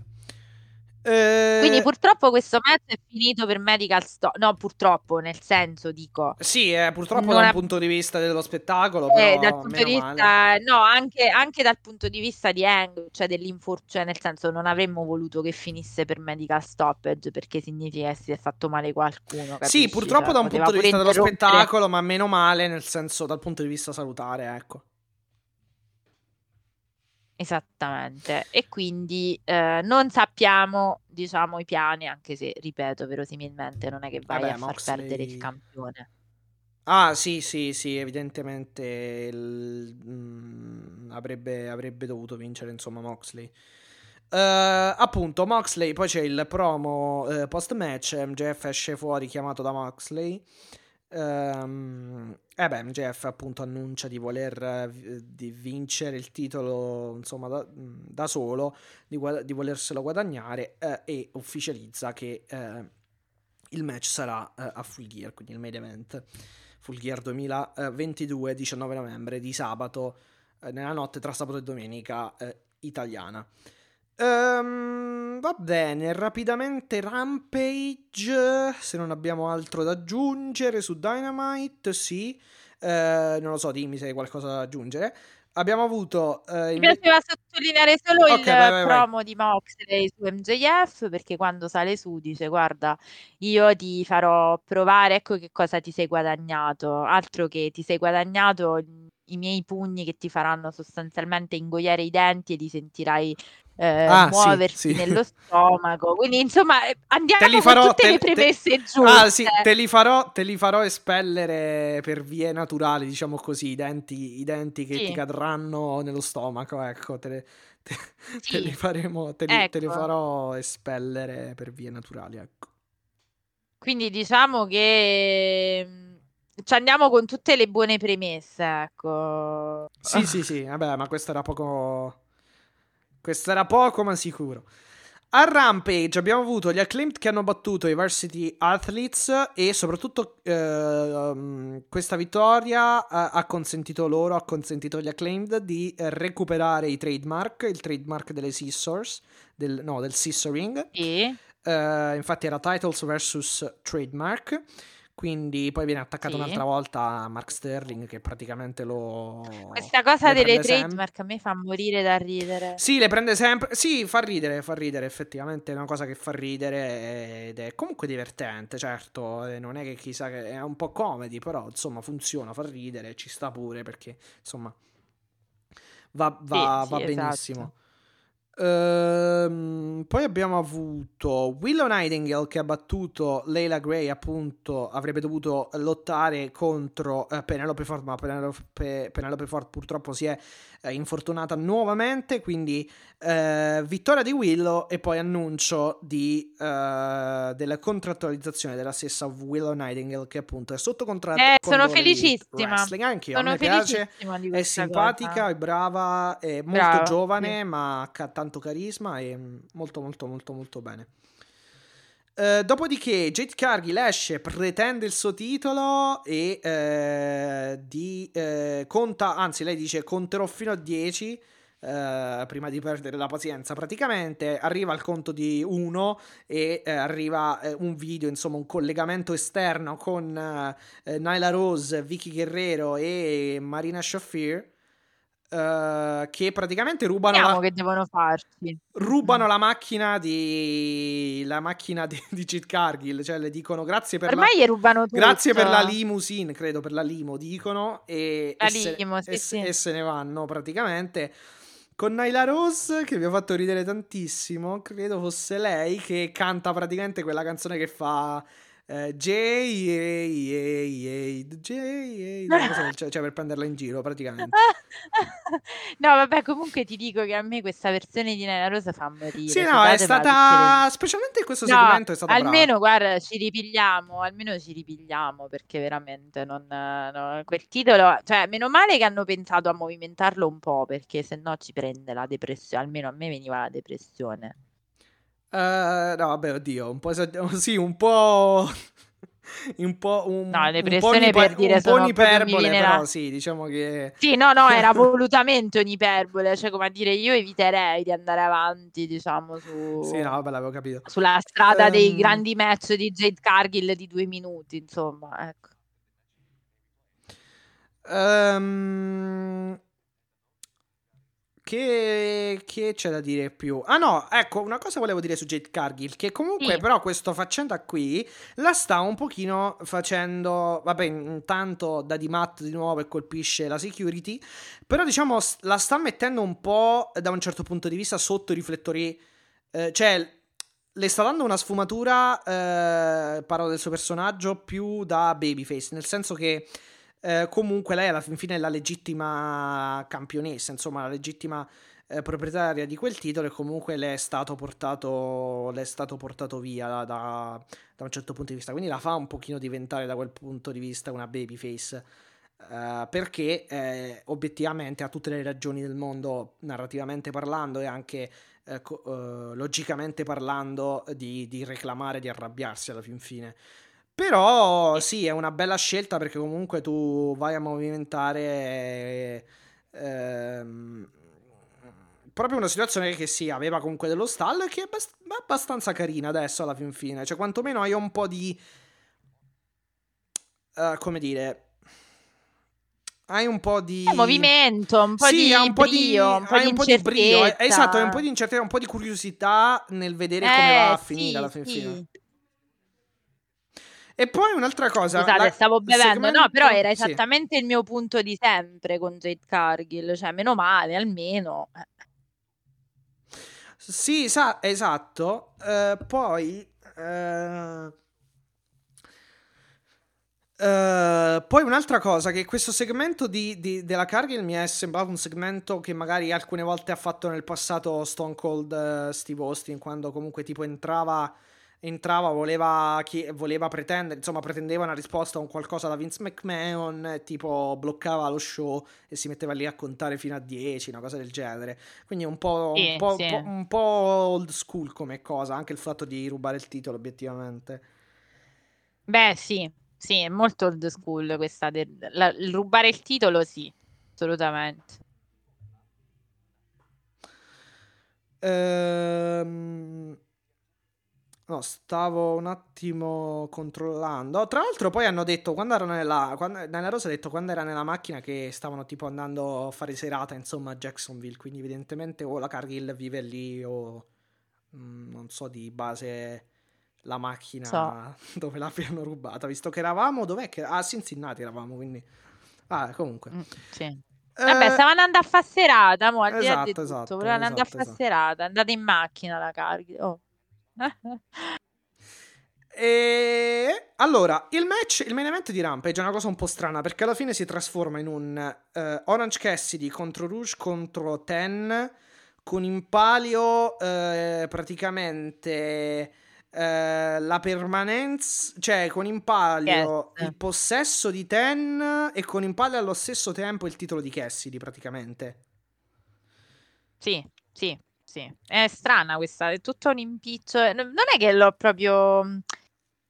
Eh... Quindi purtroppo questo match è finito per Medical Stop. No, purtroppo, nel senso, dico. Sì, eh, purtroppo dal ha... punto di vista dello spettacolo. Eh, dal punto di vista, no, anche, anche, dal punto di vista di Hang, cioè dell'infortunio, cioè nel senso, non avremmo voluto che finisse per medical stoppage perché significa che si è fatto male qualcuno. Capisci? Sì, purtroppo cioè, da un punto di vista dello spettacolo, ma meno male nel senso dal punto di vista salutare, ecco. Esattamente, e quindi eh, non sappiamo, diciamo, i piani, anche se, ripeto, verosimilmente non è che vai Vabbè, a far Moxley... perdere il campione. Ah, sì, sì, sì, evidentemente il... mm, avrebbe, avrebbe, dovuto vincere, insomma, Moxley. Uh, appunto, Moxley, poi c'è il promo uh, post-match, MJF esce fuori chiamato da Moxley. Um, eh beh, MJF appunto annuncia di voler di vincere il titolo insomma da, da solo, di, di, volerselo guadagnare eh, e ufficializza che eh, il match sarà eh, a Full Gear, quindi il main event Full Gear 2022, 19 novembre di sabato, eh, nella notte tra sabato e domenica eh, italiana. Um, va bene, rapidamente Rampage, se non abbiamo altro da aggiungere su Dynamite, sì. Uh, non lo so, dimmi se hai qualcosa da aggiungere. Abbiamo avuto... Uh, Mi piaceva sottolineare solo okay, il vai, vai, promo vai. di Moxley su MJF perché quando sale su dice guarda io ti farò provare, ecco che cosa ti sei guadagnato, altro che ti sei guadagnato i miei pugni che ti faranno sostanzialmente ingoiare i denti e ti sentirai eh, ah, muoversi sì, sì. nello stomaco. Quindi, insomma, eh, andiamo farò, con tutte te, le premesse te, giuste. Ah, sì, te li, farò, te li farò espellere per vie naturali, diciamo così, i denti, i denti che ti cadranno nello stomaco, ecco, te, le, te, [LAUGHS] te li faremo, te li, ecco. te li farò espellere per vie naturali, ecco. Quindi diciamo che mm, ci andiamo con tutte le buone premesse, ecco. Sì, sì, [LAUGHS] sì, vabbè, ma questo era poco questo era poco ma sicuro. A Rampage abbiamo avuto gli Acclaimed che hanno battuto i Varsity Athletes e soprattutto eh, questa vittoria ha, ha, consentito loro, ha consentito agli Acclaimed di recuperare i trademark, il trademark delle Scissors, del, no, del Scissoring. E? Uh, infatti era Titles vs Trademark. Quindi poi viene attaccato sì. un'altra volta a Mark Sterling che praticamente lo... Questa cosa delle trademark a me fa morire da ridere. Sì, le prende sempre... Sì, fa ridere, fa ridere, effettivamente è una cosa che fa ridere ed è comunque divertente, certo, non è che chissà che è un po' comedy, però insomma funziona, fa ridere, ci sta pure perché insomma va, va, sì, va sì, benissimo. Esatto. Ehm, poi abbiamo avuto Willow Nightingale che ha battuto Leila Gray, appunto, avrebbe dovuto lottare contro uh, Penelope Ford, ma Penelope, Penelope Ford purtroppo si è uh, infortunata nuovamente, quindi uh, vittoria di Willow e poi annuncio di, della contrattualizzazione della stessa Willow Nightingale che appunto è sotto contratto. Eh, sono felicissima. Anche io, me piace, è simpatica, cosa. è brava, è molto Brava, giovane, sì. ma ha tanto tanto carisma e molto molto molto molto bene. Uh, dopodiché Jade Cargill esce, pretende il suo titolo e uh, di, uh, conta, anzi lei dice conterò fino a 10 prima di perdere la pazienza praticamente, arriva al conto di 1 e arriva un video, insomma un collegamento esterno con Nyla Rose, Vicky Guerrero e Marina Shafir Uh, che praticamente rubano la... che devono farci. rubano la macchina di la macchina di, di Cheat Cargill cioè le dicono grazie per ormai la... rubano tutto. grazie per la limousine credo per la limo dicono e, la e, limo, se, sì, e, sì. e se ne vanno praticamente con Naila Rose che mi ha fatto ridere tantissimo credo fosse lei che canta praticamente quella canzone che fa Uh, J, A, A, A, J, A, cioè, cioè per prenderla in giro praticamente. [LAUGHS] no, vabbè, comunque ti dico che a me questa versione di Nella Rosa fa morire. Sì, no, è stata, specialmente in questo no, segmento è stata almeno, brava. guarda, ci ripigliamo, almeno ci ripigliamo, perché veramente non, no, quel titolo, cioè, meno male che hanno pensato a movimentarlo un po', perché se no ci prende la depressione, almeno a me veniva la depressione. Uh, no, vabbè, oddio, un po' esager- [LAUGHS] sì, un po'... [LAUGHS] un po' un, no, un po', iper- per dire un po un'iperbole, però sì, diciamo che... Sì, no, no, era [LAUGHS] volutamente un'iperbole, cioè come a dire io eviterei di andare avanti, diciamo, su... Sì, no, vabbè, l'avevo capito. Sulla strada um... dei grandi match di Jade Cargill di due minuti, insomma, ecco. Um, che, che, c'è da dire più? Ah no, ecco, una cosa volevo dire su Jade Cargill, che comunque sì. però questa faccenda qui la sta un pochino facendo, vabbè, intanto da di Matt di nuovo e colpisce la security, però diciamo la sta mettendo un po' da un certo punto di vista sotto i riflettori, eh, cioè le sta dando una sfumatura, eh, parlo del suo personaggio, più da babyface, nel senso che eh, comunque lei alla fine è la legittima campionessa, insomma la legittima eh, proprietaria di quel titolo e comunque le è stato portato, le è stato portato via da, da, da, un certo punto di vista, quindi la fa un pochino diventare da quel punto di vista una babyface. Uh, perché eh, obiettivamente ha tutte le ragioni del mondo narrativamente parlando e anche uh, co- uh, logicamente parlando di, di reclamare, di arrabbiarsi alla fin fine. Però sì, è una bella scelta perché comunque tu vai a movimentare ehm, proprio una situazione che sì, aveva comunque dello stall che è abbast- abbastanza carina adesso alla fin fine. Cioè, quantomeno hai un po' di... Uh, come dire... Hai un po' di... È movimento, un po' sì, di un po' brio, di, un po' di, un po' di brio. Esatto, hai un po' di incertezza, un po' di curiosità nel vedere come eh, va a sì, finire alla fin sì. fine. E poi un'altra cosa. Scusate, la, stavo bevendo. segmento... No, però era sì. esattamente il mio punto di sempre con Jade Cargill. Cioè, meno male, almeno. Sì, sa- esatto. Uh, poi. Uh... Uh, poi un'altra cosa che questo segmento di, di, della Cargill mi è sembrato un segmento che magari alcune volte ha fatto nel passato Stone Cold uh, Steve Austin quando comunque tipo entrava entrava, voleva, chi, voleva pretendere, insomma, pretendeva una risposta a un qualcosa da Vince McMahon, tipo bloccava lo show e si metteva lì a contare fino a 10, una cosa del genere. Quindi un po', Sì, un po', sì. po'- un po' old school come cosa, anche il fatto di rubare il titolo, obiettivamente. Beh, sì, sì, è molto old school questa. del- la- rubare il titolo, sì, assolutamente. Ehm, No, stavo un attimo controllando. Tra l'altro, poi hanno detto quando erano nella. Quando, Nella Rosa ha detto quando era nella macchina che stavano tipo andando a fare serata insomma a Jacksonville. Quindi, evidentemente, o la Cargill vive lì o mm, non so di base la macchina So. [LAUGHS] dove l'abbiano rubata. Visto che eravamo, dov'è che. Ah, a Cincinnati eravamo. Quindi, ah, comunque. Mm, sì. Vabbè, Eh, stavano andando a fare serata, mo, esatto, esatto, Volevano andare a esatto, fare esatto. serata. Andate in macchina la Cargill. Oh. E allora, il match, il main event di Rampage è una cosa un po' strana perché alla fine si trasforma in un eh, Orange Cassidy contro Rouge contro Ten con in palio eh, praticamente eh, la permanenza, cioè con in palio Yes. il possesso di Ten e con in palio allo stesso tempo il titolo di Cassidy praticamente. Sì, sì, sì. È strana questa, è tutto un impiccio. Non è che l'ho proprio mh,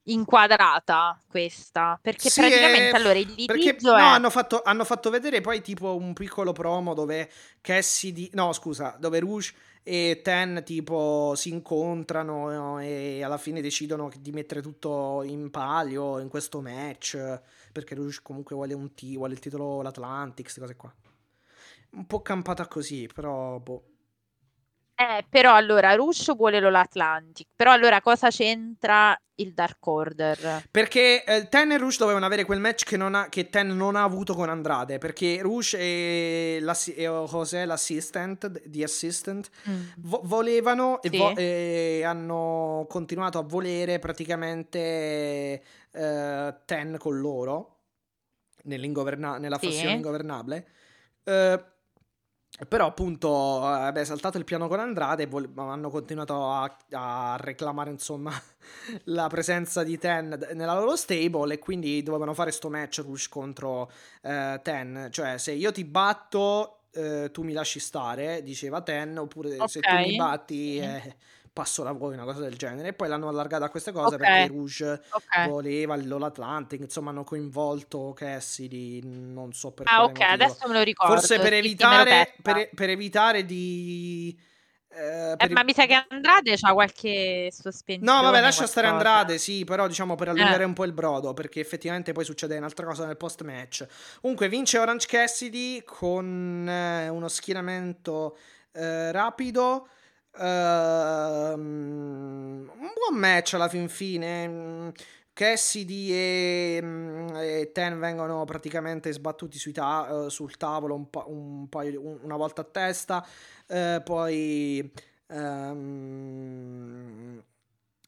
inquadrata questa, perché Sì, praticamente è- allora il Perché litigio no, è... hanno fatto, hanno fatto vedere poi tipo un piccolo promo dove Cassidy, no scusa, dove Rouge e Ten tipo si incontrano no, e alla fine decidono di mettere tutto in palio in questo match perché Rouge comunque vuole un T, vuole il titolo l'Atlantic, queste cose qua. Un po' campata così, però boh. Eh, però allora Rush vuole l'Atlantic, però allora cosa c'entra il Dark Order? Perché eh, Ten e Rouge dovevano avere quel match che, non ha, che Ten non ha avuto con Andrade. Perché Rouge e, l'assi- e José, l'assistant, di assistant, vo- volevano e, Sì. vo- e hanno continuato a volere praticamente eh, Ten con loro nell'ingoverna- nella Sì. fazione ingovernabile. Eh, però appunto eh, beh, è saltato il piano con Andrade e vol- hanno continuato a, a reclamare insomma [LAUGHS] la presenza di Ten nella loro stable e quindi dovevano fare sto match Rush contro eh, Ten cioè se io ti batto eh, tu mi lasci stare diceva Ten oppure se tu mi batti Sì. eh, passo da voi, una cosa del genere. E poi l'hanno allargata a queste cose Ok. perché Rouge Ok. voleva l'Atlantic, insomma hanno coinvolto Cassidy, non so per Ah, ok, motivo. adesso me lo ricordo. Forse per evitare, per, per evitare di... eh, Eh, ma mi sa che Andrade c'ha qualche sospensione. No, vabbè, lascia stare. Andrade, sì, però diciamo per allungare Eh. un po' il brodo, perché effettivamente poi succede un'altra cosa nel post-match. Comunque vince Orange Cassidy con eh, uno schienamento eh, rapido. Ehm, un buon match alla fin fine. Cassidy e, mm, e Ten vengono praticamente sbattuti ta- eh, sul tavolo un, pa- un paio- un- una volta a testa. Eh, poi ehm,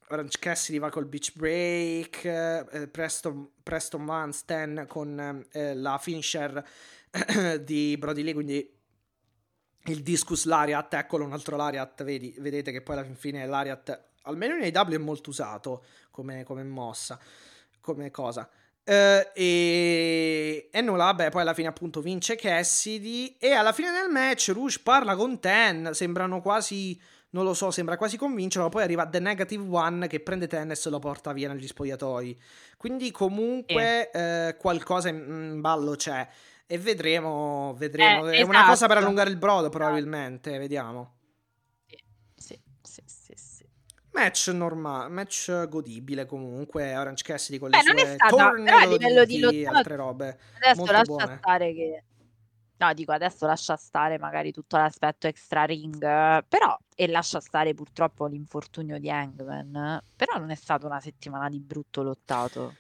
Orange Cassidy va col beach break. eh, Preston, Preston Van Stan con eh, la finisher [COUGHS] di Brody Lee. Quindi il discus Lariat. Eccolo un altro Lariat. Vedi, vedete che poi alla fin fine Lariat, almeno nei W, è molto usato come, come mossa, come cosa. Eh, e, e nulla, vabbè, poi alla fine appunto vince Cassidy e alla fine del match Rouge parla con Ten, sembrano quasi, non lo so, sembra quasi convincerlo, poi arriva The Negative One che prende Ten e se lo porta via negli spogliatoi. Quindi comunque eh, qualcosa in, in ballo c'è e vedremo, vedremo. Eh, è una cosa per esatto. allungare il brodo probabilmente, vediamo. Sì, sì, sì, sì. Match normale, match godibile comunque. Orange Cassidy con Beh, le non è sue stata- però a livello di lottato- altre robe. Adesso lascia buone. stare che... No, dico, adesso lascia stare magari tutto l'aspetto extra ring, però, e lascia stare purtroppo l'infortunio di Hangman, però non è stata una settimana di brutto lottato.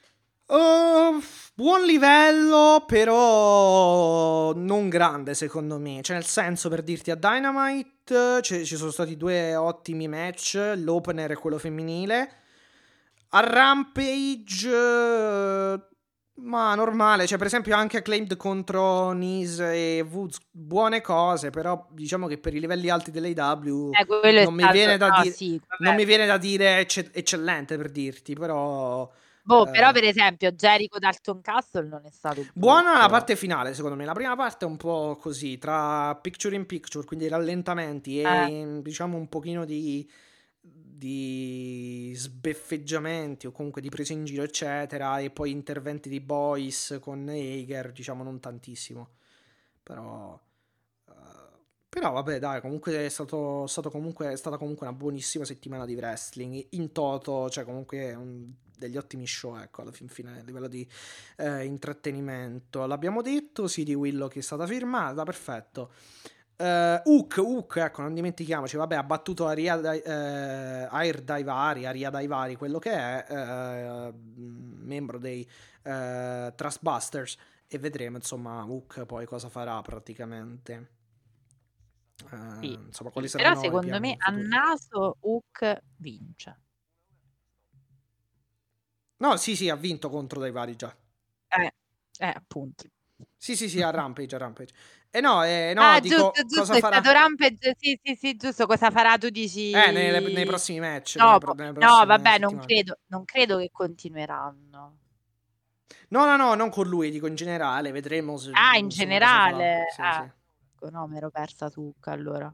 Uh, buon livello, però non grande secondo me. Cioè, nel senso, per dirti, a Dynamite ci, ci sono stati due ottimi match, l'opener e quello femminile. A Rampage, ma normale. Cioè, per esempio, anche Acclaimed contro Nese e Woods, buone cose, però diciamo che per i livelli alti dell'AW Eh, non mi stato- viene da no, dire... sì. Non mi viene da dire ecce- eccellente per dirti, però... Boh, eh, però per esempio Jericho Dalton Castle non è stato Buona la parte finale, secondo me. La prima parte è un po' così, tra picture in picture, quindi rallentamenti e diciamo un pochino di, di sbeffeggiamenti o comunque di prese in giro, eccetera, e poi interventi di Boys con Hager, diciamo non tantissimo. Però eh, però vabbè, dai, comunque è stato, stato comunque, è stata comunque una buonissima settimana di wrestling in toto, cioè comunque un- degli ottimi show, ecco, alla fin fine a livello di eh, intrattenimento. L'abbiamo detto, sì, di Willow che è stata firmata, perfetto. Eh, Hook, Hook, ecco, non dimentichiamoci, vabbè, ha battuto Aria, Dai- eh, Air Daivari, Aria Daivari, quello che è, eh, membro dei eh, Trustbusters, e vedremo, insomma, Hook poi cosa farà praticamente. Eh, Sì, insomma, quali Però secondo me a naso Hook vince. No, sì, sì, ha vinto contro Daivari già. Eh, eh, appunto. Sì, sì, sì, a Rampage, a Rampage. E no, eh, no, ah, dico, giusto, giusto, cosa è farà... stato Rampage. Sì, sì, sì, giusto. Cosa farà tu dici? Eh, nei, nei prossimi match. Dopo. pro- No, vabbè, non credo, non credo che continueranno. No, no, no, non con lui, dico in generale, vedremo se... Ah, in generale? farà. Sì, Ah. sì. No, mi ero persa Hook allora.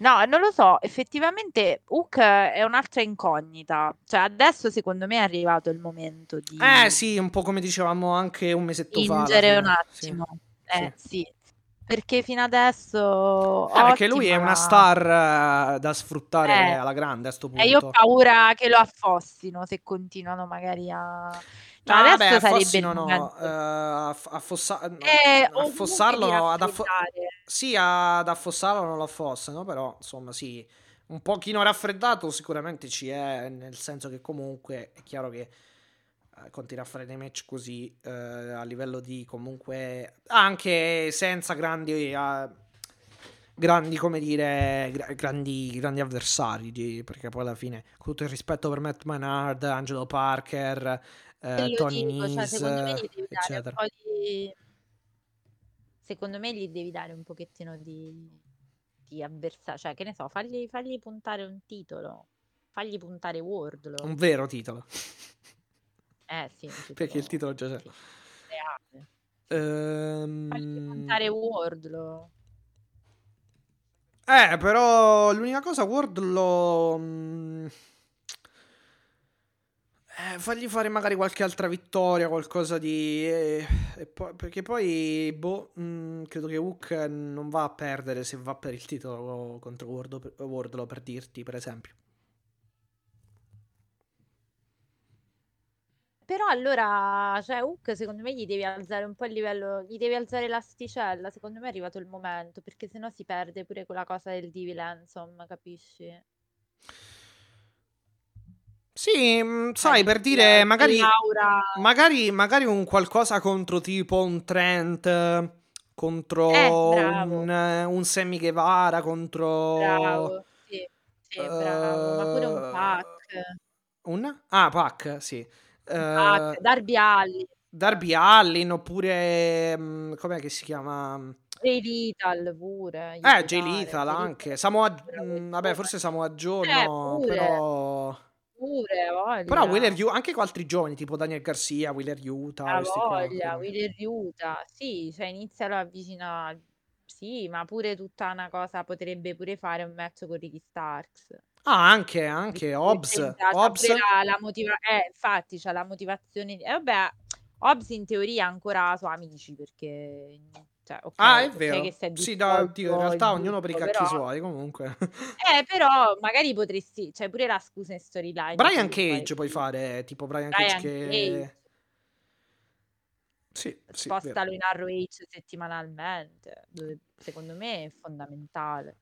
No, non lo so, effettivamente Hook è un'altra incognita. Cioè, adesso secondo me è arrivato il momento di Eh sì, un po' come dicevamo anche un mesetto fa. fine. un Sì. attimo. Eh sì, perché fino adesso Eh, perché lui è una star eh, da sfruttare Eh. alla grande a sto punto. E io ho paura che lo affossino se continuano magari a... No, Cioè, vabbè, adesso sarebbe affossino il no, eh, aff- affossa- no, Eh, affossarlo no, ad affo- sì, ad affossarlo non lo affossano, però insomma sì, un pochino raffreddato sicuramente ci è, nel senso che comunque è chiaro che eh, continua a fare dei match così eh, a livello di comunque anche senza grandi eh, grandi come dire gra- grandi, grandi avversari di- perché poi alla fine con tutto il rispetto per Matt Menard Angelo Parker eh, Tony dico, cioè, secondo me gli devi dare un eccetera po' di... Secondo me gli devi dare un pochettino di, di avversario, cioè che ne so, fagli, fagli puntare un titolo, fagli puntare Wardlow. un vero titolo Eh sì, titolo [LAUGHS] perché il titolo già c'è reale. Fagli Ehm, puntare Wardlow. Eh, però l'unica cosa, Wardlow... mh, eh, fagli fare magari qualche altra vittoria, qualcosa di... eh, poi- perché poi, boh, mh, credo che Hook non va a perdere se va per il titolo contro Wardlow, per dirti, per esempio. Però allora, cioè, Hook secondo me gli devi alzare un po' il livello, gli devi alzare l'asticella, secondo me è arrivato il momento, perché sennò si perde pure quella cosa del Divil insomma, capisci? Sì, Cioè, sai, per dire, magari, quell'aura... magari, magari un qualcosa contro tipo un Trent, eh, contro Eh, un, eh, un Sammy Guevara, contro... bravo, sì, sì, bravo, ma pure un eh, Pac, un? Ah, Pac, sì. Pac, Eh, Darby Allin, Darby Allin, oppure... mh, com'è che si chiama? Jay Lethal pure, Eh, dare, Lethal anche. Samoa... mh, vabbè, forse Samoa Joe Eh, no, pure, però... pure, Però Wheeler voglia. Utah, anche con altri giovani, tipo Daniel Garcia, Wheeler Utah, La voglia, Wheeler Utah, sì, cioè inizialo a avvicinare, sì, ma pure tutta una cosa potrebbe pure fare un match con Ricky Starks. Ah, anche, anche Hobbs. Hobbs. la, la motiva- eh, infatti c'ha la motivazione di... E vabbè, Hobbs in teoria ha ancora suoi amici perché... Cioè, ok, Ah, è vero. che è Sì, da, dissolto Dio, in realtà ognuno per i cacchi però... suoi, comunque. [LAUGHS] Eh, però magari potresti... Cioè, pure la scusa in storyline Brian può fare Cage puoi fare, tipo Brian Brian Cage che... Cage, Sì, sì, spostalo in ROH settimanalmente, dove secondo me è fondamentale.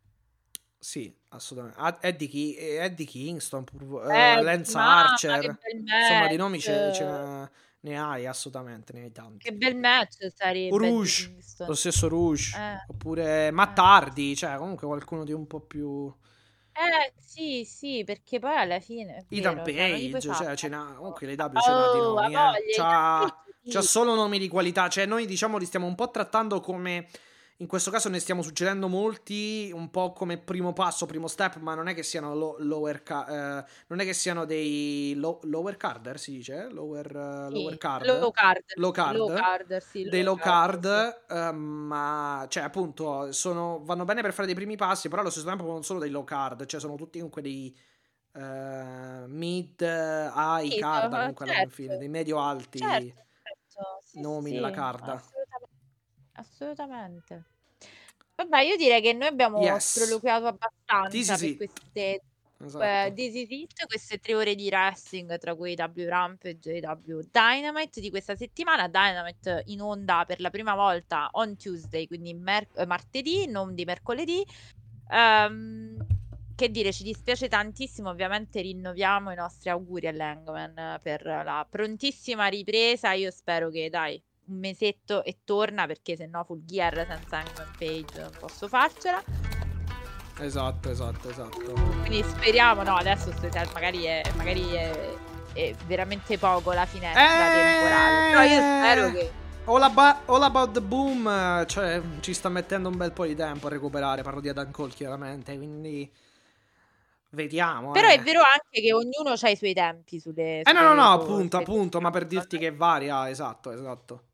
Sì, assolutamente. Ah, Eddie, Ki- eh, Eddie Kingston, pur- Eh, eh, Lance Archer. Insomma, di nomi ce match! Ne, hai, assolutamente, ne hai tanti. Che bel match sarebbe Rouge, lo stesso Rouge. Eh, Oppure eh. Hardy, cioè comunque qualcuno di un po' più... Eh, sì, sì, perché poi alla fine Ethan cioè puoi Page, fare cioè ce n'ha, comunque le W ce n'ha di Oh, nomi, eh. voglia, C'ha, solo nomi di qualità, cioè noi diciamo li stiamo un po' trattando come, in questo caso ne stiamo suggerendo molti, un po' come primo passo, primo step, ma non è che siano lo- lower, ca- eh, non è che siano dei lo- lower carder, si dice? Lower, lower Sì, card? low card, Low card? low card, sì, dei low card, card, sì. eh, ma cioè appunto sono, vanno bene per fare dei primi passi, però allo stesso tempo non sono dei low card, cioè sono tutti comunque dei eh, mid, high card, comunque alla certo, fine, dei medio alti certo, certo, nomi sì, nella carda. Assolutamente. Vabbè, io direi che noi abbiamo Yes. sproloquiato This abbastanza per queste eh, Esatto. It, queste tre ore di wrestling tra cui W Rampage e W Dynamite di questa settimana. Dynamite in onda per la prima volta on Tuesday, quindi mer- eh, martedì, non di mercoledì. Ehm, che dire, ci dispiace tantissimo. Ovviamente rinnoviamo i nostri auguri all'Hangman per la prontissima ripresa. Io spero che, dai, un mesetto e torna perché se no Full Gear senza Hangman Page non posso farcela. Esatto, esatto, esatto. Quindi speriamo, no, adesso magari, è, magari è, è veramente poco la finestra temporale. Però io spero Eh, che... All, Aba- All About the Boom, eh, cioè, ci sta mettendo un bel po' di tempo a recuperare. Parlo di Adam Cole, chiaramente. Quindi vediamo. Però eh. è vero anche che ognuno ha i suoi tempi sulle... Eh no, sulle no, no, appunto, appunto, ma per dirti che varia, esatto, esatto.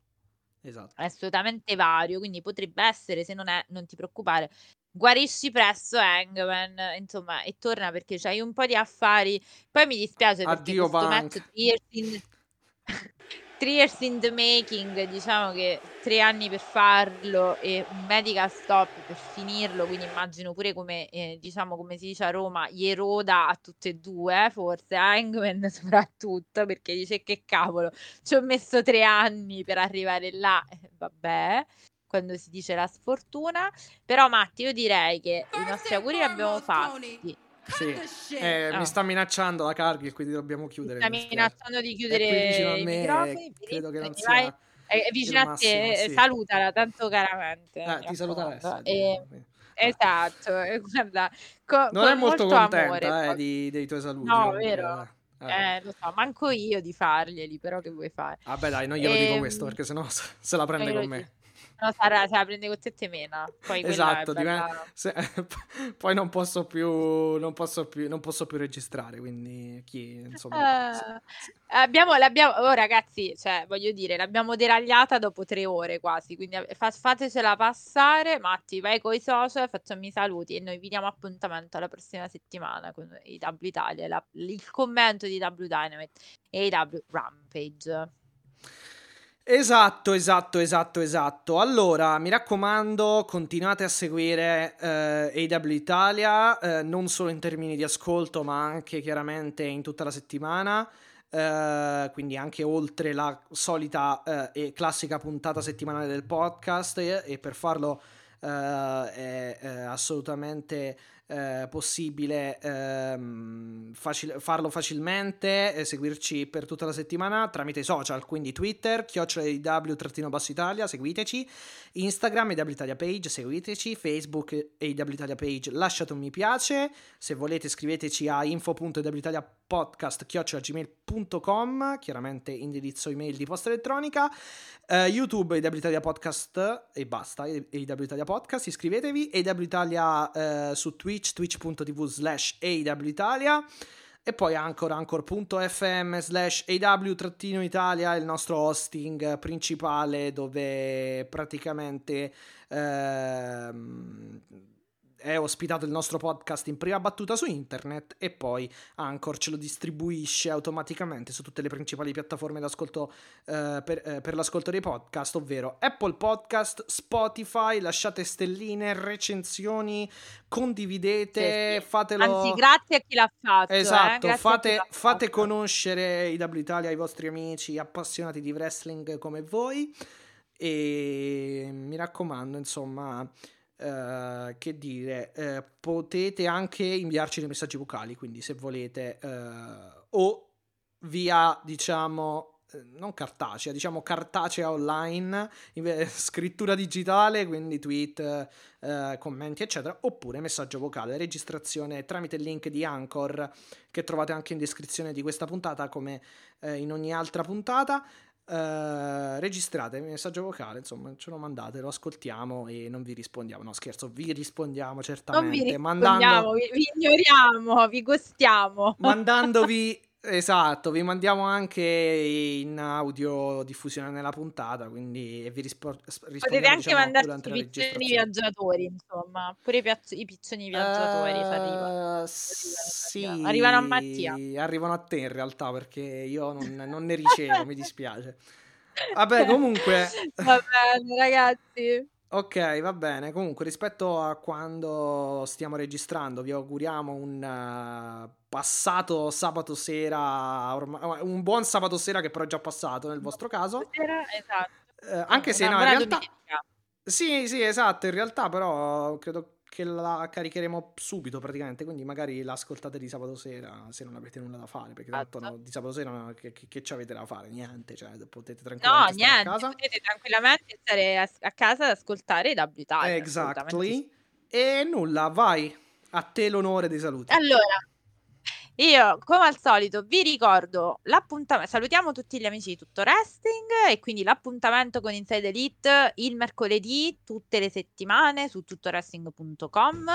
Esatto. è assolutamente vario, quindi potrebbe essere, se non è, non ti preoccupare. Guarisci presto Hangman, insomma, e torna perché c'hai un po' di affari. Poi mi dispiace perché Addio questo Punk. match in, three years in the making, diciamo che tre anni per farlo e un medical stop per finirlo, quindi immagino pure come, eh, diciamo, come si dice a Roma, gli eroda a tutte e due, forse Hangman [LAUGHS] soprattutto, perché dice che cavolo, ci ho messo tre anni per arrivare là, Eh, vabbè, quando si dice la sfortuna, però Matti io direi che i nostri auguri li abbiamo fatti, Sì. Eh, Ah. Mi sta minacciando la Cargill, quindi dobbiamo chiudere. sta mi dispiace. minacciando di chiudere qui vicino a i me, microfoni, credo che non sia è vicino il a te, massimo, eh, sì. salutala tanto caramente, Eh, mi ti saluta adesso. E- quindi- esatto, [LAUGHS] e guarda, co- Non è molto molto contenta amore, eh, di- dei tuoi saluti. No, vero? eh. Eh. Eh, lo so, manco io di farglieli, però che vuoi fare? Vabbè, dai, non glielo dico Ehm, questo perché sennò se [LAUGHS] se la prende con me. No, Sara se la prende con te e mena. Poi esatto, bella... diven- se- [LAUGHS] poi non posso, più, non, posso più, non posso più registrare, quindi chi, insomma... Uh, abbiamo, l'abbiamo, oh ragazzi, cioè, voglio dire, l'abbiamo deragliata dopo tre ore quasi, quindi fa- fatecela passare. Matti, vai con i social, facciamo i saluti e noi vi diamo appuntamento la prossima settimana con AW Italia, la, il commento di W Dynamite e AW Rampage. Esatto, esatto, esatto, esatto. Allora, mi raccomando, continuate a seguire eh, AW Italia, eh, non solo in termini di ascolto, ma anche chiaramente in tutta la settimana. Uh, quindi anche oltre la solita uh, e classica puntata settimanale del podcast e, e per farlo uh, è assolutamente eh, possibile ehm, facil- farlo facilmente e seguirci per tutta la settimana tramite i social, quindi Twitter, chiocciola-basso Italia, seguiteci, Instagram, EW Italia Page, seguiteci, Facebook, EW Italia Page, lasciate un mi piace, se volete scriveteci a info.ewitaliapodcast chiocciolagmail.com, chiaramente indirizzo email di posta elettronica, uh, YouTube EW Italia Podcast e basta, Italia Podcast, iscrivetevi, EW Italia uh, su Twitter Twitch, twitch.tv slash Italia. E poi Anchor, anchor.fm slash AW-Italia, il nostro hosting principale dove praticamente ehm, è ospitato il nostro podcast in prima battuta su internet e poi Anchor ce lo distribuisce automaticamente su tutte le principali piattaforme d'ascolto eh, per, eh, per, l'ascolto dei podcast, ovvero Apple Podcast, Spotify, lasciate stelline, recensioni, condividete, sì, sì. fatelo... Anzi, grazie a chi l'ha fatto. Esatto, eh? fate, l'ha fate fatto. conoscere IW Italia ai vostri amici appassionati di wrestling come voi e mi raccomando, insomma... Uh, che dire, uh, potete anche inviarci dei messaggi vocali, quindi se volete, uh, o via, diciamo, non cartacea, diciamo cartacea online, [LAUGHS] scrittura digitale, quindi tweet, commenti, eccetera, oppure messaggio vocale, registrazione tramite il link di Anchor che trovate anche in descrizione di questa puntata, come in ogni altra puntata. Uh, registrate il messaggio vocale, insomma, ce lo mandate, lo ascoltiamo e non vi rispondiamo. No, scherzo, vi rispondiamo certamente. Non vi rispondiamo, mandando... vi, vi ignoriamo, vi gustiamo. Mandandovi [LAUGHS] Esatto, vi mandiamo anche in audio diffusione nella puntata, quindi vi rispo- Potete anche diciamo, mandarci i piccioni viaggiatori, insomma, pure i, piazz- i piccioni viaggiatori uh, arrivano. Sì, arrivano a Mattia. Arrivano a te in realtà perché io non, non ne ricevo, mi dispiace. Vabbè, [LAUGHS] comunque... Va bene, ragazzi. Ok, va bene. Comunque, rispetto a quando stiamo registrando, vi auguriamo un uh, passato sabato sera, ormai, un buon sabato sera che però è già passato nel vostro caso. Sera, esatto. Eh, anche se no, in realtà... domenica. Sì, sì, esatto, in realtà però credo che la caricheremo subito praticamente, quindi magari l'ascoltate di sabato sera se non avete nulla da fare, perché tanto Esatto. no, di sabato sera che, che, che ci avete da fare? Niente, cioè potete No, tranquillamente stare a niente, casa. potete tranquillamente stare a, a casa ad ascoltare W Italia. Exactly. E nulla, vai. A te l'onore dei saluti. Allora, io come al solito vi ricordo l'appuntamento, salutiamo tutti gli amici di Tutto Wrestling e quindi l'appuntamento con Inside Elite il mercoledì tutte le settimane su tuttoWrestling.com.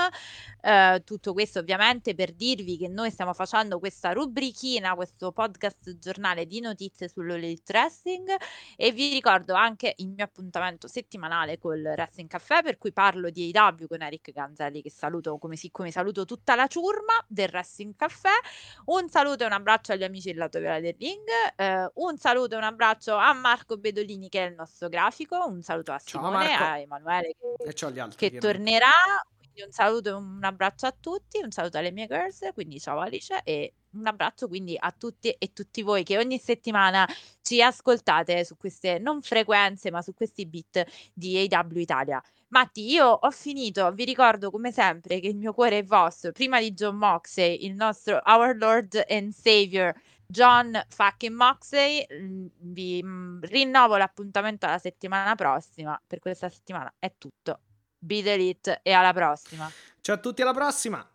Eh, tutto questo ovviamente per dirvi che noi stiamo facendo questa rubrichina, questo podcast giornale di notizie sull'Elite Wrestling e vi ricordo anche il mio appuntamento settimanale col Wrestling Caffè per cui parlo di AW con Eric Ganzelli che saluto come, si, come saluto tutta la ciurma del Wrestling Caffè un saluto e un abbraccio agli amici del lato viola del ring. eh, un saluto e un abbraccio a Marco Bedolini, che è il nostro grafico. Un saluto a Ciao, Simone, Marco. a Emanuele, che, altri. che tornerà. Quindi un saluto e un abbraccio a tutti. Un saluto alle mie girls. Quindi ciao Alice. E un abbraccio quindi a tutti e tutti voi che ogni settimana ci ascoltate su queste non frequenze, ma su questi beat di AW Italia. Matti, io ho finito, vi ricordo come sempre che il mio cuore è vostro, prima di John Moxley, il nostro Our Lord and Savior John fucking Moxley, mm, vi mm, rinnovo l'appuntamento alla settimana prossima, per questa settimana è tutto. Be the Elite e alla prossima. Ciao a tutti, alla prossima.